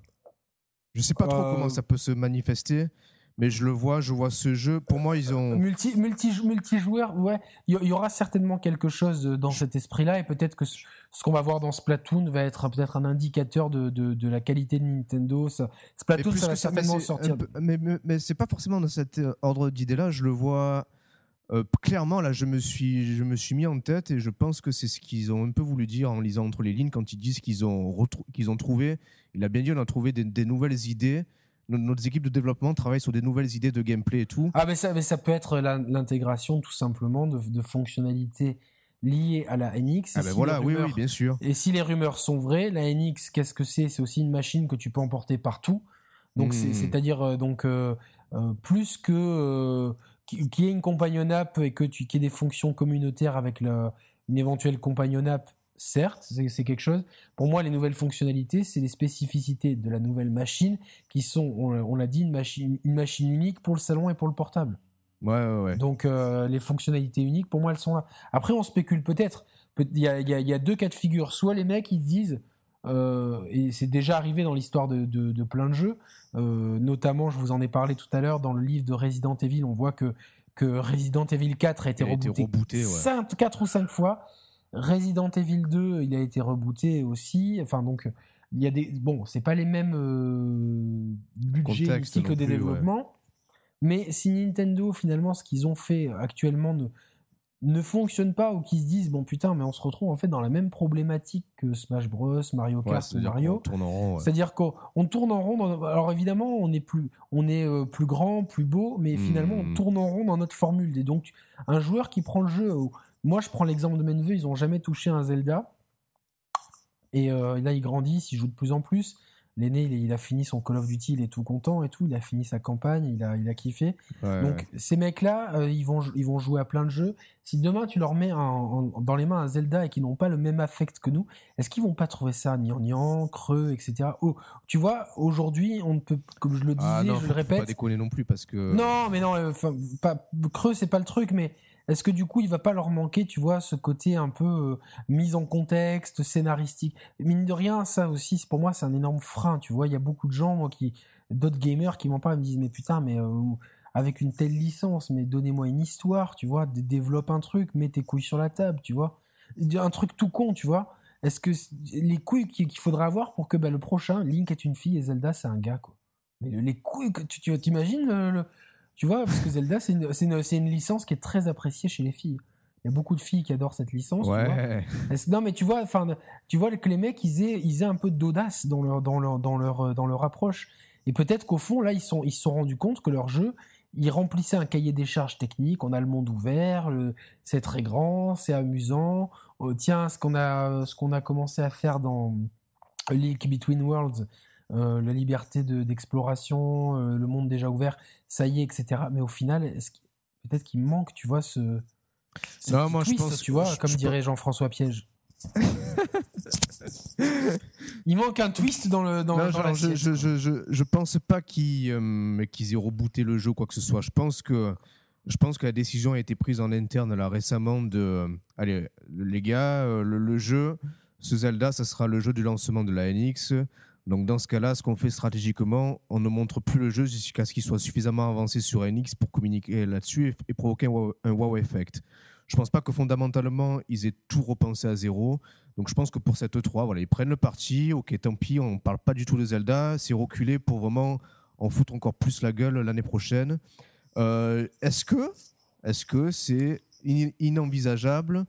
Je sais pas trop Euh, comment ça peut se manifester, mais je le vois, je vois ce jeu. Pour moi, ils ont. Multi, multi, multijoueur, ouais, il y, aura certainement quelque chose dans cet esprit-là, et peut-être que ce, qu'on va voir dans Splatoon va être peut-être un indicateur de, de, de la qualité de Nintendo. Ça- Splatoon, ça va certainement sortir. Mais, mais, mais c'est pas forcément dans cet euh, ordre d'idée-là. Je le vois euh, clairement. Là, je me suis, je me suis mis en tête et je pense que c'est ce qu'ils ont un peu voulu dire en lisant entre les lignes quand ils disent qu'ils ont, qu'ils ont trouvé. Il a bien dit, on a trouvé des, des nouvelles idées. Nos, nos équipes de développement travaillent sur des nouvelles idées de gameplay et tout. Ah, mais ça, mais ça peut être l'intégration tout simplement de, de fonctionnalités liées à la NX. Ah ben si voilà, oui, oui, bien sûr. Et si les rumeurs sont vraies, la NX, qu'est-ce que c'est? C'est aussi une machine que tu peux emporter partout. Donc, Hmm. c'est-à-dire euh, donc euh, euh, plus que qui- qu'il y ait une companion app et que tu qu'il y ait des fonctions communautaires avec le- une éventuelle companion app, certes, c'est c'est quelque chose. Pour moi, les nouvelles fonctionnalités, c'est les spécificités de la nouvelle machine qui sont, on, on l'a dit, une machine, une machine unique pour le salon et pour le portable. Ouais, ouais, ouais. Donc euh, les fonctionnalités uniques, pour moi, elles sont là. Après, on spécule peut-être. Peut- Il y a, il y a- il y a deux cas de figure. Soit les mecs, ils se disent, euh, et c'est déjà arrivé dans l'histoire de, de- de plein de jeux, euh, notamment, je vous en ai parlé tout à l'heure, dans le livre de Resident Evil, on voit que, que Resident Evil 4 a été Il a été rebooté, rebooté, ouais. 5, 4 ou 5 fois. Resident Evil 2, il a été rebooté aussi. Enfin, donc, il y a des. Bon, c'est pas les mêmes euh, budgets, cycles de plus, ouais. développement. Mais si Nintendo, finalement, ce qu'ils ont fait actuellement ne, ne fonctionne pas ou qu'ils se disent, bon putain, mais on se retrouve en fait dans la même problématique que Smash Bros, Mario Ouais, Kart ou c'est-à-dire Mario. qu'on tourne en rond. ouais. On tourne en rond. dans- alors évidemment, on est plus, on est euh, plus grand, plus beau, mais finalement, on Hmm. tourne en rond dans notre formule. Et donc, un joueur qui prend le jeu, moi, je prends l'exemple de mes neveux, ils ont jamais touché un Zelda. Et euh, là, ils grandissent, ils jouent de plus en plus. L'aîné, il, il a fini son Call of Duty, il est tout content et tout. Il a fini sa campagne, il a, il a kiffé. Ouais, Donc ces mecs-là, euh, ils, vont, ils vont jouer à plein de jeux. Si demain tu leur mets un- dans les mains un Zelda et qu'ils n'ont pas le même affect que nous, est-ce qu'ils vont pas trouver ça gnangnan, creux, etc. Oh, tu vois, aujourd'hui, on ne peut, comme je le disais, Ah non, je faut- le faut répète. pas déconner non plus parce que. Non, mais non, euh, enfin, pas creux, c'est pas le truc, mais est-ce que du coup, il va pas leur manquer, tu vois, ce côté un peu euh, mise en contexte, scénaristique? Mine de rien, ça aussi, pour moi, c'est un énorme frein, tu vois. Il y a beaucoup de gens, moi, qui, d'autres gamers qui m'en parlent, me disent, mais putain, mais euh, avec une telle licence, mais donnez-moi une histoire, tu vois, dé- développe un truc, mets tes couilles sur la table, tu vois. Un truc tout con, tu vois. Est-ce que les couilles qu'il faudra avoir pour que bah, le prochain, Link est une fille et Zelda, c'est un gars, quoi. Mais le- les couilles, que tu t'imagines le- tu vois, parce que Zelda, c'est une, licence qui est très appréciée chez les filles. Il y a beaucoup de filles qui adorent cette licence. tu vois. Ouais. Non, mais tu vois, enfin, tu vois que les mecs, ils aient, ils aient un peu d'audace dans leur, dans leur, dans leur, euh, dans leur approche. Et peut-être qu'au fond, là, ils sont, ils se sont rendus compte que leur jeu, ils remplissaient un cahier des charges techniques. On a le monde ouvert, c'est très grand, c'est amusant. Euh, tiens, ce qu'on a, ce qu'on a commencé à faire dans Link Between Worlds, euh, la liberté de- d'exploration, euh, le monde déjà ouvert, ça y est, etc. Mais au final, peut-être qu'il manque, tu vois, ce, ce Non, moi, je twist, pense- tu vois, je- comme je dirait Jean-François Piège. Il manque un twist dans le dans, Non, dans genre, je, je, je, je, je pense pas qu'ils euh, qu'ils aient rebooté le jeu quoi que ce soit. Je pense que je pense que la décision a été prise en interne là récemment de euh, allez les gars euh, le, le jeu ce Zelda ça sera le jeu du lancement de la NX. Donc dans ce cas-là, ce qu'on fait stratégiquement, on ne montre plus le jeu jusqu'à ce qu'il soit suffisamment avancé sur NX pour communiquer là-dessus et, provoquer un wow, effect. Je pense pas que fondamentalement, ils aient tout repensé à zéro. Donc je pense que pour cette E3, voilà, ils prennent le parti. Ok, tant pis, on parle pas du tout de Zelda. C'est reculé pour vraiment en foutre encore plus la gueule l'année prochaine. Euh, est-ce que est-ce que c'est inenvisageable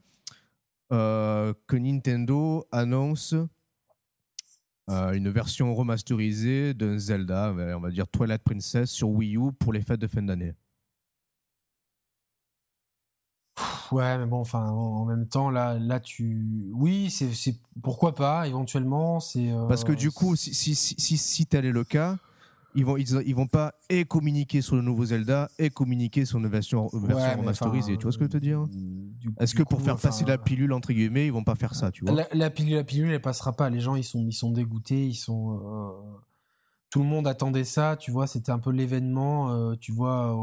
euh, que Nintendo annonce euh, une version remasterisée d'un Zelda, on va dire Twilight Princess sur Wii U pour les fêtes de fin d'année Ouais, mais bon, enfin, en même temps, là, là, tu, oui, c'est, pourquoi pas, éventuellement, c'est. Parce que du coup, si si si, si tel est le cas, ils vont ils, vont pas et communiquer sur le nouveau Zelda et communiquer sur une version, version remasterisée. tu vois ce que je veux te dire Est-ce que pour faire passer la pilule entre guillemets, ils vont pas faire ça, tu vois? La, pilule, la pilule, elle passera pas. Les gens, ils sont, ils sont dégoûtés, ils sont. Euh, tout le monde attendait ça, tu vois. C'était un peu l'événement, euh, tu vois.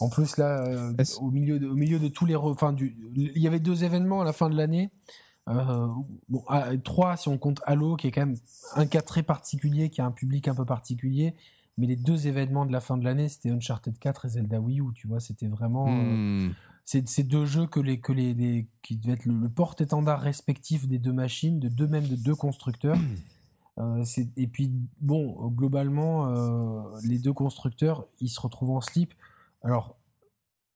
En plus là, euh, au milieu de, au milieu de tous les, enfin, il y avait deux événements à la fin de l'année. bon, trois si on compte Halo, qui est quand même un cas très particulier, qui a un public un peu particulier, mais les deux événements de la fin de l'année, c'était Uncharted 4 et Zelda Wii U, tu vois, c'était vraiment. Euh, hmm. c'est ces deux jeux que les, que les, qui devaient être le, porte-étendard respectif des deux machines, de deux même de deux constructeurs. Euh, et puis, bon, globalement, euh, les deux constructeurs, ils se retrouvent en slip. Alors,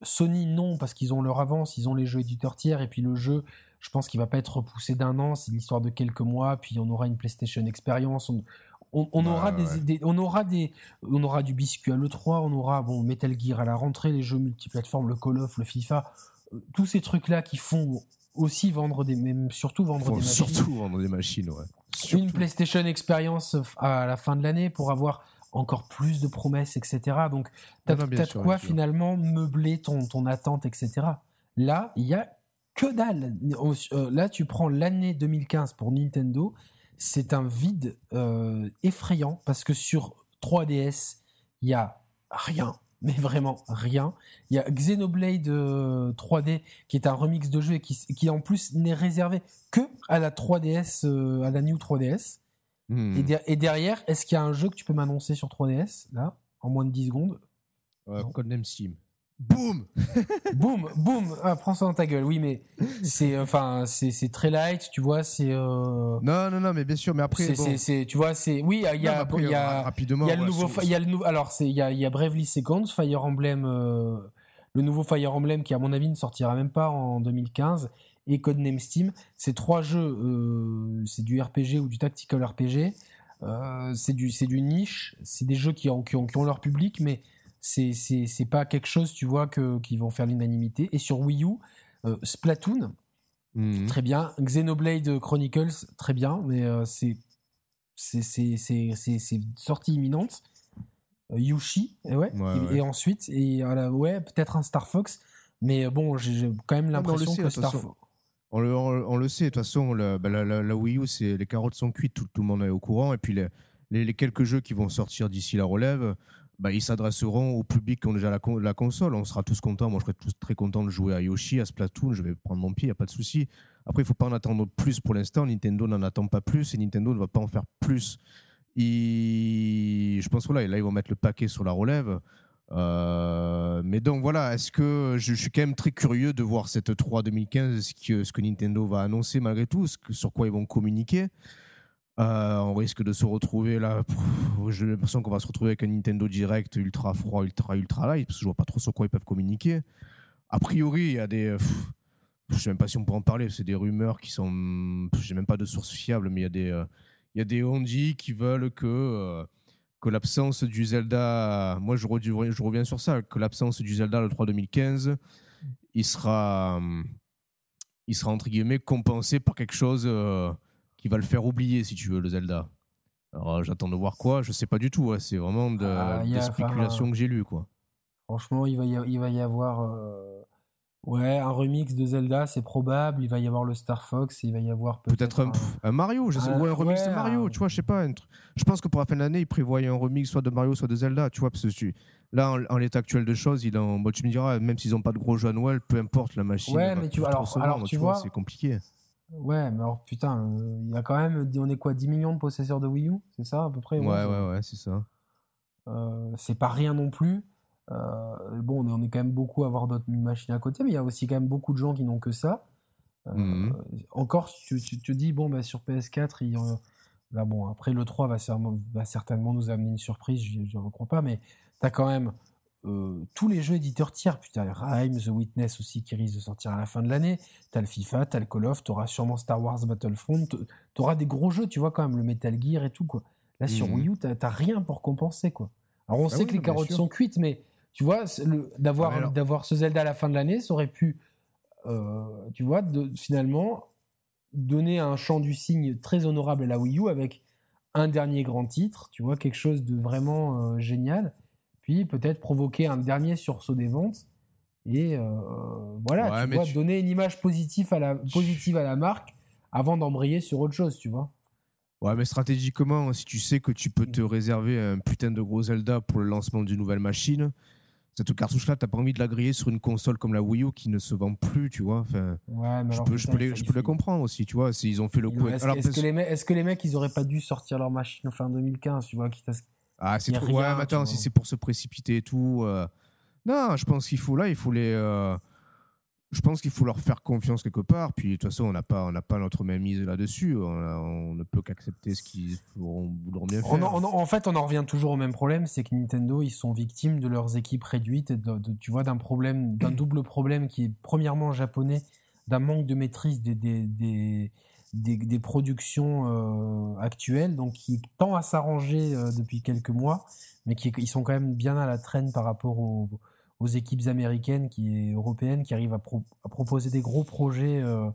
Sony, non, parce qu'ils ont leur avance, ils ont les jeux éditeurs tiers, et puis le jeu, je pense qu'il va pas être repoussé d'un an, c'est l'histoire de quelques mois, puis on aura une PlayStation Experience on, aura des, on aura des, on aura du biscuit à l'E3, on aura bon Metal Gear à la rentrée, les jeux multiplateformes, le Call of, le FIFA, euh, tous ces trucs là qui font aussi vendre des, même surtout vendre des machines. Surtout vendre des machines, ouais. Une PlayStation Experience à la fin de l'année pour avoir encore plus de promesses, etc. Donc, tu as, de quoi finalement meubler ton, ton attente, etc. Là, il y a que dalle. Euh, là, tu prends l'année 2015 pour Nintendo c'est un vide euh, effrayant parce que sur 3DS, il y a rien, mais vraiment rien. Il y a Xenoblade 3D euh, qui est un remix de jeu et qui, en plus n'est réservé que à la 3DS, euh, à la New 3DS. Hmm. Et, derrière, est-ce qu'il y a un jeu que tu peux m'annoncer sur 3DS là en moins de 10 secondes? Codename Steam. Boum Boum, boum ah, Prends ça dans ta gueule, oui, mais c'est enfin c'est très light, tu vois, c'est. Euh... Non, non, non, mais bien sûr, mais après. C'est, tu vois, c'est. Oui, il y a. Il y a, rapidement, il y a le nouveau. Il y a le nouveau. Alors, il y a, y a Bravely Seconds, Fire Emblem. Euh, le nouveau Fire Emblem qui, à mon avis, ne sortira même pas en 2015, et Codename Steam. Ces trois jeux, euh, c'est du RPG ou du tactical RPG. Euh, c'est du, du niche. C'est des jeux qui ont, qui ont, qui ont leur public, mais c'est c'est pas quelque chose tu vois que qui vont faire l'unanimité. Et sur Wii U euh, Splatoon mhm. très bien. Xenoblade Chronicles très bien mais euh, c'est c'est sortie imminente. Euh, Yushi et ouais, et, ensuite et ouais peut-être un Star Fox mais bon j'ai quand même l'impression que Star Fox on le, on, le sait, de toute façon, bah, la, la, Wii U, c'est les carottes sont cuites, tout, tout, le monde est au courant. Et puis les, les, les quelques jeux qui vont sortir d'ici la relève, bah, ils s'adresseront au public qui ont déjà la, console. On sera tous contents. Moi, je serais tous très content de jouer à Yoshi, à Splatoon. Je vais prendre mon pied, il n'y a pas de souci. Après, il ne faut pas en attendre plus pour l'instant. Nintendo n'en attend pas plus et Nintendo ne va pas en faire plus. Je pense que là, là, ils vont mettre le paquet sur la relève. Euh, mais donc voilà, est-ce que je, suis quand même très curieux de voir cette 3 2015, ce que, Nintendo va annoncer malgré tout, sur quoi ils vont communiquer. Euh, on risque de se retrouver là. J'ai l'impression qu'on va se retrouver avec un Nintendo Direct ultra froid, ultra ultra light, parce que je vois pas trop sur quoi ils peuvent communiquer. A priori, il y a des. je sais même pas si on peut en parler, c'est des rumeurs qui sont. J'ai même pas de source fiable, mais il y a des. Euh, il y a des Honji qui veulent que, euh, que l'absence du Zelda. Moi, je, je reviens sur ça, que l'absence du Zelda le 3 2015, il sera. Il sera entre guillemets compensé par quelque chose qui va le faire oublier, si tu veux, le Zelda. Alors j'attends de voir quoi, je sais pas du tout. C'est vraiment de, ah, des spéculations que j'ai lues. Quoi. Franchement, il va y, il va y avoir euh, ouais, un remix de Zelda, c'est probable. Il va y avoir le Star Fox, il va y avoir peut-être un, Mario, je sais, ou un remix de Mario. Tu vois, je sais pas. Je pense que pour la fin de l'année, il prévoit un remix soit de Mario, soit de Zelda. Tu vois, parce que là, en, l'état actuel de choses, il en, tu me diras, même s'ils n'ont pas de gros jeux à Noël, peu importe la machine. Ouais, mais tu vois, alors, alors tu vois, c'est compliqué. Ouais, mais alors putain, euh, il y a quand même, on est quoi, 10 millions de possesseurs de Wii U? C'est ça à peu près Ouais, ouais, ouais, c'est ça. Euh, c'est pas rien non plus. bon, on est quand même beaucoup à avoir d'autres machines à côté, mais il y a aussi quand même beaucoup de gens qui n'ont que ça. Mhm. Encore, tu, tu te dis, bon, bah, sur PS4, il, là, bon, après le 3 va, va certainement nous amener une surprise, je ne crois pas, mais tu as quand même euh, tous les jeux éditeurs tiers. Putain, Rime, The Witness aussi qui risque de sortir à la fin de l'année. T'as le FIFA, t'as le Call of, t'auras sûrement Star Wars Battlefront. T'auras des gros jeux, tu vois, quand même, le Metal Gear et tout, quoi. Là, sur mhm. Wii U, t'as rien pour compenser, quoi. Alors, on bah sait que les carottes sont cuites, mais tu vois, d'avoir ah, d'avoir ce Zelda à la fin de l'année, ça aurait pu, euh, tu vois, de, finalement, donner un champ du signe très honorable à la Wii U avec un dernier grand titre, tu vois, quelque chose de vraiment euh, génial puis peut-être provoquer un dernier sursaut des ventes et euh, voilà, tu vois, donner une image positive à la positive à la marque avant d'embrayer sur autre chose, tu vois. Ouais, mais stratégiquement, si tu sais que tu peux te réserver un putain de gros Zelda pour le lancement d'une nouvelle machine, cette cartouche-là, t'as pas envie de la griller sur une console comme la Wii U qui ne se vend plus, tu vois. Enfin, ouais, mais je, peux, je, peux, les, je peux le comprendre aussi, tu vois. Ils ont fait le coup. Est-ce que, les mecs, est que les mecs, ils auraient pas dû sortir leur machine fin 2015, tu vois, quitte à ah, c'est trop. ouais, mais attends, si c'est pour se précipiter et tout. Euh, non, je pense qu'il faut là, il faut les. Euh, je pense qu'il faut leur faire confiance quelque part. Puis de toute façon, on n'a pas, on n'a pas notre même mise là-dessus. On, ne peut qu'accepter ce qu'ils voudront bien faire. en fait, on en revient toujours au même problème, c'est que Nintendo, ils sont victimes de leurs équipes réduites, et de, tu vois, d'un problème, d'un double problème qui est premièrement japonais, d'un manque de maîtrise des, des des, productions euh, actuelles, donc qui tend à s'arranger euh, depuis quelques mois, mais qui ils sont quand même bien à la traîne par rapport aux, équipes américaines qui européennes qui arrivent à, proposer des gros projets euh,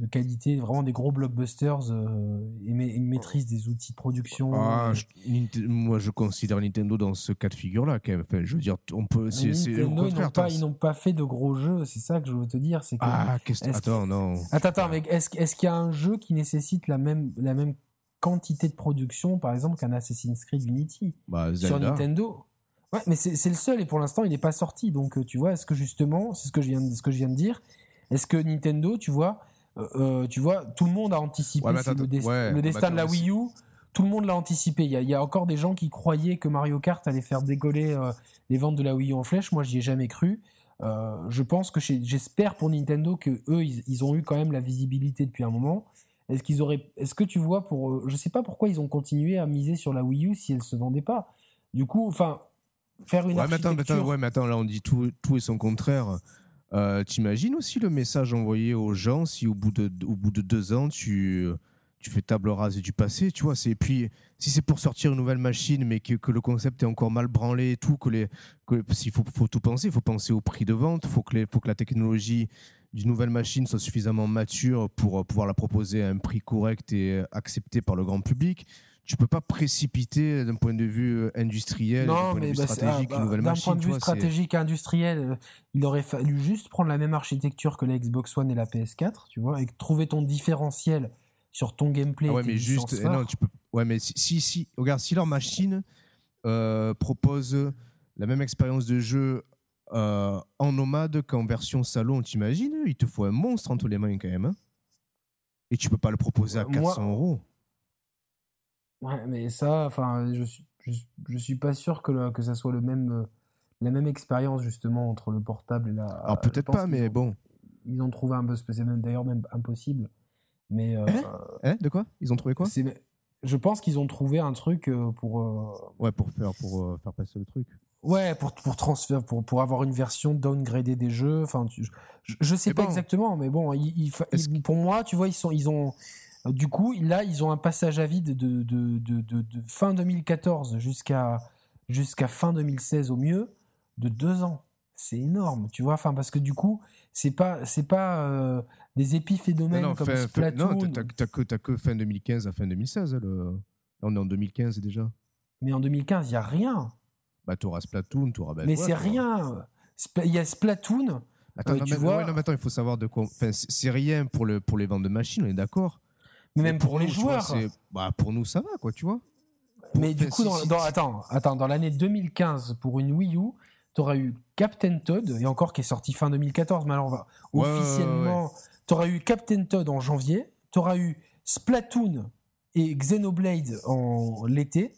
de qualité, vraiment des gros blockbusters et une maîtrise des outils de production. Ah, moi, je considère Nintendo dans ce cas de figure-là. Enfin, je veux dire, on peut. C'est, Nintendo, ils n'ont pas, fait de gros jeux. C'est ça que je veux te dire. C'est ah, qu'est-ce attends, non. Attends, attends, mais est-ce, est-ce qu'il y a un jeu qui nécessite la même, la même quantité de production, par exemple, qu'un Assassin's Creed Unity bah, sur Nintendo? Ouais, mais c'est, le seul et pour l'instant, il n'est pas sorti. Donc, tu vois, est-ce que justement, c'est ce que je viens, ce que je viens de dire est-ce que Nintendo, tu vois, euh, euh, tu vois, tout le monde a anticipé le, destin de la Wii U. Tout le monde l'a anticipé. Il y, a, encore des gens qui croyaient que Mario Kart allait faire décoller euh, les ventes de la Wii U en flèche. Moi, j'y ai jamais cru. je pense que j'espère pour Nintendo que eux, ils, ont eu quand même la visibilité depuis un moment. Est-ce qu'ils auraient, est-ce que tu vois pour, je sais pas pourquoi ils ont continué à miser sur la Wii U si elle se vendait pas. Du coup, enfin, faire une ouais. Mais attends, ouais, mais attends, là on dit tout, tout et son contraire. Euh, T'imagines aussi le message envoyé aux gens si au bout de, au bout de deux ans, tu, tu fais table rase du passé, tu vois. Et puis, si c'est pour sortir une nouvelle machine, mais que, que, le concept est encore mal branlé et tout, que que, s'il faut, faut tout penser, il faut penser au prix de vente, il faut, faut que la technologie d'une nouvelle machine soit suffisamment mature pour pouvoir la proposer à un prix correct et accepté par le grand public tu peux pas précipiter d'un point de vue euh, industriel, d'un point de vue bah, stratégique, une nouvelle machine. D'un point de vue stratégique industriel, euh, il aurait fallu juste prendre la même architecture que la Xbox One et la PS4, tu vois, et trouver ton différentiel sur ton gameplay. Ah ouais, mais juste, eh non, tu peux. Ouais, mais si, si, regarde, si leur machine euh, propose la même expérience de jeu en nomade qu'en version salon, t'imagines Il te faut un monstre entre les mains quand même. Hein et tu peux pas le proposer à 400 euros. Ouais, mais ça, enfin, je suis, je, suis pas sûr que, que ça soit le même, euh, la même expérience justement entre le portable et la. Alors peut-être pas, mais bon. Ils ont trouvé un peu, c'est d'ailleurs même impossible. Mais. Euh, hein, De quoi? Ils ont trouvé quoi? Je pense qu'ils ont trouvé un truc euh, pour. Ouais, pour faire, pour faire passer le truc. Ouais, pour pour transfert, pour pour avoir une version downgradée des jeux. Enfin, je, je sais pas exactement, mais bon, il, pour moi, tu vois, ils sont, ils ont du coup, là, ils ont un passage à vide de, de, fin 2014 jusqu'à jusqu'à fin 2016 au mieux de deux ans. C'est énorme, tu vois. Enfin, parce que du coup, c'est pas c'est pas euh, des épiphénomènes comme Splatoon. Non, t'as que, que fin 2015 à fin 2016. Là, on est en 2015 déjà. Mais en 2015, il y a rien. Bah, t'auras Splatoon, t'auras. mais c'est rien. Il y a Splatoon. Attends, euh, tu vois... attends, il faut savoir de quoi. Enfin, c'est rien pour le pour les ventes de machines, on est d'accord. Mais même pour, les joueurs. bah, pour nous, ça va, quoi, tu vois. Mais du coup, dans, attends, attends, dans l'année 2015, pour une Wii U, tu auras eu Captain Todd, et encore qui est sorti fin 2014, mais alors on va officiellement. tu auras eu Captain Todd en janvier, tu auras eu Splatoon et Xenoblade en l'été,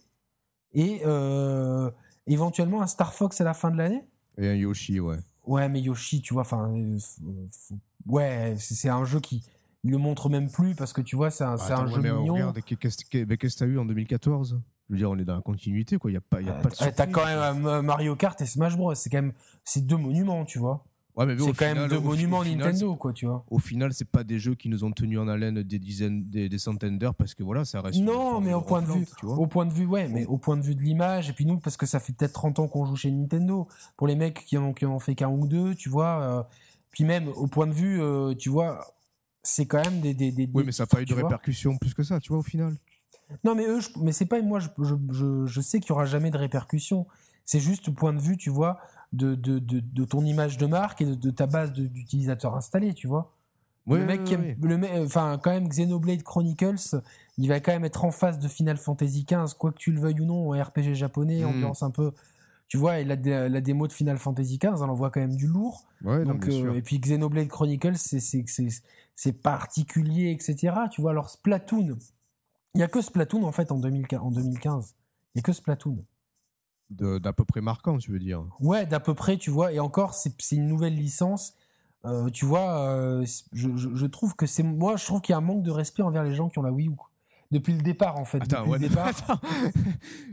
et, euh, éventuellement un Star Fox à la fin de l'année. Et un Yoshi, ouais. Ouais, mais Yoshi, tu vois, enfin, euh, ouais, c'est un jeu qui il le montre même plus parce que tu vois, c'est un, c'est un jeu mais mignon. Regarde, qu'est-ce que t'as eu en 2014 Je veux dire, on est dans la continuité, quoi. Il n'y a pas, y a pas de Euh, T'as surprise. quand même euh, Mario Kart et Smash Bros. C'est quand même c'est deux monuments, tu vois. Ouais, mais C'est quand final- même deux monuments final, Nintendo, quoi, tu vois. Au final, c'est pas des jeux qui nous ont tenus en haleine des dizaines, des, des centaines d'heures parce que voilà, ça reste. Non, mais au point de vue, tu vois. au point de vue, ouais, mais au point de vue de l'image, et puis nous, parce que ça fait peut-être 30 ans qu'on joue chez Nintendo. Pour les mecs qui en ont, qui en ont fait qu'un ou deux, tu vois. euh, puis même au point de vue, euh, tu vois, c'est quand même des, des, des- Oui, mais ça n'a pas eu de répercussions plus que ça, tu vois, au final. Non, mais eux, je- mais c'est pas moi. Je, je, je, sais qu'il y aura jamais de répercussions. C'est juste point de vue, tu vois, de, de, de, de ton image de marque et de, de ta base d'utilisateurs installés, tu vois. Ouais, le mec qui aime, le mec, enfin, quand même, Xenoblade Chronicles, il va quand même être en face de Final Fantasy XV, quoi que tu le veuilles ou non, un RPG japonais, Mm. ambiance un peu. Tu vois, et la, la démo de Final Fantasy XV, on envoie quand même du lourd. Ouais, Donc, euh, sûr. et puis Xenoblade Chronicles, c'est- c'est c'est- c'est particulier, etc. Tu vois, alors Splatoon, il y a que Splatoon en fait en 2015. En 2015. Il y a que Splatoon. D'à peu près marquant, tu veux dire. Ouais, d'à peu près, tu vois. Et encore, c'est c'est une nouvelle licence. Euh, tu vois, euh, je, je- je trouve que c'est moi, je trouve qu'il y a un manque de respect envers les gens qui ont la Wii U. quoi. Depuis le départ, en fait. Attends, ouais, départ. attends.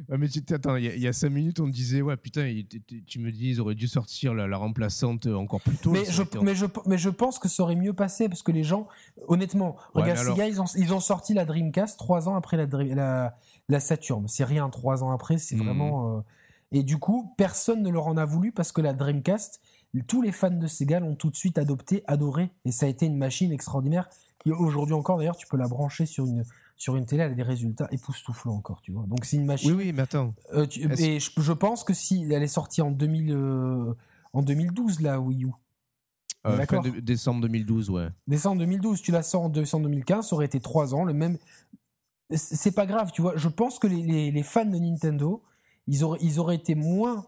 Ouais, mais tu- attends, il y, a- il y a cinq minutes, on disait, ouais, putain, il- tu- me dis, ils auraient dû sortir la, la remplaçante encore plus tôt. Mais je, été- mais, je, mais je pense que ça aurait mieux passé parce que les gens, honnêtement, Ouais, regarde, ces alors- gars, ils ont, ils ont sorti la Dreamcast trois ans après la, la Saturn. C'est rien, trois ans après, c'est Mhm. vraiment. euh, Et du coup, personne ne leur en a voulu parce que la Dreamcast, tous les fans de Sega l'ont tout de suite adopté, adoré. Et ça a été une machine extraordinaire qui, aujourd'hui encore, d'ailleurs, tu peux la brancher sur une, sur une télé, elle a des résultats époustouflants encore, tu vois. Donc c'est une machine. Oui, oui, mais attends. Euh, tu- et je, je pense que si elle est sortie en 2000, euh, en 2012 la Wii U. Euh, fin D'accord. de- décembre 2012, ouais. Décembre 2012, tu la sors en décembre 2015, ça aurait été trois ans, le même. C'est c'est pas grave, tu vois. Je pense que les, les- les fans de Nintendo, ils auraient, ils auraient été moins.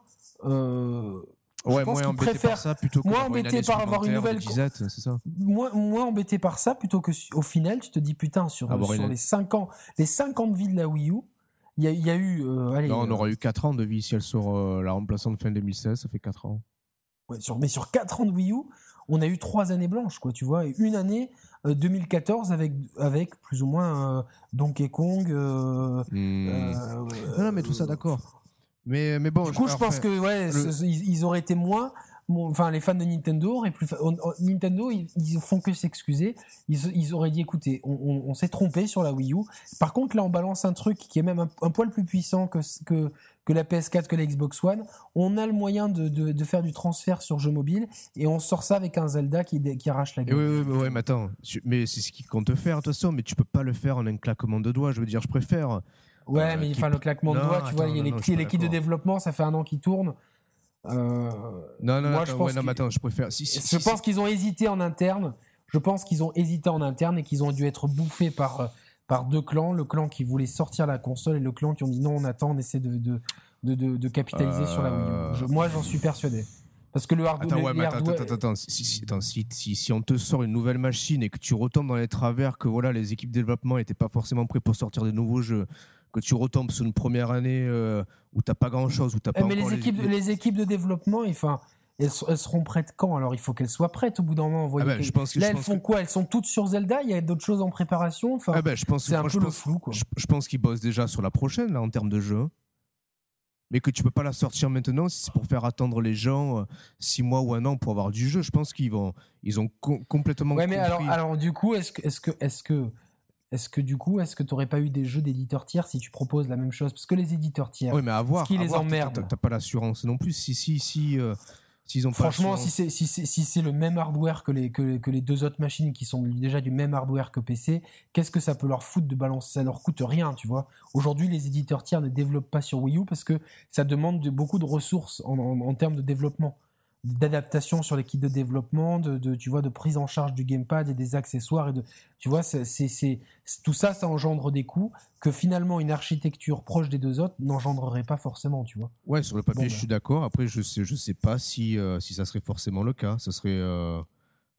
Ouais, qu'ils embêté par ça plutôt que une embêté par avoir une nouvelle disette, c'est ça moins, moins embêté par ça plutôt que au final, tu te dis putain, sur, sur les 5 ans, les 5 ans de vie de la Wii U, il y a, il y a eu. euh, allez, Non, on euh, aura eu 4 ans de vie si elle sort euh, la remplaçante fin 2016, ça fait 4 ans. Ouais, sur, mais sur 4 ans de Wii U, on a eu 3 années blanches, quoi, tu vois, et une année euh, 2014 avec, avec plus ou moins Donkey Kong. euh, non, non, mais tout ça, d'accord. Mais, mais bon, Du coup, je pense que ouais, le- ce- ce- ils, ils auraient été moins. Enfin, les fans de Nintendo auraient plus. fa- on- on- Nintendo, ils, ils font que s'excuser. Ils, ils auraient dit, écoutez, on, s'est trompé sur la Wii U. Par contre, là, on balance un truc qui est même un, un poil plus puissant que, que que la PS4, que la Xbox One. On a le moyen de, de, de faire du transfert sur jeu mobile et on sort ça avec un Zelda qui, qui arrache la gueule. oui, oui, mais ouais, mais attends, mais c'est ce qu'ils comptent faire de toute façon, mais tu peux pas le faire en un claquement de doigts. Je veux dire, je préfère. Ouais, Euh, mais qui- enfin, le claquement de Non, doigts, tu vois, il y a les- de développement, ça fait un an qu'ils tournent. Euh, Non, non, Moi, attends, je pense ouais, non, mais qu'il- attends, je préfère. Si, si, Je si, pense qu'ils ont hésité en interne. Je pense qu'ils ont hésité en interne et qu'ils ont dû être bouffés par, par deux clans. Le clan qui voulait sortir la console et le clan qui ont dit non, on attend, on essaie de, de, de, de- de capitaliser sur la Wii Euh. U. Je- moi, j'en suis persuadé. Parce que le hardware. Attends, ouais, mais attends, attends, attends, si, on te sort une nouvelle machine et que tu retombes dans les travers, que voilà, les équipes de développement n'étaient pas forcément prêts pour sortir des nouveaux jeux, que tu retombes sur une première année euh, où t'as pas grand chose, où t'as pas mais encore les équipes, les... équipes de développement, enfin, elles, seront prêtes quand? Alors, il faut qu'elles soient prêtes au bout d'un moment. Ah ben, que- je pense que- Là, je elles pense font que- quoi? Elles sont toutes sur Zelda? Il y a d'autres choses en préparation? Enfin, Ah ben, je pense, C'est un peu je le pense- flou, quoi. Je, je pense qu'ils bossent déjà sur la prochaine, là, en termes de jeu. Mais que tu peux pas la sortir maintenant si c'est pour faire attendre les gens euh, six mois ou un an pour avoir du jeu. Je pense qu'ils vont, ils ont com- complètement. Ouais, mais alors, alors du coup, est-ce que, est-ce que, est-ce que, est-ce que du coup, est-ce que tu pas eu des jeux d'éditeurs tiers si tu proposes la même chose? Parce que les éditeurs tiers, Oui, mais à voir. qui à les voir, emmerde t'as- pas l'assurance non plus. Si, si, si, euh, s'ils ont franchement, si c'est si c'est si c'est le même hardware que les que, les- que les deux autres machines qui sont déjà du même hardware que PC, qu'est-ce que ça peut leur foutre de balancer? Ça leur coûte rien, tu vois. Aujourd'hui, les éditeurs tiers ne développent pas sur Wii U parce que ça demande de, beaucoup de ressources en, en- en termes de développement d'adaptation sur l'équipe de développement, de, de, tu vois, de prise en charge du gamepad et des accessoires et de, tu vois, c'est, tout ça, ça engendre des coûts que finalement une architecture proche des deux autres n'engendrerait pas forcément, tu vois. Ouais, sur le papier, Bon, je bah. suis d'accord. Après, je sais, je sais pas si, euh, si ça serait forcément le cas. Ça serait euh,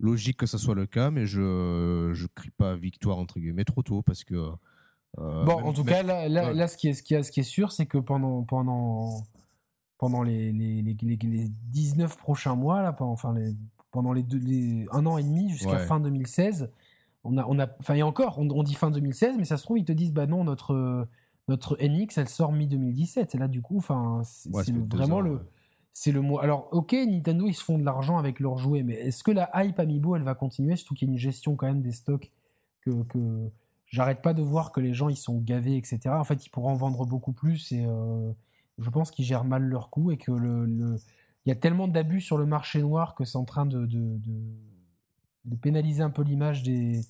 logique que ça soit le cas, mais je je crie pas victoire entre guillemets trop tôt parce que. euh, bon, même- en tout même- cas, là, là, ouais. là, ce qui est, ce qui est, ce qui est sûr, c'est que pendant, pendant, pendant les, les, les, les 19 prochains mois, là, pendant, enfin, les, pendant les, deux, les un an et demi jusqu'à Ouais. fin 2016. On a, on a, enfin, et encore, on, on dit fin 2016, mais ça se trouve, ils te disent, bah non, notre, notre NX, elle sort mi-2017. Et là, du coup, enfin, c'est Ouais, vraiment ans, le. ouais. C'est le mot. Alors, ok, Nintendo, ils se font de l'argent avec leurs jouets, mais est-ce que la hype Amiibo, elle va continuer Surtout qu'il y a une gestion quand même des stocks que, que j'arrête pas de voir que les gens, ils sont gavés, etc. En fait, ils pourront en vendre beaucoup plus et euh, je pense qu'ils gèrent mal leur coût et que le, le- il y a tellement d'abus sur le marché noir que c'est en train de, de, pénaliser un peu l'image des,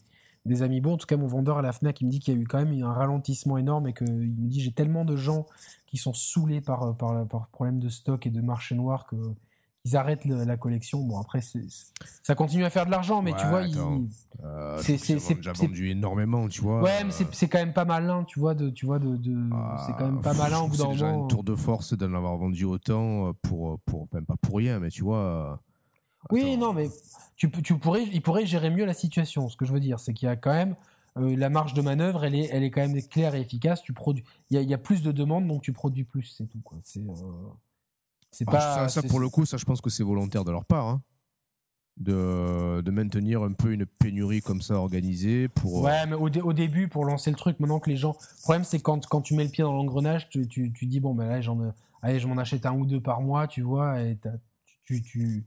des Amiibo. En tout cas, mon vendeur à la FNAC, il me dit qu'il y a eu quand même un ralentissement énorme et qu'il me dit j'ai tellement de gens qui sont saoulés par, par, par problème de stock et de marché noir que ils arrêtent le- la collection. Bon, après, ça continue à faire de l'argent, mais tu vois, attends. ils- Euh, C'est- déjà vendu énormément, tu vois. Ouais, mais euh, c'est quand même pas malin, tu vois, de, tu vois, de, de- ah, c'est quand même pas malin au bout d'un que C'est déjà moment. une tour de force d'en avoir vendu autant euh, pour, pour, même pas pour rien, mais tu vois. euh, Oui, non, mais tu, tu pourrais, il pourrait gérer mieux la situation. Ce que je veux dire, c'est qu'il y a quand même euh, la marge de manœuvre, elle est, elle est quand même claire et efficace. Tu produis, il y a, il y a plus de demandes, donc tu produis plus, c'est tout. quoi. C'est, euh, c'est Ah, pas. ça, pour le coup, ça, je pense que c'est volontaire de leur part. hein, de, de maintenir un peu une pénurie comme ça organisée pour. euh, Ouais, mais au, dé- au début, pour lancer le truc, maintenant que les gens. Le problème, c'est quand, quand tu mets le pied dans l'engrenage, tu, tu, tu dis, bon, ben là, j'en, allez, je m'en achète un ou deux par mois, tu vois, et tu, tu,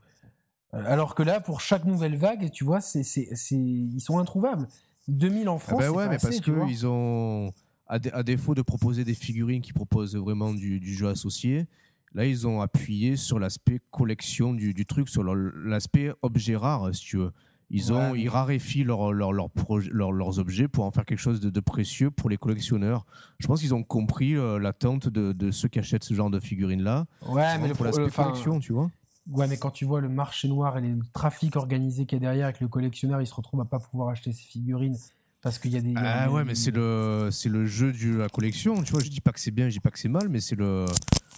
euh, Alors que là, pour chaque nouvelle vague, tu vois, c'est, c'est, c'est, ils sont introuvables. 2000 en Ah France, ben c'est ouais, mais assez, parce qu'ils ont, à, dé- à défaut de proposer des figurines qui proposent vraiment du, du jeu associé, là ils ont appuyé sur l'aspect collection du, du truc, sur l'aspect objet rare, si tu veux. Ils, ont, Ouais. ils raréfient leur- leur- leur proje- leur- leurs objets pour en faire quelque chose de, de précieux pour les collectionneurs. Je pense qu'ils ont compris euh, l'attente de, de ceux qui achètent ce genre de figurines-là. Ouais, mais pour l'aspect collection, tu vois. Ouais, mais quand tu vois le marché noir et le trafic organisé qu'il y a derrière avec le collectionneur, il se retrouve à pas pouvoir acheter ses figurines parce qu'il y a des. Ah ouais, mais c'est le, c'est le jeu de la collection. Tu vois, je dis pas que c'est bien, je dis pas que c'est mal, mais c'est le,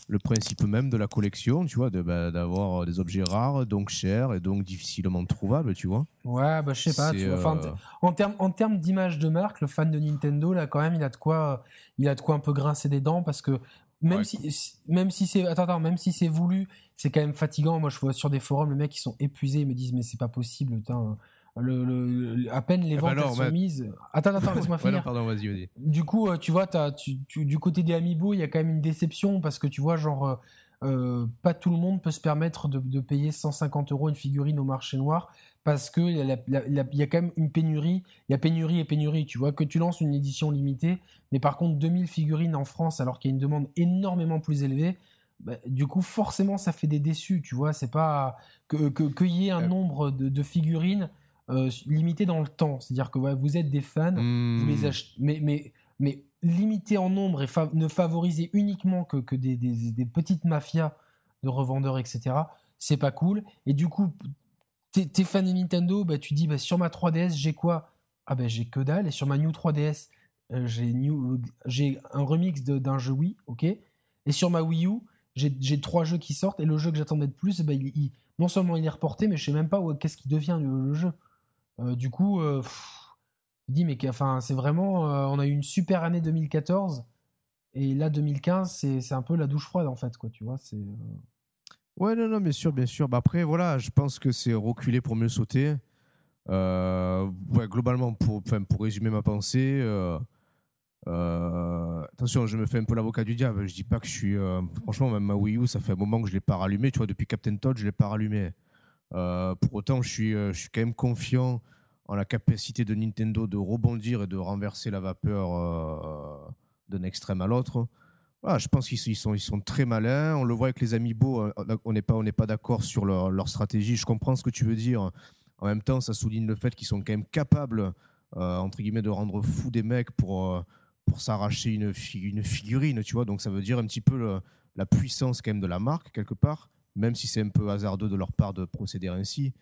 le principe même de la collection, tu vois, de, bah, d'avoir des objets rares, donc chers et donc difficilement trouvables, tu vois. Ouais, bah je sais pas. C'est, tu vois, enfin, euh, en termes en termes d'image de marque, le fan de Nintendo là, quand même, il a de quoi, il a de quoi un peu grincer des dents parce que même Ouais. si- même si c'est attends, attends même si c'est voulu, c'est quand même fatigant. Moi, je vois sur des forums, les mecs ils sont épuisés, ils me disent mais c'est pas possible, putain. Le, le- le- à peine les Eh ben ventes alors, elles sont mises. Attends, attends, laisse-moi Ouais, finir. non, pardon, vas-y, vas-y. du coup, euh, tu vois, tu- tu- du côté des Amiibo, il y a quand même une déception parce que tu vois, genre, euh, euh, pas tout le monde peut se permettre de, de payer 150 euros une figurine au marché noir parce que il y, a y quand même une pénurie. Il y a pénurie et pénurie. Tu vois, que tu lances une édition limitée, mais par contre, 2000 figurines en France alors qu'il y a une demande énormément plus élevée. bah, du coup, forcément, ça fait des déçus, tu vois. C'est pas que que- qu'il y ait un nombre de, de figurines euh, limité dans le temps. C'est-à-dire que ouais, vous êtes des fans, vous les Hmm. achetez, mais, mais, mais limiter en nombre et fa- ne favoriser uniquement que, que des, des- des petites mafias de revendeurs, etc., c'est pas cool. Et du coup, t'es fan de Nintendo, bah, tu dis, bah, sur ma 3DS, j'ai quoi? Ah ben j'ai que dalle. Et sur ma New 3DS, euh, j'ai New- j'ai un remix d'un jeu Wii, ok? Et sur ma Wii U, j'ai trois jeux qui sortent, et le jeu que j'attendais de plus, bah, il- il- non seulement il est reporté, mais je sais même pas qu'est-ce qui devient le, le jeu. Euh, du coup, euh, pff, je dis, mais enfin, c'est vraiment. euh, on a eu une super année 2014. Et là, 2015, c'est un peu la douche froide, en fait, quoi, tu vois. C'est. Ouais, non, non, bien sûr, bien sûr. Bah après, voilà, je pense que c'est reculer pour mieux sauter. Ouais, globalement, pour, pour résumer ma pensée, attention, je me fais un peu l'avocat du diable. Je dis pas que je suis. franchement, même ma Wii U, ça fait un moment que je l'ai pas rallumé. Tu vois, depuis Captain Todd, je l'ai pas rallumé. Euh, pour autant, je suis, euh, je suis quand même confiant en la capacité de Nintendo de rebondir et de renverser la vapeur euh, d'un extrême à l'autre. Je pense qu'ils ils sont, très malins. On le voit avec les Amiibo. euh, On n'est pas, d'accord sur leur, stratégie. Je comprends ce que tu veux dire. En même temps, ça souligne le fait qu'ils sont quand même capables, entre guillemets, de rendre fou des mecs pour, s'arracher une, fi- une figurine, tu vois. Donc ça veut dire un petit peu la puissance quand même de la marque, quelque part, même si c'est un peu hasardeux de leur part de procéder ainsi.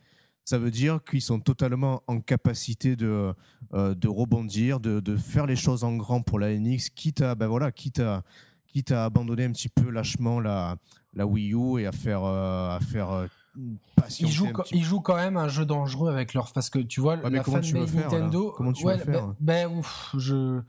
Ça veut dire qu'ils sont totalement en capacité de, euh, de rebondir, de, de faire les choses en grand pour la NX, quitte à, ben voilà, quitte à, quitte à abandonner un petit peu lâchement la, la Wii U et à faire, euh, à faire euh, Ils jouent, ils jouent quand même un jeu dangereux avec leur. Parce que tu vois, Ouais, la faire, là Nintendo. Comment tu vas faire ben, ben, ouf, je,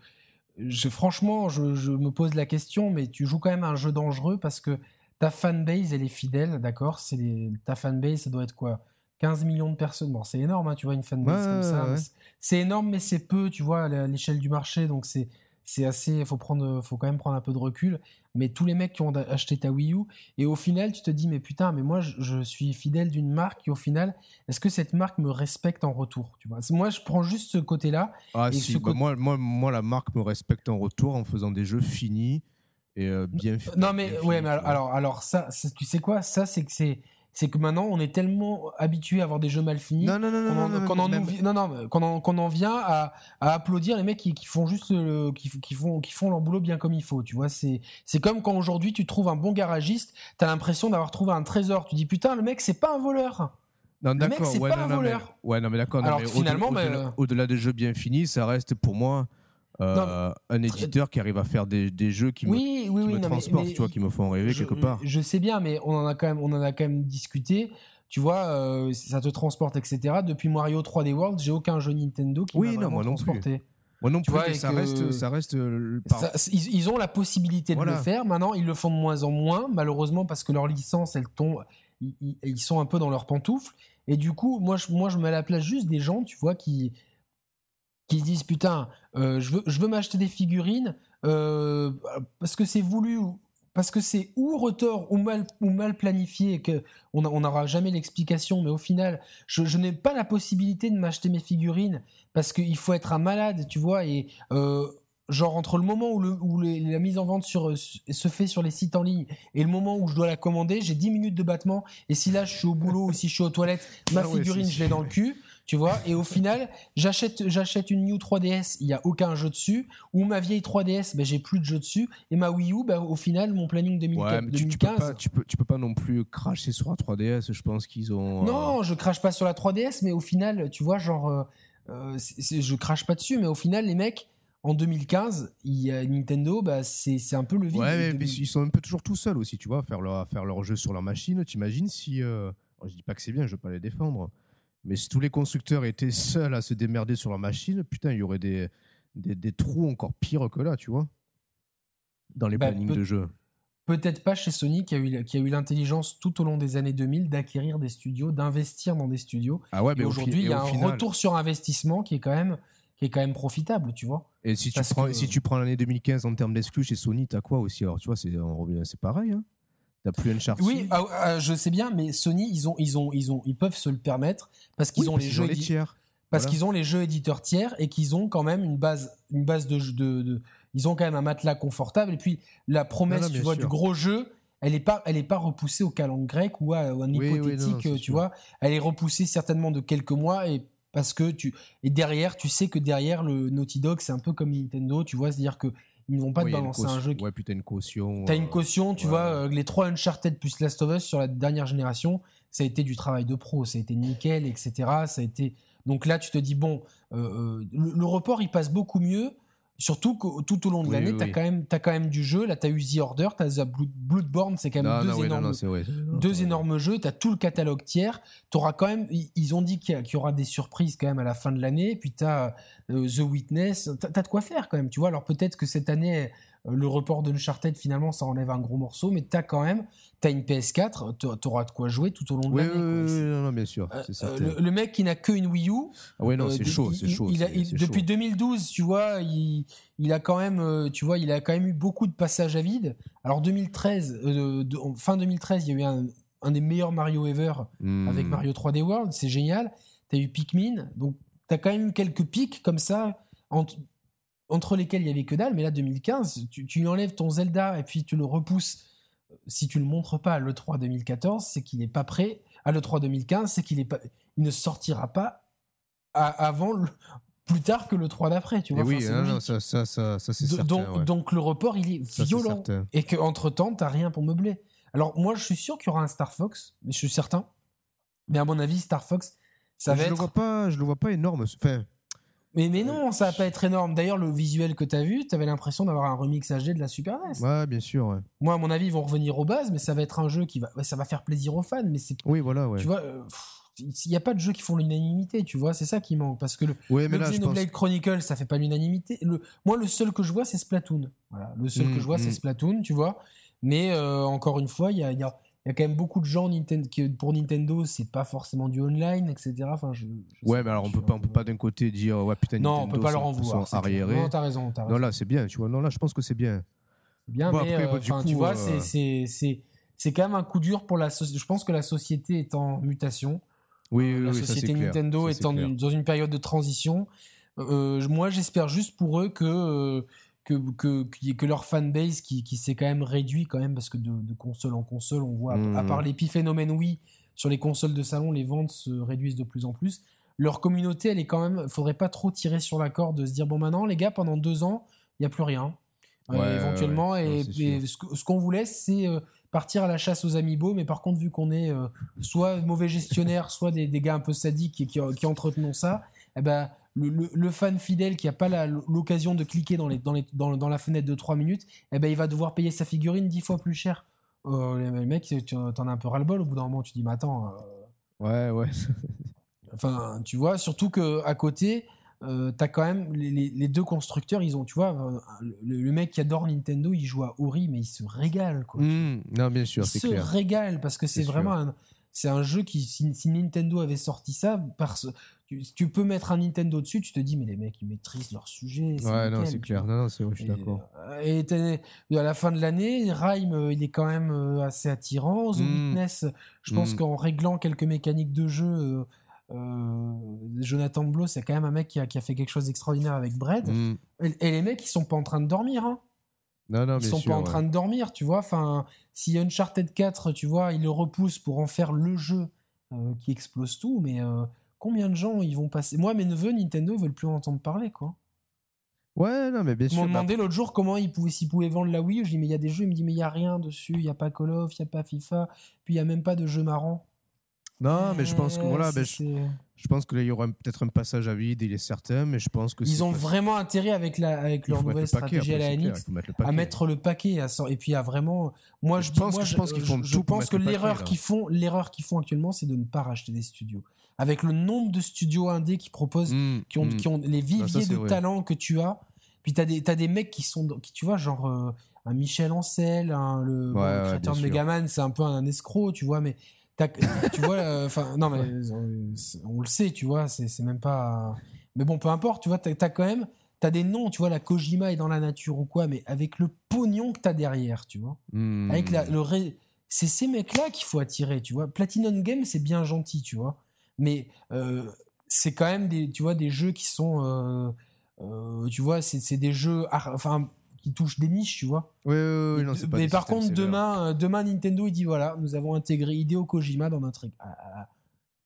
je, franchement, je, je me pose la question, mais tu joues quand même un jeu dangereux parce que ta fanbase, elle est fidèle, d'accord? C'est les... Ta fanbase, ça doit être quoi? 15 millions de personnes. Bon, c'est énorme, hein, tu vois, une fanbase comme ça. C'est énorme, mais c'est peu, tu vois, à l'échelle du marché. Donc, c'est c'est assez faut prendre faut quand même prendre un peu de recul mais tous les mecs qui ont acheté ta Wii U et au final tu te dis mais putain mais moi je, suis fidèle d'une marque et au final est-ce que cette marque me respecte en retour tu vois? Moi je prends juste ce côté là ah si bah, moi, moi moi la marque me respecte en retour en faisant des jeux finis et euh, bien finis non mais ouais mais alors alors ça tu sais quoi? Ça c'est que c'est c'est que maintenant on est tellement habitué à avoir des jeux mal finis qu'on en, qu'on en, vient à, applaudir les mecs qui, font juste qui, font qui font leur boulot bien comme il faut tu vois? C'est c'est comme quand aujourd'hui tu trouves un bon garagiste t'as l'impression d'avoir trouvé un trésor tu dis putain le mec c'est pas un voleur non, d'accord. Ouais, pas un voleur. ouais, non, mais d'accord. Alors finalement, bah, au-delà des jeux bien finis, ça reste pour moi euh, un éditeur qui arrive à faire des, des jeux qui me, me transportent, tu vois, qui me font rêver quelque part. Je sais bien, mais on en a quand même, on en a quand même discuté. Tu vois, euh, ça te transporte, etc. Depuis Mario 3D World, j'ai aucun jeu Nintendo qui oui, m'a transporté. Moi non plus, vois, ça, reste, ça reste. Euh, ils, ont la possibilité de le faire. Maintenant, ils le font de moins en moins, malheureusement, parce que leur licence, elle tombe. Ils, ils, sont un peu dans leurs pantoufles. Et du coup, moi, je, moi, je mets à la place juste des gens, tu vois, qui, qui disent putain, euh, je veux, je veux m'acheter des figurines euh, parce que c'est voulu, parce que c'est ou retort ou mal, ou mal planifié, que on n'aura jamais l'explication, mais au final, je, n'ai pas la possibilité de m'acheter mes figurines parce qu'il faut être un malade, tu vois, et euh, genre entre le moment où, le, où la mise en vente sur, se fait sur les sites en ligne et le moment où je dois la commander, j'ai 10 minutes de battement. Et si là je suis au boulot ou si je suis aux toilettes, ma ah figurine je l'ai dans le cul tu vois. Et au final, j'achète, j'achète une New 3DS, il y a aucun jeu dessus, ou ma vieille 3DS, ben j'ai plus de jeu dessus, et ma Wii U, ben, au final, mon planning 2015. tu, tu, peux pas, tu, peux, tu peux pas non plus cracher sur la 3DS. Je pense qu'ils ont. Euh, non, je crache pas sur la 3DS, mais au final, tu vois, genre, euh, euh je crache pas dessus, mais au final, les mecs en 2015, il y a Nintendo, bah, c'est, un peu le vide. Ouais, mais, ils sont un peu toujours tout seuls aussi, tu vois, à faire leur, faire leur jeu sur leur machine. T'imagines si. Euh... Je dis pas que c'est bien, je veux pas les défendre. Mais si tous les constructeurs étaient seuls à se démerder sur leur machine, putain, il y aurait des, des, trous encore pires que là, tu vois, dans les bah, plannings de jeu. Peut-être pas chez Sony qui a eu, qui a eu l'intelligence tout au long des années 2000 d'acquérir des studios, d'investir dans des studios. Ah ouais, mais aujourd'hui, il y a un retour sur investissement qui est quand même qui est quand même profitable, tu vois. Et si tu prends, si tu prends l'année 2015 en termes d'exclus chez Sony, t'as quoi aussi? Alors tu vois, c'est c'est pareil. Hein T'as plus Uncharted. Oui, ah, ah, je sais bien, mais Sony, ils ont, ils ont, ils ont, ils peuvent se le permettre parce qu'ils ont les jeux tiers. Parce qu'ils ont les jeux éditeurs tiers et qu'ils ont quand même une base, une base de, de, de, ils ont quand même un matelas confortable et puis la promesse, tu vois, du gros jeu, elle est pas, elle est pas repoussée au calendrier grec ou à, un hypothétique, tu vois. Elle est repoussée certainement de quelques mois et parce que tu et derrière, tu sais que derrière le Naughty Dog, c'est un peu comme Nintendo, tu vois, c'est-à-dire que ils vont pas te balancer un jeu. Ouais, puis t'as une caution. T'as une euh, caution, tu vois, euh, les trois Uncharted plus Last of Us sur la dernière génération, ça a été du travail de pro, ça a été nickel, etc. Ça a été. Donc là, tu te dis, bon, euh, le, report, il passe beaucoup mieux Surtout que tout au long de l'année, tu as, quand même, as quand même du jeu. Là, tu as eu The Order, tu as Blood, Bloodborne, c'est quand même deux, énormes, deux énormes jeux. Tu as tout le catalogue tiers. Auras quand même, ils ont dit qu'il y, aura des surprises quand même à la fin de l'année. Puis tu as euh, The Witness. Tu as, de quoi faire quand même. Tu vois, alors peut-être que cette année, le report d'Uncharted, finalement, ça enlève un gros morceau. Mais tu as quand même T'as une PS4, tu auras de quoi jouer tout au long de l'année. Oui, non, bien sûr. Euh, le, mec qui n'a qu'une Wii U. Ah ouais, non, c'est chaud, c'est chaud. depuis 2012, tu vois, il, il, a quand même, euh, tu vois, il a quand même eu beaucoup de passages à vide. Alors 2013, euh, fin 2013, il y a eu un, un des meilleurs Mario ever hmm. avec Mario 3D World, c'est génial. T'as eu Pikmin, donc t'as quand même eu quelques pics comme ça entre lesquels il y avait que dalle. Mais là, 2015, tu, tu enlèves ton Zelda et puis tu le repousses si tu le montres pas à l'E3 2014, c'est qu'il n'est pas prêt. À l'E3 2015, c'est qu'il pas, il ne sortira pas avant, plus tard que le 3 d'après, tu vois. oui, hein, ça, ça, ça, c'est certain. Donc, donc, le report, il est violent. et qu'entre temps, tu n'as rien pour meubler. Alors moi, je suis sûr qu'il y aura un Star Fox, mais je suis certain. Mais à mon avis, Star Fox, ça va je être. Le vois pas, je le vois pas énorme. Enfin, mais, mais non, ça va pas être énorme. D'ailleurs, le visuel que tu as vu, tu avais l'impression d'avoir un remix HD de la Super NES. Ouais, bien sûr. Moi, à mon avis, ils vont revenir aux bases, mais ça va être un jeu qui va, ça va faire plaisir aux fans. Mais c'est. Oui, voilà, ouais. Tu vois, euh, il n'y a pas de jeux qui font l'unanimité, tu vois, c'est ça qui manque. Parce que le, Xenoblade Chronicle, ça fait pas l'unanimité. Le, moi, le seul que je vois, c'est Splatoon. Voilà, le seul que mmh, je vois, c'est mmh. Splatoon, tu vois. Mais encore une fois, il y a, y a il y a quand même beaucoup de gens Nintendo, qui, pour Nintendo, c'est pas forcément du online, etc. Enfin, je, ouais, mais alors on peut pas, on peut pas d'un côté dire ouais putain non, Nintendo, on peut pas leur en vouloir. Non, t'as raison. Non là, c'est bien. Tu vois, non là, je pense que c'est bien. Bien, mais après, bah, tu vois, euh... c'est c'est quand même un coup dur pour la société. Je pense que la société est en mutation. Oui, oui la société Nintendo est, en, dans une période de transition. Euh, moi, j'espère juste pour eux que euh, que, que, que leur fanbase qui, qui s'est quand même réduit quand même parce que de, de, console en console, on voit, à mmh. part l'épiphénomène oui, sur les consoles de salon, les ventes se réduisent de plus en plus. Leur communauté, elle est quand même, faudrait pas trop tirer sur la corde de se dire bon maintenant les gars pendant deux ans, il y a plus rien. Euh, éventuellement et, ce, qu'on vous laisse c'est euh, partir à la chasse aux amiibo mais par contre vu qu'on est euh, soit mauvais gestionnaire soit des, des, gars un peu sadiques qui, qui, qui entretenons ça eh ben le, fan fidèle qui n'a pas l'occasion de cliquer dans, les, dans, les, dans, la fenêtre de 3 minutes, eh ben, il va devoir payer sa figurine 10 fois plus cher. Euh, les, mecs, tu en as un peu ras-le-bol au bout d'un moment, tu dis, mais attends. Euh, ouais, ouais. enfin, tu vois, surtout qu'à côté, euh, tu as quand même les, deux constructeurs, ils ont, tu vois, euh, le, mec qui adore Nintendo, il joue à Ori, mais il se régale. Quoi. Mmh. non, bien sûr, c'est clair. Il se régale parce que c'est vraiment un c'est un jeu qui, si, Nintendo avait sorti ça, parce, tu, tu, peux mettre un Nintendo dessus, tu te dis, mais les mecs, ils maîtrisent leur sujet. Ouais, non, c'est clair. Non, non, c'est vrai, je suis d'accord. Et, à la fin de l'année, Rhyme, euh, il est quand même euh, assez attirant. The mmh. Witness, je pense mmh. qu'en réglant quelques mécaniques de jeu, euh, Jonathan Blow, c'est quand même un mec qui a, qui a fait quelque chose d'extraordinaire avec Bread. Mmh. Et, les mecs, ils sont pas en train de dormir. Hein. Non, non, ils sont pas en train de dormir, tu vois. Enfin, si Uncharted 4, tu vois, il le repousse pour en faire le jeu euh, qui explose tout, mais euh, combien de gens ils vont passer? Moi, mes neveux, Nintendo, veulent plus en entendre parler, quoi. Ouais, non, mais bien sûr. Ils m'ont bah demandé l'autre jour comment ils pouvaient, s'ils pouvaient vendre la Wii. Je dis, mais il y a des jeux. Il me dit, mais il y a rien dessus. Il y a pas Call of, il y a pas FIFA. Puis il y a même pas de jeux marrants. Non, mais je pense que voilà, ben, je, pense qu'il y aura peut-être un passage à vide, il est certain, mais je pense que ils ont vraiment intérêt avec la avec leur nouvelle stratégie à la NX à mettre le paquet à et puis à vraiment moi je, pense que je pense qu'ils font je pense que l'erreur qu'ils font l'erreur qu'ils font actuellement c'est de ne pas racheter des studios avec le nombre de studios indés qui proposent mmh, qui ont mmh. qui ont les viviers de talent que tu as puis t'as des as des mecs qui sont qui tu vois genre euh, un Michel Ancel, le, créateur de Megaman, c'est un peu un escroc, tu vois, mais tu vois, euh, enfin, non, mais euh, on, le sait, tu vois, c'est même pas. Mais bon, peu importe, tu vois, t'as as quand même. T'as des noms, tu vois, la Kojima est dans la nature ou quoi, mais avec le pognon que t'as derrière, tu vois. Hmm. Avec la, le C'est ces mecs-là qu'il faut attirer, tu vois. Platinum Game, c'est bien gentil, tu vois. Mais euh, c'est quand même des, tu vois, des jeux qui sont. tu vois, c'est des jeux. Enfin, qui touche des niches, tu vois. Oui, oui, non, pas Mais par contre, demain, euh, demain, Nintendo, il dit voilà, nous avons intégré Hideo Kojima dans notre.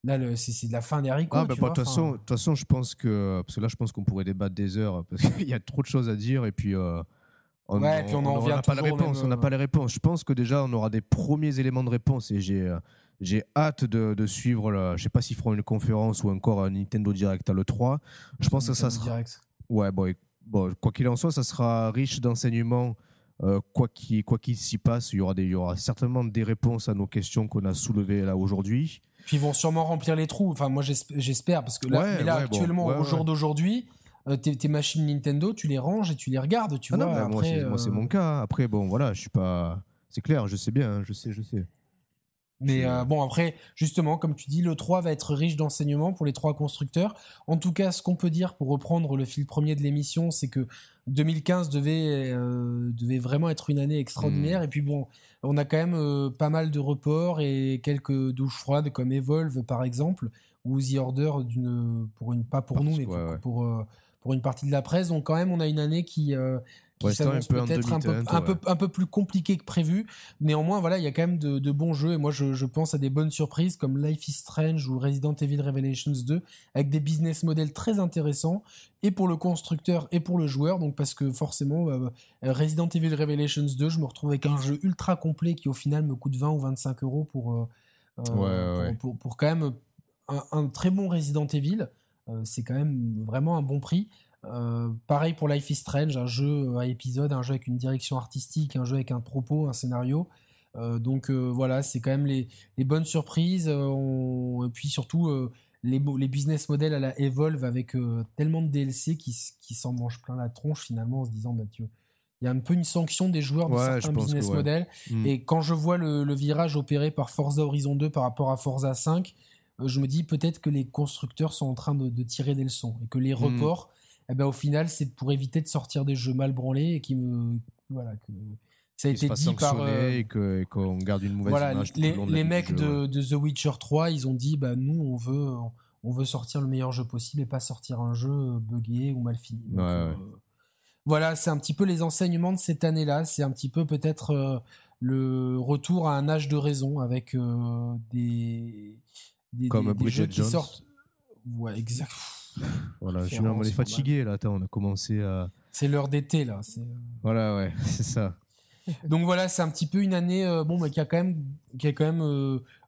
Là, c'est de la fin des haricots. Ah, bah, bah, de toute façon, façon, je pense que. Parce que là, je pense qu'on pourrait débattre des heures, parce qu'il y a trop de choses à dire, et puis. Euh, on n'a pas la réponse. On n'a pas les réponses. Je pense que déjà, on aura des premiers éléments de réponse, et j'ai. Euh, j'ai hâte de, de suivre. Le, je sais pas s'ils feront une conférence ou encore un Nintendo Direct à l'E3. Je pense que ça sera. Direct. Ouais, bon, bon, quoi qu'il en soit, ça sera riche d'enseignements. Euh, quoi qu'il quoi qu'il s'y passe, il y, aura des, il y aura certainement des réponses à nos questions qu'on a soulevées là aujourd'hui. Puis ils vont sûrement remplir les trous. Enfin, moi j'espère parce que là, là actuellement, au jour d'aujourd'hui, euh, tes, machines Nintendo, tu les ranges et tu les regardes, tu ah vois. Non, moi, c'est mon cas. Après, bon, voilà, je suis pas. C'est clair, je sais bien, hein, je sais, je sais. Mais euh, bon, après, justement, comme tu dis, le 3 va être riche d'enseignements pour les trois constructeurs. En tout cas, ce qu'on peut dire pour reprendre le fil premier de l'émission, c'est que 2015 devait, euh, devait vraiment être une année extraordinaire. Mmh. Et puis bon, on a quand même euh, pas mal de reports et quelques douches froides comme Evolve, par exemple, ou The Order, d'une, pour une, pas pour nous, mais pour, pour, une partie de la presse. Donc quand même, on a une année qui, qui s'annonce peut-être un peu, un, peu, un peu plus compliqué que prévu. Néanmoins, voilà, il y a quand même de, bons jeux et moi je, je, pense à des bonnes surprises comme Life is Strange ou Resident Evil Revelations 2 avec des business models très intéressants et pour le constructeur et pour le joueur. Donc parce que forcément, euh, Resident Evil Revelations 2, je me retrouve avec un jeu ultra complet qui au final me coûte 20 ou 25 euros pour, euh, euh, pour, pour, quand même un, un, très bon Resident Evil. c'est quand même vraiment un bon prix. Euh, pareil pour Life is Strange, un jeu à épisode, un jeu avec une direction artistique, un jeu avec un propos, un scénario. Euh, donc euh, voilà, c'est quand même les, bonnes surprises. et puis surtout les, les, business models à la Evolve avec tellement de DLC qui, qui s'en mangent plein la tronche finalement en se disant bah tu, il y a un peu une sanction des joueurs de certains business models. Hmm. Et quand je vois le, virage opéré par Forza Horizon 2 par rapport à Forza 5, euh, je me dis peut-être que les constructeurs sont en train de, tirer des leçons et que les hmm. reports, eh ben, au final, c'est pour éviter de sortir des jeux mal branlés et qui me. Voilà, que ça a été dit par euh, et qu'on garde une mauvaise voilà, image les, les mecs de, de, The Witcher 3 ils ont dit bah nous on veut on veut sortir le meilleur jeu possible et pas sortir un jeu buggé ou mal fini ouais, ouais voilà, c'est un petit peu les enseignements de cette année-là. C'est un petit peu peut-être euh, le retour à un âge de raison avec euh, des, des, Comme des, jeux qui sortent. Ouais, exact. Voilà, je on est fatigué là. Attends, on a commencé à. C'est l'heure d'été là. Euh, voilà, ouais, c'est ça. Donc voilà, c'est un petit peu une année bon, mais qui a quand même, qui a quand même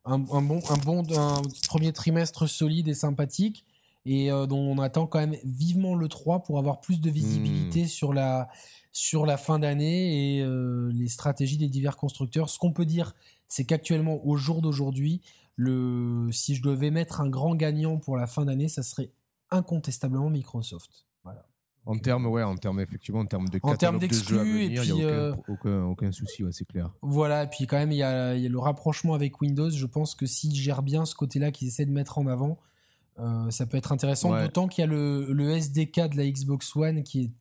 un, un, bon, un bon, un premier trimestre solide et sympathique et euh, dont on attend quand même vivement le 3 pour avoir plus de visibilité hmm. sur la sur la fin d'année et euh, les stratégies des divers constructeurs. Ce qu'on peut dire, c'est qu'actuellement, au jour d'aujourd'hui, le si je devais mettre un grand gagnant pour la fin d'année, ça serait incontestablement Microsoft. Voilà. En termes, ouais, en termes effectivement, en termes de en termes d'exclus, il n'y a aucun, aucun, souci, ouais, c'est clair. Voilà, et puis quand même, il y a, y a, le rapprochement avec Windows. Je pense que s'ils gèrent bien ce côté-là qu'ils essaient de mettre en avant, euh, ça peut être intéressant, d'autant qu'il y a le, le, SDK de la Xbox One qui, est,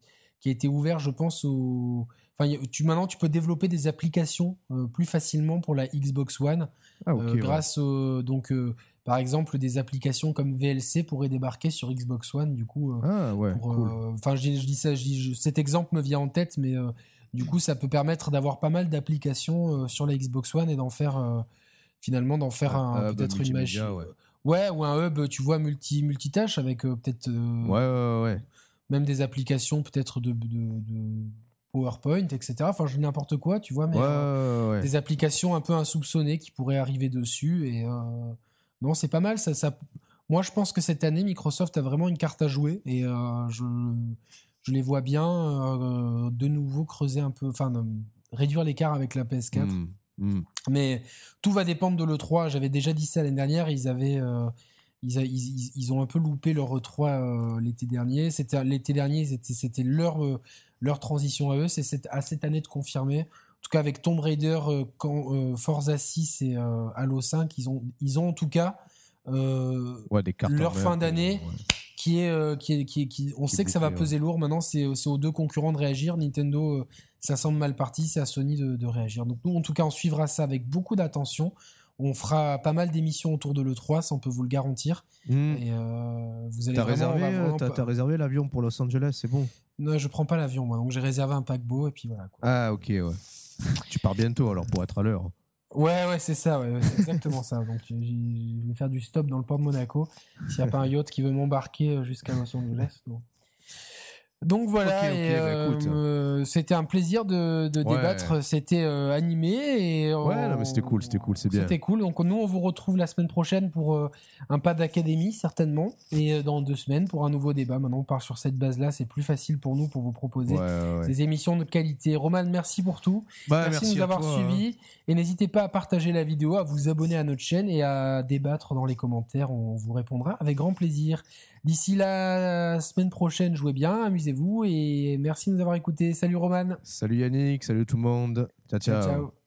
qui a été ouvert, je pense, au. Enfin, tu, maintenant, tu peux développer des applications euh, plus facilement pour la Xbox One ah, euh, grâce au, donc par exemple des applications comme VLC pourraient débarquer sur Xbox One du coup ah, ouais, enfin je, dis ça cet exemple me vient en tête mais du coup ça peut permettre d'avoir pas mal d'applications sur la Xbox One et d'en faire finalement d'en faire un, peut-être une machine Ouais, ou un hub, tu vois, multi, multitâche avec euh, peut-être. Euh, ouais, ouais, ouais, Même des applications peut-être de, de, PowerPoint, etc. Enfin, je n'importe quoi, tu vois, mais euh, des applications un peu insoupçonnées qui pourraient arriver dessus. Et non, c'est pas mal. Ça, ça... Moi, je pense que cette année, Microsoft a vraiment une carte à jouer et je, je les vois bien de nouveau creuser un peu, enfin, réduire l'écart avec la PS4. Hmm. Mais tout va dépendre de l'E3. J'avais déjà dit ça l'année dernière. Ils avaient. Euh, ils, ils, ont un peu loupé leur E3 euh, l'été dernier. C'était l'été dernier, c'était leur euh, leur transition à eux. C'est à cette année de confirmer. Cas, avec Tomb Raider, quand, Forza 6 et Halo 5, ils ont ils ont en tout cas leur fin d'année. Qui est, qui est, qui, qui, on sait que ça va peser lourd. Maintenant, c'est aux deux concurrents de réagir. Nintendo ça semble mal parti, c'est à Sony de, réagir. Donc nous, en tout cas, on suivra ça avec beaucoup d'attention. On fera pas mal d'émissions autour de l'E3, ça on peut vous le garantir. Hmm. Et euh, vous allez réservé, as, réservé l'avion pour Los Angeles, c'est bon Non, je prends pas l'avion moi, donc j'ai réservé un paquebot et puis voilà. Ah ok, ouais. Tu pars bientôt alors pour être à l'heure. Ouais, ouais, c'est ça, ouais, c'est exactement ça. Donc, je vais faire du stop dans le port de Monaco. S'il n'y a pas un yacht qui veut m'embarquer euh, jusqu'à Los Angeles. Donc. Donc voilà, bah, euh, c'était un plaisir de, débattre. C'était euh, animé et ouais, mais c'était cool, c'était cool, c'est bien. C'était cool. Donc nous, on vous retrouve la semaine prochaine pour euh, un pas d'académie certainement, et dans deux semaines pour un nouveau débat. Maintenant, on part sur cette base-là. C'est plus facile pour nous pour vous proposer des émissions de qualité. Roman, merci pour tout. Bah, merci, de nous avoir suivis et n'hésitez pas à partager la vidéo, à vous abonner à notre chaîne et à débattre dans les commentaires. On vous répondra avec grand plaisir. D'ici la semaine prochaine, jouez bien, amusez-vous et merci de nous avoir écoutés. Salut Roman. Salut Yannick, salut tout le monde. ciao. ciao. ciao.